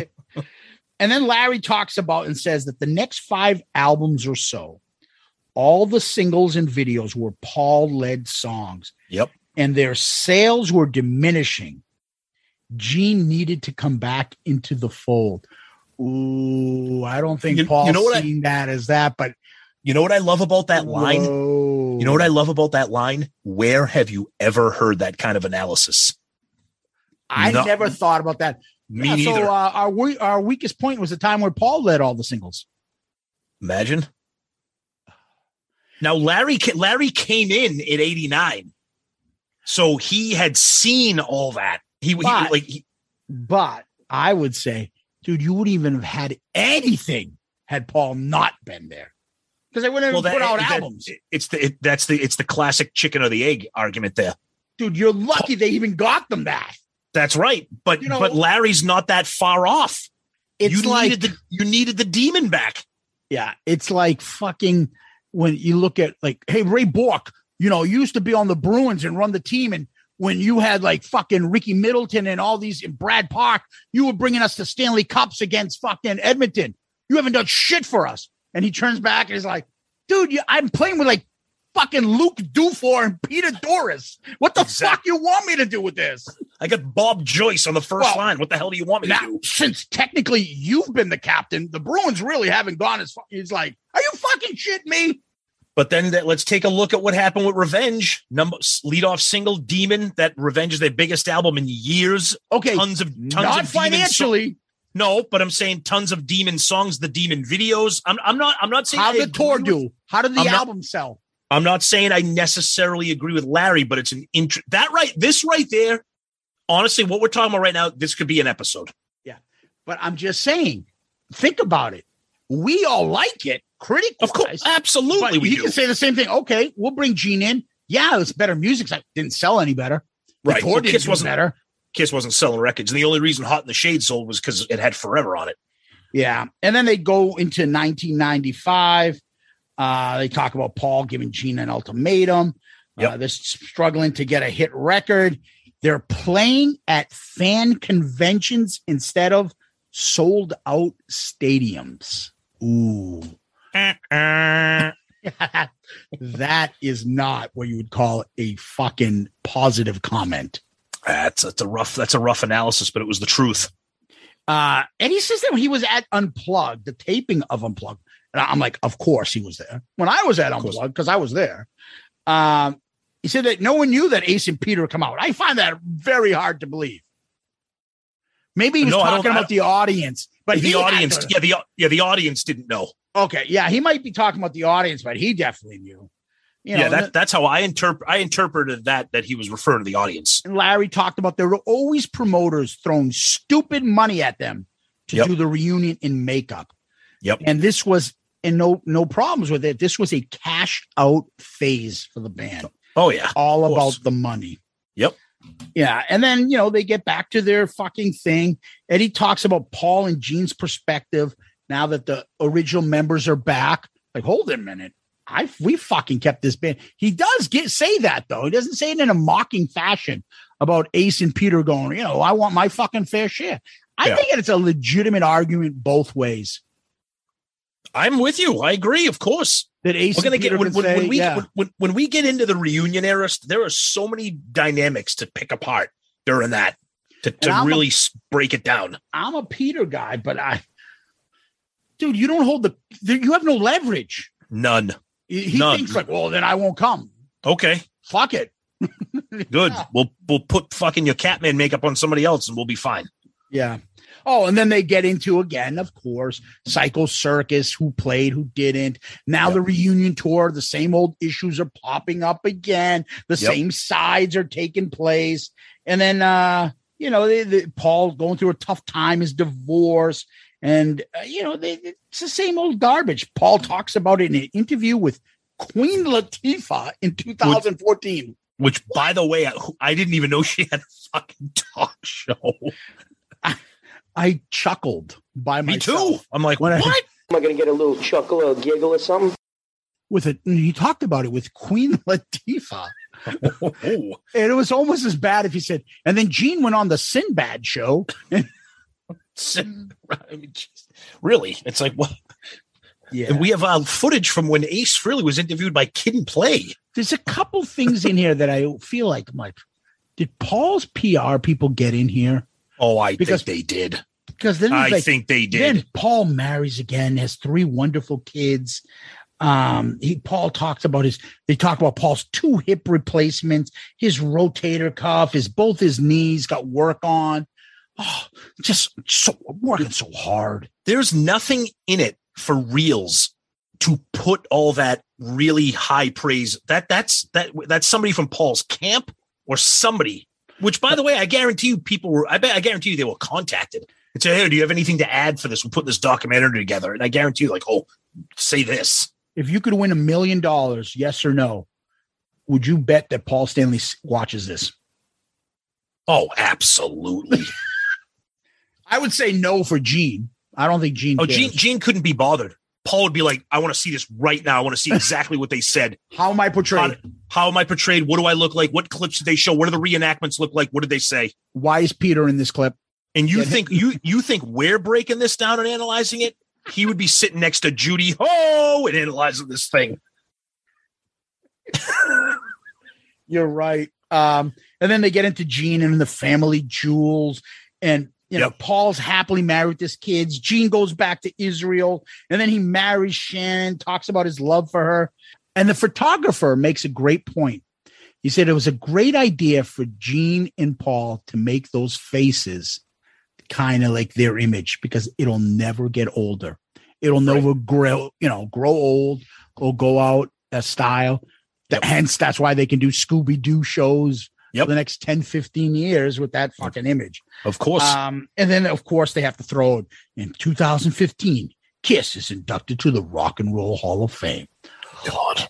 [LAUGHS] [LAUGHS] And then Larry talks about and says that the next five albums or so, all the singles and videos were Paul led songs yep. and their sales were diminishing. Gene needed to come back into the fold. Ooh, I don't think You- Paul you know what I- seen that as that, but You know what I love about that line? Whoa. You know what I love about that line? Where have you ever heard that kind of analysis? I No- never thought about that. Me Yeah, neither. So uh, our we- our weakest point was the time where Paul led all the singles. Imagine. Now Larry ca- Larry came in at 89. So he had seen all that. He, he like he, But I would say, dude, you wouldn't even have had anything had Paul not been there. Because they wouldn't Well, have that, put out that- albums. it's the it, that's the it's the classic chicken or the egg argument there. Dude, you're lucky they even got them that. That's right. But You know- but Larry's not that far off. It's you like needed the you needed the demon back. Yeah, it's like fucking when you look at like, hey, Ray Bourque, you know, used to be on the Bruins and run the team, and when you had like fucking Ricky Middleton and all these in Brad Park, you were bringing us to Stanley Cups against fucking Edmonton. You haven't done shit for us. And he turns back and he's like, dude, you, I'm playing with like fucking Luc Dufour and Peter Douris. What the fuck you want me to do with this? I got Bob Joyce on the first Well, line. What the hell do you want me Now, to do? since technically you've been the captain, the Bruins really haven't gone as far. He's like, are you fucking shitting me? But then that, let's take a look at what happened with Revenge. Number lead off single Demon. That Revenge is their biggest album in years. Okay, tons of tons not of financially. no, but I'm saying tons of Demon songs, the Demon videos. I'm I'm not I'm not saying How did tour with- do? How did the I'm not- album sell? I'm not saying I necessarily agree with Larry, but it's an int- that right this right there. Honestly, what we're talking about right now, this could be an episode. Yeah, but I'm just saying, think about it. We all like it, critic Of course, absolutely, he do. can say the same thing. Okay, we'll bring Gene in. Yeah, it's better music. It didn't sell any better. Right. Well, Kiss wasn't better. Kiss wasn't selling records, and the only reason Hot in the Shade sold was because it had Forever on it. Yeah. And then they go into 1995. Uh, they talk about Paul giving Gene an ultimatum. Uh, they're struggling to get a hit record. They're playing at fan conventions instead of sold out stadiums. Ooh. [LAUGHS] that is not what you would call a fucking positive comment. That's that's a rough that's a rough analysis, but it was the truth. Uh, and he says that when he was at Unplugged, the taping of Unplugged, and I'm like, of course he was there. When I was at Unplugged, because I was there, um, he said that no one knew that Ace and Peter would come out. I find that very hard to believe. Maybe he was No, talking about the audience, but the he audience, yeah, the yeah, the audience didn't know. Okay, yeah, he might be talking about the audience, but he definitely knew. You know, yeah, that, that's how I interpret. I interpreted that that he was referring to the audience. and Larry talked about there were always promoters throwing stupid money at them to Yep. do the reunion in makeup. Yep. And this was and no no problems with it. This was a cash out phase for the band. Oh yeah, All course. about the money. Yep. Yeah. And then, you know, they get back to their fucking thing. Eddie talks about Paul and Gene's perspective now that the original members are back. Like, hold a minute. I we fucking kept this band. He does get say that though. He doesn't say it in a mocking fashion about Ace and Peter going, you know, I want my fucking fair share. I Yeah. think it's a legitimate argument both ways. I'm with you. I agree. Of course, That Ace we're gonna get Peter when, can when, when we yeah. when, when when we get into the reunion era. There are so many dynamics to pick apart during that to, to really s break it down. I'm a Peter guy, but I, dude, you don't hold the, you have no leverage. None. He None. thinks like, well, then I won't come. Okay, Fuck it. [LAUGHS] good. Yeah. We'll we'll put fucking your Catman makeup on somebody else, and we'll be fine. Yeah. Oh, and then they get into again, of course, Psycho Circus, who played, who didn't. Now the reunion tour, the same old issues are popping up again. The Yep. same sides are taking place. And then, uh, you know, they, they, Paul going through a tough time, his divorce. And, uh, you know, they, it's the same old garbage. Paul talks about it in an interview with Queen Latifah in 2014. Which, by the way, I, I didn't even know she had a fucking talk show. I chuckled by Me myself. too. I'm like, When I- what? Am I going to get a little chuckle or giggle or something? with it. He talked about it with Queen [LAUGHS] Latifah. [LAUGHS] Oh, And it was almost as bad if he said, and then Gene went on the Sinbad show. [LAUGHS] I mean, jeez. really? It's like what? Yeah. And we have uh, footage from when Ace Frehley was interviewed by Kid and Play. There's a couple things in here that I feel like I'm did Paul's PR people get in here? Oh, I Because- think they did. Because then I like, think they did. then Paul marries again, has three wonderful kids. Um, he Paul talks about his they talk about Paul's two hip replacements, his rotator cuff, his both his knees got work on. Oh, just so working so hard. There's nothing in it for Reelz to put all that really high praise. That that's that that's somebody from Paul's camp or somebody. Which, by the way, I guarantee you, people were. I bet I guarantee you they were contacted. and say, "Hey, do you have anything to add for this? We're putting this documentary together." And I guarantee you, like, oh, say this. If you could win a million dollars, yes or no, would you bet that Paul Stanley watches this? Oh, absolutely. I would say no for Gene. I don't think Gene. oh, cares. Gene, Gene couldn't be bothered. Paul would be like, "I want to see this right now. I want to see exactly what they said. [LAUGHS] How am I portrayed? how am I portrayed? What do I look like? What clips did they show? What do the reenactments look like? What did they say?" Why is Peter in this clip? And you think you you think we're breaking this down and analyzing it? He would be sitting next to Judy Ho and analyzing this thing. [LAUGHS] You're right. Um, and then they get into Gene and the family jewels, and you know Paul's happily married with his kids. Gene goes back to Israel, and then he marries Shannon. Talks about his love for her, and the photographer makes a great point. He said it was a great idea for Gene and Paul to make those faces kind of like their image because it'll never get older. It'll never grow, you know, grow old or go out of style. That, Hence, that's why they can do Scooby Doo shows Yep. for the next 10, 15 years with that fucking image. Of course. Um, and then, of course, they have to throw it in 2015. Kiss is inducted to the Rock and Roll Hall of Fame. God.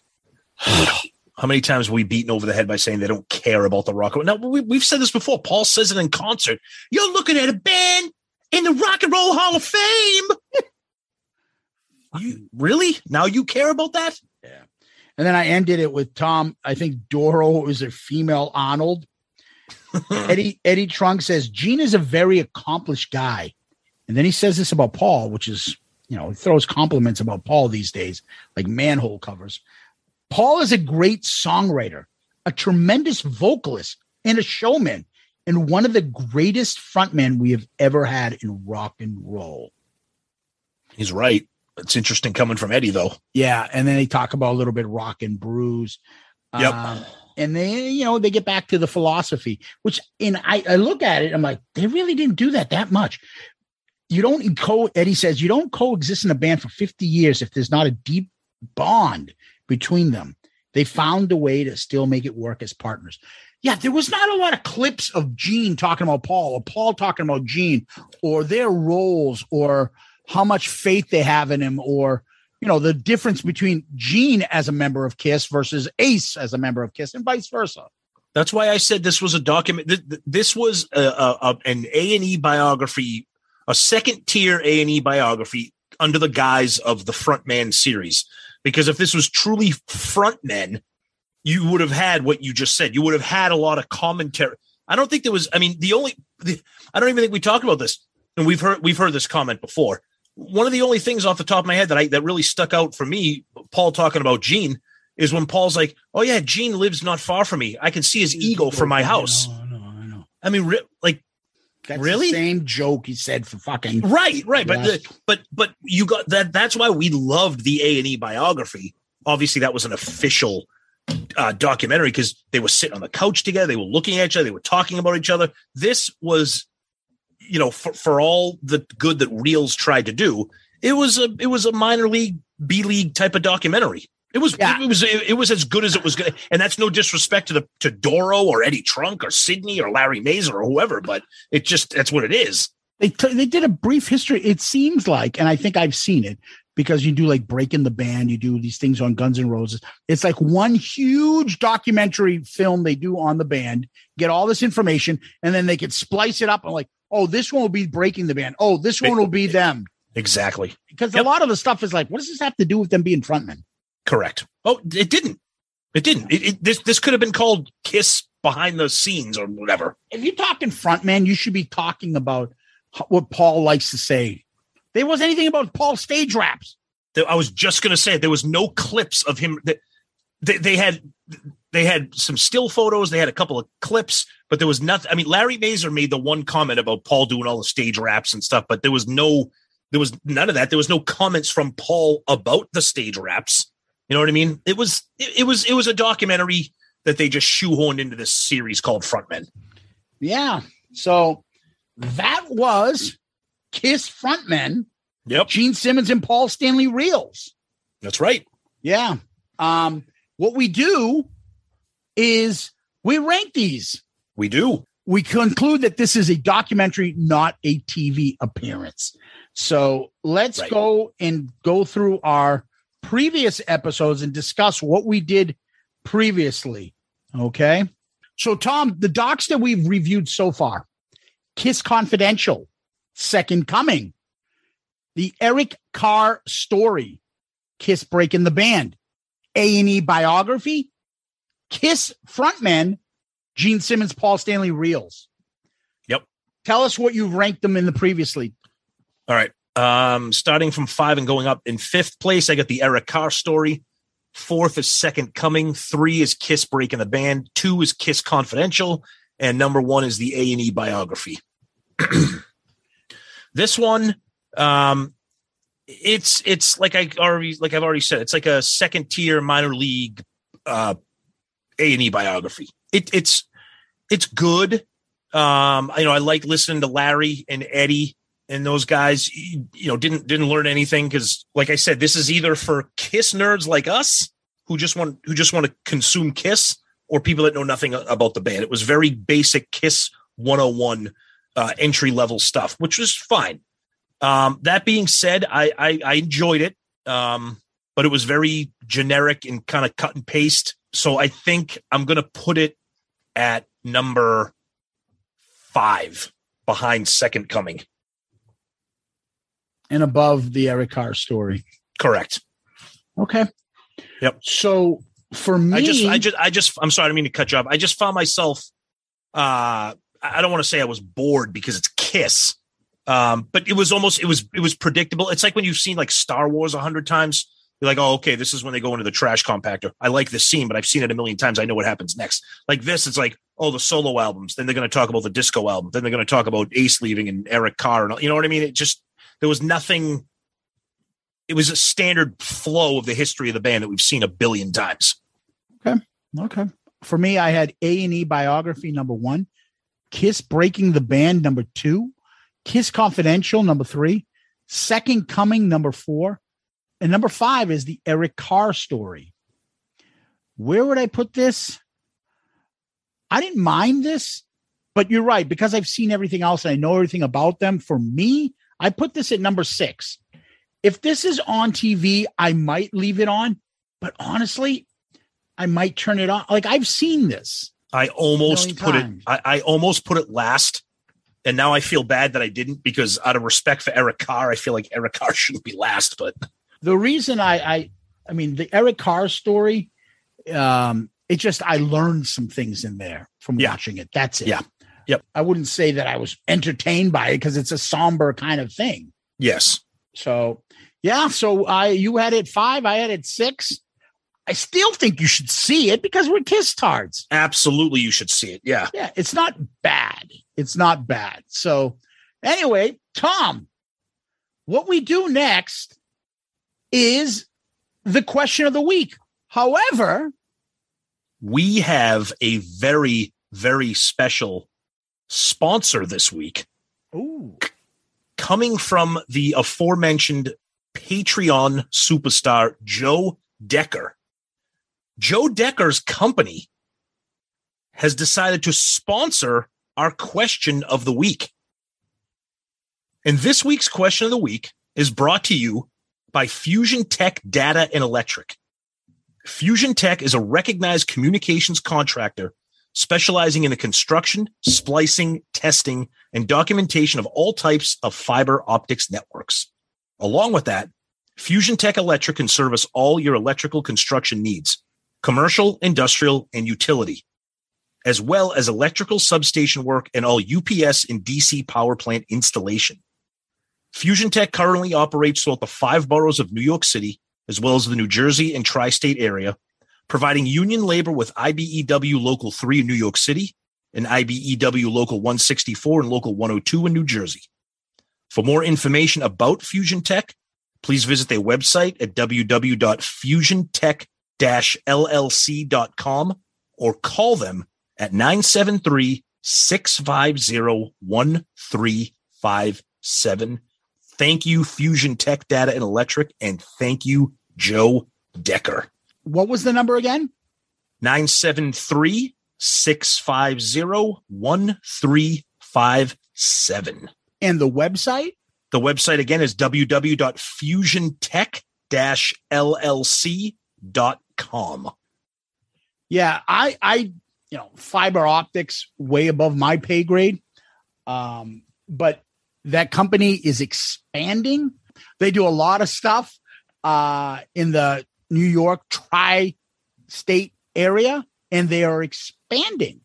[SIGHS] How many times have we beaten over the head by saying they don't care about the rock? Now we, we've said this before. Paul says it in concert. You're looking at a band in the Rock and Roll Hall of Fame. [LAUGHS] you really? Now you care about that? And then I ended it with Tom. I think Doro is a female Arnold. [LAUGHS] Eddie Eddie Trunk says Gene is a very accomplished guy, and then he says this about Paul, which is you know he throws compliments about Paul these days, like manhole covers. Paul is a great songwriter, a tremendous vocalist, and a showman, and one of the greatest frontmen we have ever had in rock and roll. He's right. It's interesting coming from Eddie, though. Yeah, and then they talk about a little bit rock and brews. Yep. Um, and then you know they get back to the philosophy, which in I, I look at it, I'm like, they really didn't do that that much. You don't co Eddie says you don't coexist in a band for 50 years if there's not a deep bond between them. They found a way to still make it work as partners. Yeah, there was not a lot of clips of Gene talking about Paul or Paul talking about Gene or their roles or how much faith they have in him or you know the difference between Gene as a member of Kiss versus Ace as a member of Kiss and vice versa. That's why I said this was a document. th- th- This was a, a, a- an A and E biography, a second tier A and E biography under the guise of the Frontman series. Because if this was truly Frontmen, you would have had what you just said. You would have had a lot of commentary. I don't think there was. I mean, the only. The, I don't even think we talked about this, and we've heard we've heard this comment before. One of the only things off the top of my head that I that really stuck out for me, Paul talking about Gene, is when Paul's like, "Oh yeah, Gene lives not far from me. I can see his ego from my house." I know, I know. I mean, re- like, That's Really? the same joke he said for fucking right, right, but the, but but you got that. That's why we loved the A and E biography. Obviously, that was an official uh, documentary because they were sitting on the couch together, they were looking at each other, they were talking about each other. This was, you know, for, for all the good that Reelz tried to do, it was a it was a minor league B league type of documentary. It was Yeah. it was it, it was as good as it was going, and that's no disrespect to the to Doro or Eddie Trunk or Sydney or Larry Mazer or whoever, but it just that's what it is. they t- they did a brief history. It seems like, and I think I've seen it because you do like breaking the band, you do these things on Guns N' Roses. It's like one huge documentary film they do on the band, get all this information, and then they could splice it up and like, oh, this one will be breaking the band. Oh, this one will be them. Exactly. Because Yep. a lot of the stuff is like, what does this have to do with them being frontmen? Correct. Oh, it didn't. It didn't. It, it, this this could have been called Kiss behind the scenes or whatever. If you're talking frontman, you should be talking about what Paul likes to say. There wasn't anything about Paul stage raps. I was just going to say there was no clips of him. That they, they had they had some still photos. They had a couple of clips, but there was nothing. I mean, Larry Mazer made the one comment about Paul doing all the stage raps and stuff, but there was no there was none of that. There was no comments from Paul about the stage raps. You know what I mean? It was it, it was it was a documentary that they just shoehorned into this series called Frontmen. Yeah. So that was Kiss frontmen, Yep, Gene Simmons and Paul Stanley Reelz. that's right. Yeah. Um, what we do is we rank these. We do. we conclude that this is a documentary, not a TV appearance. So let's Right. go and go through our previous episodes and discuss what we did previously. Okay. So, Tom, the docs that we've reviewed so far Kiss Confidential, Second Coming, the Eric Carr story, Kiss Breaking the Band, A&E biography, Kiss frontman, Gene Simmons, Paul Stanley Reelz. Yep. Tell us what you've ranked them in the previously. All right. Um, starting from five and going up in fifth place, I got the Eric Carr story. Fourth is Second Coming. Three is Kiss Breaking the Band. Two is Kiss Confidential, and number one is the A and E biography. [CLEARS THROAT] this one, um, it's it's like I already like I've already said, it's like a second tier minor league uh, A and E biography. It, it's it's good. Um, you know, I like listening to Larry and Eddie and those guys. You know, didn't didn't learn anything because, like I said, this is either for Kiss nerds like us who just want who just want to consume Kiss, or people that know nothing about the band. It was very basic Kiss 101 uh, entry level stuff, which was fine. Um, that being said, I, I, I enjoyed it, um, but it was very generic and kind of cut and paste. So I think I'm going to put it at number five behind Second Coming. and above the Eric Carr story. Correct. Okay. Yep. So for me, I just, I just, I just, I'm sorry, I didn't mean to cut you off. I just found myself, uh, I don't want to say I was bored because it's Kiss, um, but it was almost, it was, it was predictable. It's like when you've seen like Star Wars a hundred times. You're like, oh, okay, this is when they go into the trash compactor. I like this scene, but I've seen it a million times. I know what happens next. Like this, it's like, oh, the solo albums. Then they're going to talk about the disco album. Then they're going to talk about Ace leaving and Eric Carr. And you know what I mean? It just, there was nothing. It was a standard flow of the history of the band that we've seen a billion times. Okay. Okay. For me, I had A and E biography number one, Kiss Breaking the Band number two, Kiss Confidential number three, Second Coming number four, and number five is the Eric Carr story. Where would I put this? I didn't mind this, but you're right because I've seen everything else and I know everything about them. For me, I put this at number six. If this is on TV, I might leave it on, but honestly, I might turn it on. Like I've seen this. I almost put times. it. I, I almost put it last, and now I feel bad that I didn't because out of respect for Eric Carr, I feel like Eric Carr [LAUGHS] shouldn't be last. But The reason I, I, I mean, the Eric Carr story, um, it just I learned some things in there from Yeah. watching it. That's it. Yeah. Yep. I wouldn't say that I was entertained by it because it's a somber kind of thing. yes, So yeah, so I you had it five, I had it six. I still think you should see it because we're kiss tards. absolutely, you should see it. Yeah, Yeah, it's not bad. It's not bad. So anyway, Tom, what we do next is the question of the week. However, we have a very very special sponsor this week ooh, coming from the aforementioned Patreon superstar Joe Decker. Joe Decker's company has decided to sponsor our question of the week. And this week's question of the week is brought to you by Fusion Tech Data and Electric. Fusion Tech is a recognized communications contractor specializing in the construction, splicing, testing, and documentation of all types of fiber optics networks. Along with that, Fusion Tech Electric can service all your electrical construction needs, commercial, industrial, and utility, as well as electrical substation work and all UPS and DC power plant installation. Fusion Tech currently operates throughout the five boroughs of New York City, as well as the New Jersey and tri state area, providing union labor with IBEW Local 3 in New York City and IBEW Local 164 and Local 102 in New Jersey. For more information about Fusion Tech, please visit their website at www.fusiontech-llc.com or call them at 973-650-1357. Thank you, Fusion Tech Data and Electric, and thank you, Joe Decker. what was the number again? 973 650 1357. And the website? The website again is www.fusiontech-llc.com. Yeah, I, I, you know, fiber optics way above my pay grade. Um, but that company is expanding. They do a lot of stuff uh, in the New York tri state area, and they are expanding.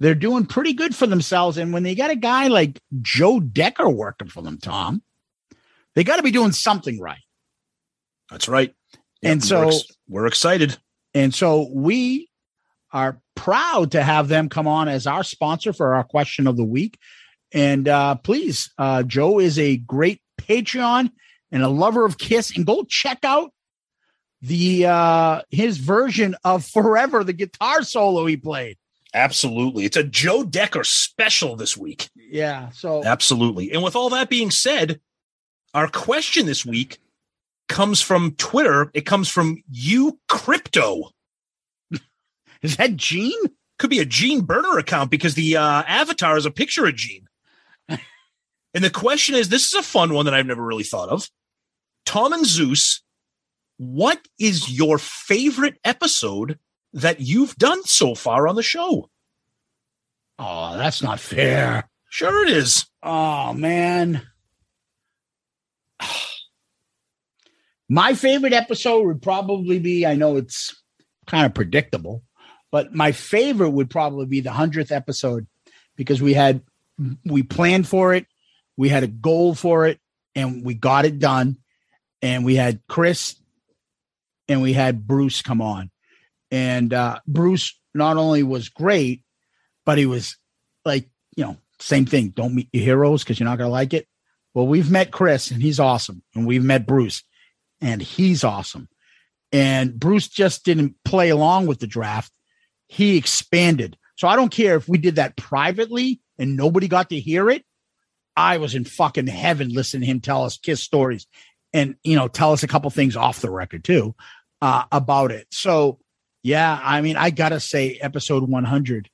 They're doing pretty good for themselves. And when they got a guy like Joe Decker working for them, Tom, they got to be doing something right. That's right. and so we're, ex- we're excited. And so we are proud to have them come on as our sponsor for our question of the week. And uh, please, uh, Joe is a great Patreon and a lover of Kiss. And go check out the uh, his version of Forever, the guitar solo he played. Absolutely. It's a Joe Decker special this week. Yeah. So Absolutely. And with all that being said, our question this week comes from Twitter. It comes from you crypto. [LAUGHS] Is that Gene? Could be a Gene burner account because the uh, avatar is a picture of Gene. And the question is this is a fun one that I've never really thought of. Tom and Zeus, what is your favorite episode that you've done so far on the show? Oh, that's not fair. Sure, it is. Oh, man. My favorite episode would probably be I know it's kind of predictable, but my favorite would probably be the 100th episode because we had, we planned for it, we had a goal for it, and we got it done. And we had Chris and we had Bruce come on. And uh, Bruce not only was great, but he was like, you know, same thing. Don't meet your heroes because you're not going to like it. Well, we've met Chris and he's awesome. And we've met Bruce and he's awesome. And Bruce just didn't play along with the draft, he expanded. So I don't care if we did that privately and nobody got to hear it. I was in fucking heaven listening to him tell us kiss stories and, you know, tell us a couple things off the record too uh, about it. So, yeah, I mean, I got to say, episode 100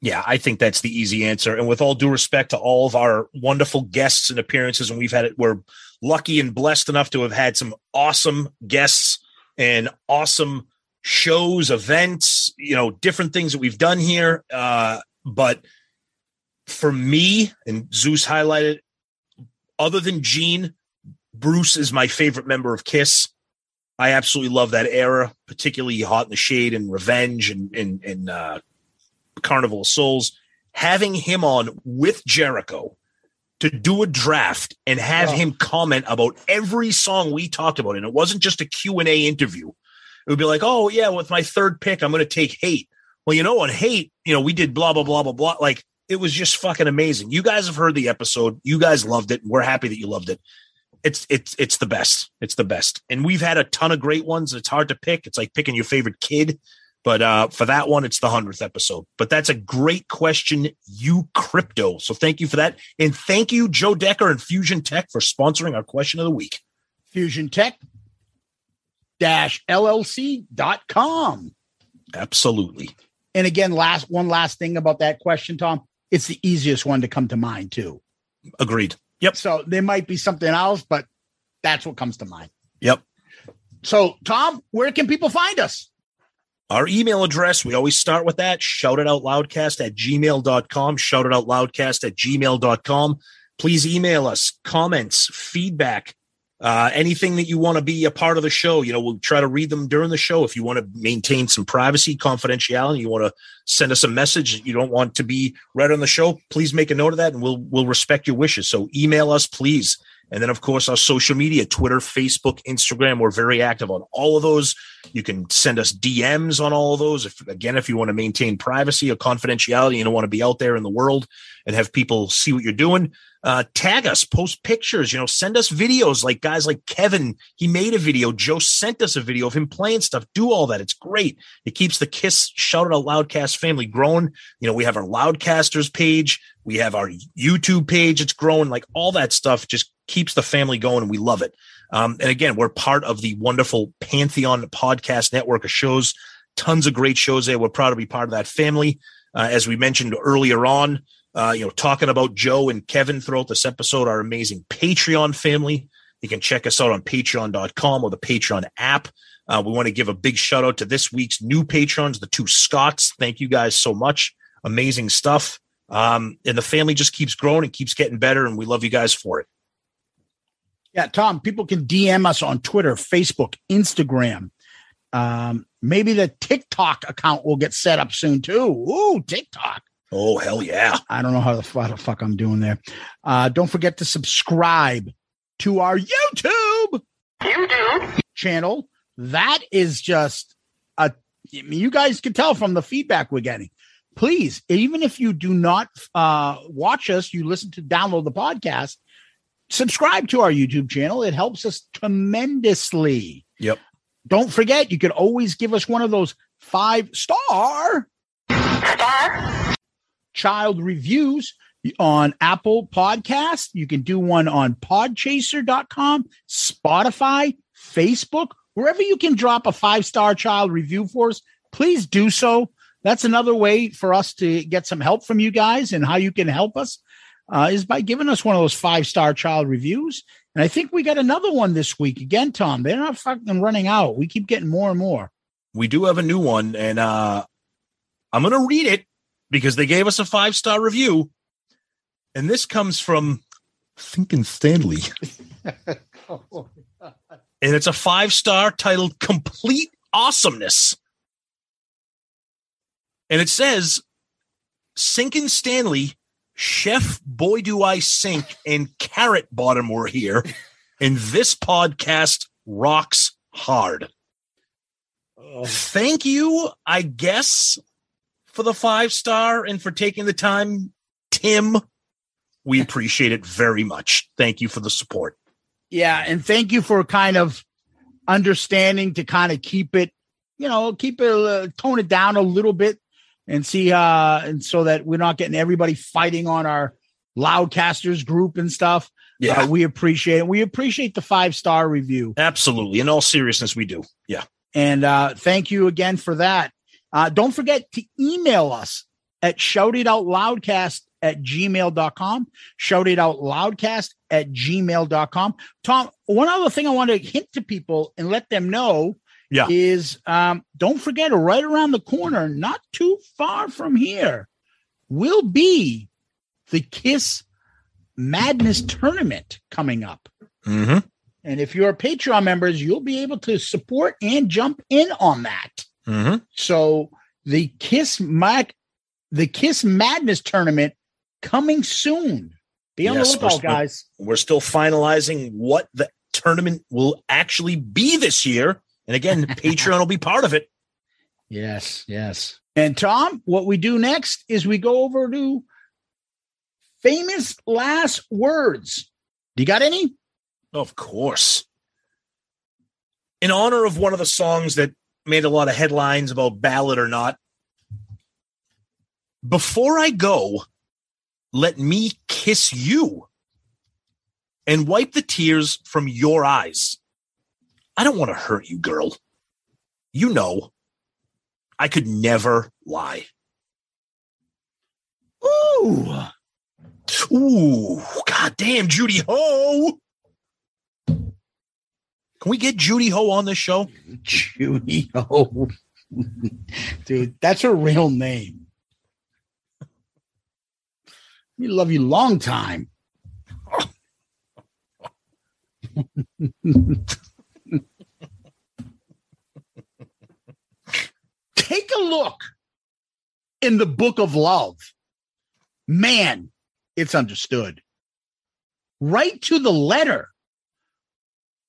Yeah, I think that's the easy answer. And with all due respect to all of our wonderful guests and appearances, and we've had it, we're lucky and blessed enough to have had some awesome guests and awesome shows, events, you know, different things that we've done here. Uh, but for me, and Zeus highlighted, other than Gene, Bruce is my favorite member of Kiss. I absolutely love that era, particularly Hot in the Shade and Revenge and and, and uh, Carnival of Souls. Having him on with Jericho to do a draft and have Oh. him comment about every song we talked about, and it wasn't just a Q and A interview. It would be like, oh yeah, with my third pick, I'm going to take Hate. Well, you know, on Hate, you know, we did blah blah blah blah blah. Like it was just fucking amazing. You guys have heard the episode. You guys loved it. We're happy that you loved it it's it's it's the best. It's the best. And we've had a ton of great ones. It's hard to pick. It's like picking your favorite kid. But uh, for that one, it's the hundredth episode. But that's a great question, you crypto. So thank you for that, and thank you, Joe Decker and Fusion Tech for sponsoring our question of the week. Fusion Tech dash LLC.com. Absolutely. And again, last one last thing about that question, Tom. It's the easiest one to come to mind, too. Agreed. Yep. So there might be something else, but that's what comes to mind. Yep. So, Tom, where can people find us? Our email address, we always start with that. Shout it out loudcast at gmail.com. Shout it out loudcast at gmail.com. Please email us comments, feedback, uh, anything that you want to be a part of the show. You know, we'll try to read them during the show. If you want to maintain some privacy, confidentiality, you want to send us a message you don't want to be read on the show, please make a note of that and we'll we'll respect your wishes. So email us, please. And then, of course, our social media Twitter, Facebook, Instagram. We're very active on all of those. You can send us DMs on all of those. If, again, if you want to maintain privacy or confidentiality, you don't want to be out there in the world and have people see what you're doing, uh, tag us, post pictures, you know, send us videos like guys like Kevin. He made a video. Joe sent us a video of him playing stuff. Do all that. It's great. It keeps the Kiss Shout Out Loudcast family growing. You know, we have our Loudcasters page. We have our YouTube page. It's growing. Like all that stuff just keeps the family going and we love it. Um, and again, we're part of the wonderful Pantheon podcast network of shows. Tons of great shows there. We're proud to be part of that family. Uh, as we mentioned earlier on, uh, you know, talking about Joe and Kevin throughout this episode, our amazing Patreon family. You can check us out on patreon.com or the Patreon app. Uh, we want to give a big shout out to this week's new patrons, the two Scotts. Thank you guys so much. Amazing stuff. Um, and the family just keeps growing and keeps getting better, and we love you guys for it. Yeah, Tom, people can DM us on Twitter, Facebook, Instagram. Um, maybe the TikTok account will get set up soon too. Ooh, TikTok. Oh, hell yeah. I don't know how the, how the fuck I'm doing there. Uh, don't forget to subscribe to our YouTube, YouTube channel. That is just a, I mean, you guys can tell from the feedback we're getting. Please, even if you do not uh, watch us, you listen to download the podcast, subscribe to our YouTube channel. It helps us tremendously. Yep. Don't forget, you can always give us one of those five star star child reviews on Apple Podcast. You can do one on podchaser.com, Spotify, Facebook, wherever you can drop a five star child review for us. Please do so. That's another way for us to get some help from you guys and how you can help us uh, is by giving us one of those five star child reviews. And I think we got another one this week again, Tom. They're not fucking running out. We keep getting more and more. We do have a new one, and uh, I'm going to read it because they gave us a five star review. And this comes from Thinking Stanley. [LAUGHS] and it's a five star titled Complete Awesomeness. And it says, Sinkin' Stanley, Chef Boy Do I Sink, and Carrot Bottom were here. And this podcast rocks hard. Oh. Thank you, I guess, for the five star and for taking the time, Tim. We [LAUGHS] appreciate it very much. Thank you for the support. Yeah, and thank you for kind of understanding to kind of keep it, you know, keep it, uh, tone it down a little bit and see uh and so that we're not getting everybody fighting on our loudcasters group and stuff. Yeah. uh, we appreciate it we appreciate the five star review. Absolutely. In all seriousness we do. Yeah. And uh thank you again for that. Uh don't forget to email us at shout it out loudcast at gmail.com shout it out loudcast at gmail.com tom one other thing i want to hint to people and let them know yeah. is um, don't forget right around the corner, not too far from here, will be the Kiss Madness tournament coming up. Mm-hmm. And if you're Patreon members, you'll be able to support and jump in on that. Mm-hmm. So the Kiss Mac, the Kiss Madness tournament coming soon. Be on yes, the lookout, guys. We're still finalizing what the tournament will actually be this year. And again, [LAUGHS] Patreon will be part of it. Yes, yes. And Tom, what we do next is we go over to famous last words. Do you got any? Of course. In honor of one of the songs that made a lot of headlines about ballad or not, before I go, let me kiss you and wipe the tears from your eyes. I don't want to hurt you, girl. You know, I could never lie. Ooh. Ooh, god damn, Judy Ho. Can we get Judy Ho on this show? Judy Ho. Dude, that's her real name. We love you long time. [LAUGHS] take a look in the book of love. Man, it's understood. Right to the letter.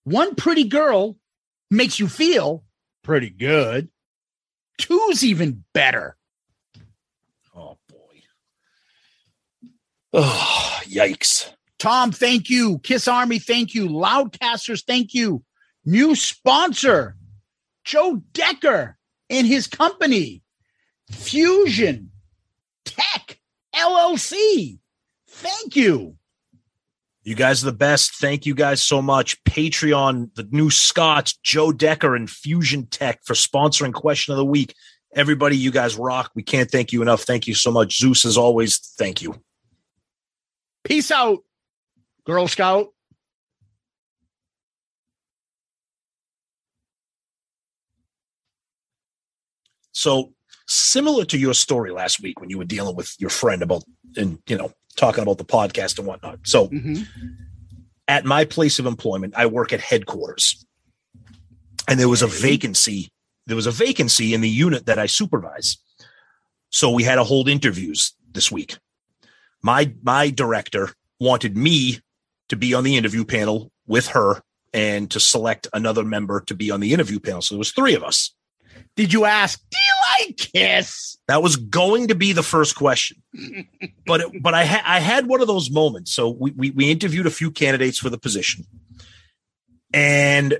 One pretty girl makes you feel pretty good. Two's even better. Oh, boy. Oh, yikes. Tom, thank you. Kiss Army, thank you. Loudcasters, thank you. New sponsor, Joe Decker and his company, Fusion Tech LLC. Thank you. You guys are the best. Thank you guys so much. Patreon, the new Scots, Joe Decker, and Fusion Tech for sponsoring Question of the Week. Everybody, you guys rock. We can't thank you enough. Thank you so much. Zeus, as always, thank you. Peace out, Girl Scout. So similar to your story last week when you were dealing with your friend about and you know talking about the podcast and whatnot. So Mm-hmm. at my place of employment, I work at headquarters, and there was a vacancy. There was a vacancy in the unit that I supervise. So we had to hold interviews this week. My my director wanted me to be on the interview panel with her and to select another member to be on the interview panel. So there was three of us. Did you ask, do you like Kiss? That was going to be the first question, [LAUGHS] but it, but I ha- I had one of those moments. So we, we we interviewed a few candidates for the position, and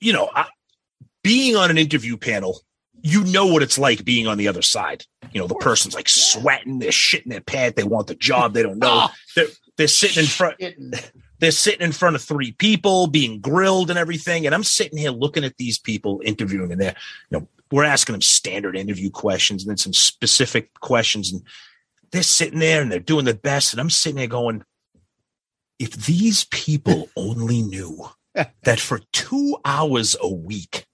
you know, I, being on an interview panel, you know what it's like being on the other side. You know, the person's like sweating, they're shitting their pants, they want the job, they don't know. [LAUGHS] Oh. They're they're sitting in front. They're sitting in front of three people, being grilled and everything, and I'm sitting here looking at these people interviewing, and they're you know we're asking them standard interview questions and then some specific questions and they're sitting there and they're doing their best and i'm sitting there going if these people [LAUGHS] only knew that for two hours a week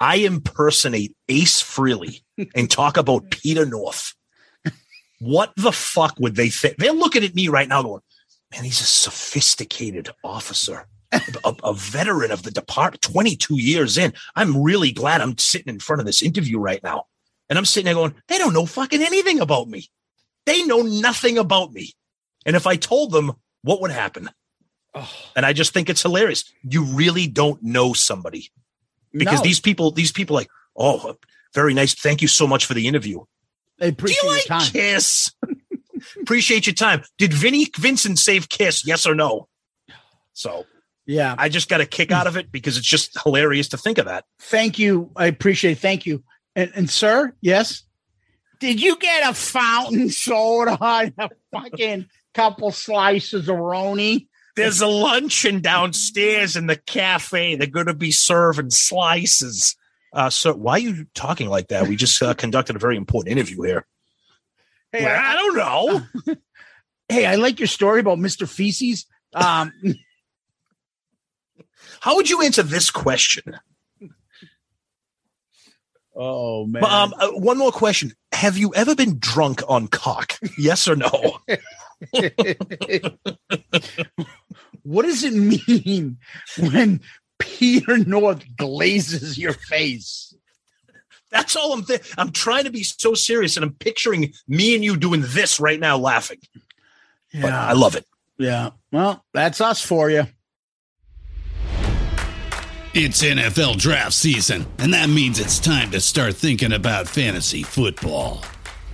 i impersonate Ace Frehley and talk about peter north what the fuck would they think? They're looking at me right now going man he's a sophisticated officer a, a veteran of the department 22 years in. I'm really glad i'm sitting in front of this interview right now. And i'm sitting there going they don't know fucking anything about me. They know nothing about me. And if i told them what would happen? Oh. And i just think it's hilarious. You really don't know somebody. Because No. these people these people like oh very nice. Thank you so much for the interview. They appreciate do you like time. kiss [LAUGHS] appreciate your time did Vinnie Vincent save kiss yes or no so Yeah. I just got a kick out of it because it's just hilarious to think of that. Thank you. I appreciate it. Thank you. And, and sir, yes. Did you get a fountain soda [LAUGHS] and a fucking couple slices of Roni? There's a luncheon downstairs in the cafe. They're going to be serving slices. Uh, sir, why are you talking like that? We just uh, conducted a very important interview here. Hey, Well, I, I don't know. [LAUGHS] hey, I like your story about Mr. Feces. Um, [LAUGHS] How would you answer this question? oh man. Um, uh, one more question: Have you ever been drunk on cock? [LAUGHS] Yes or no? what does it mean when Peter North glazes your face? That's all I'm. Th- I'm trying to be so serious, and I'm picturing me and you doing this right now, laughing. But I love it. Yeah. Well, that's us for you. It's NFL draft season, and that means it's time to start thinking about fantasy football.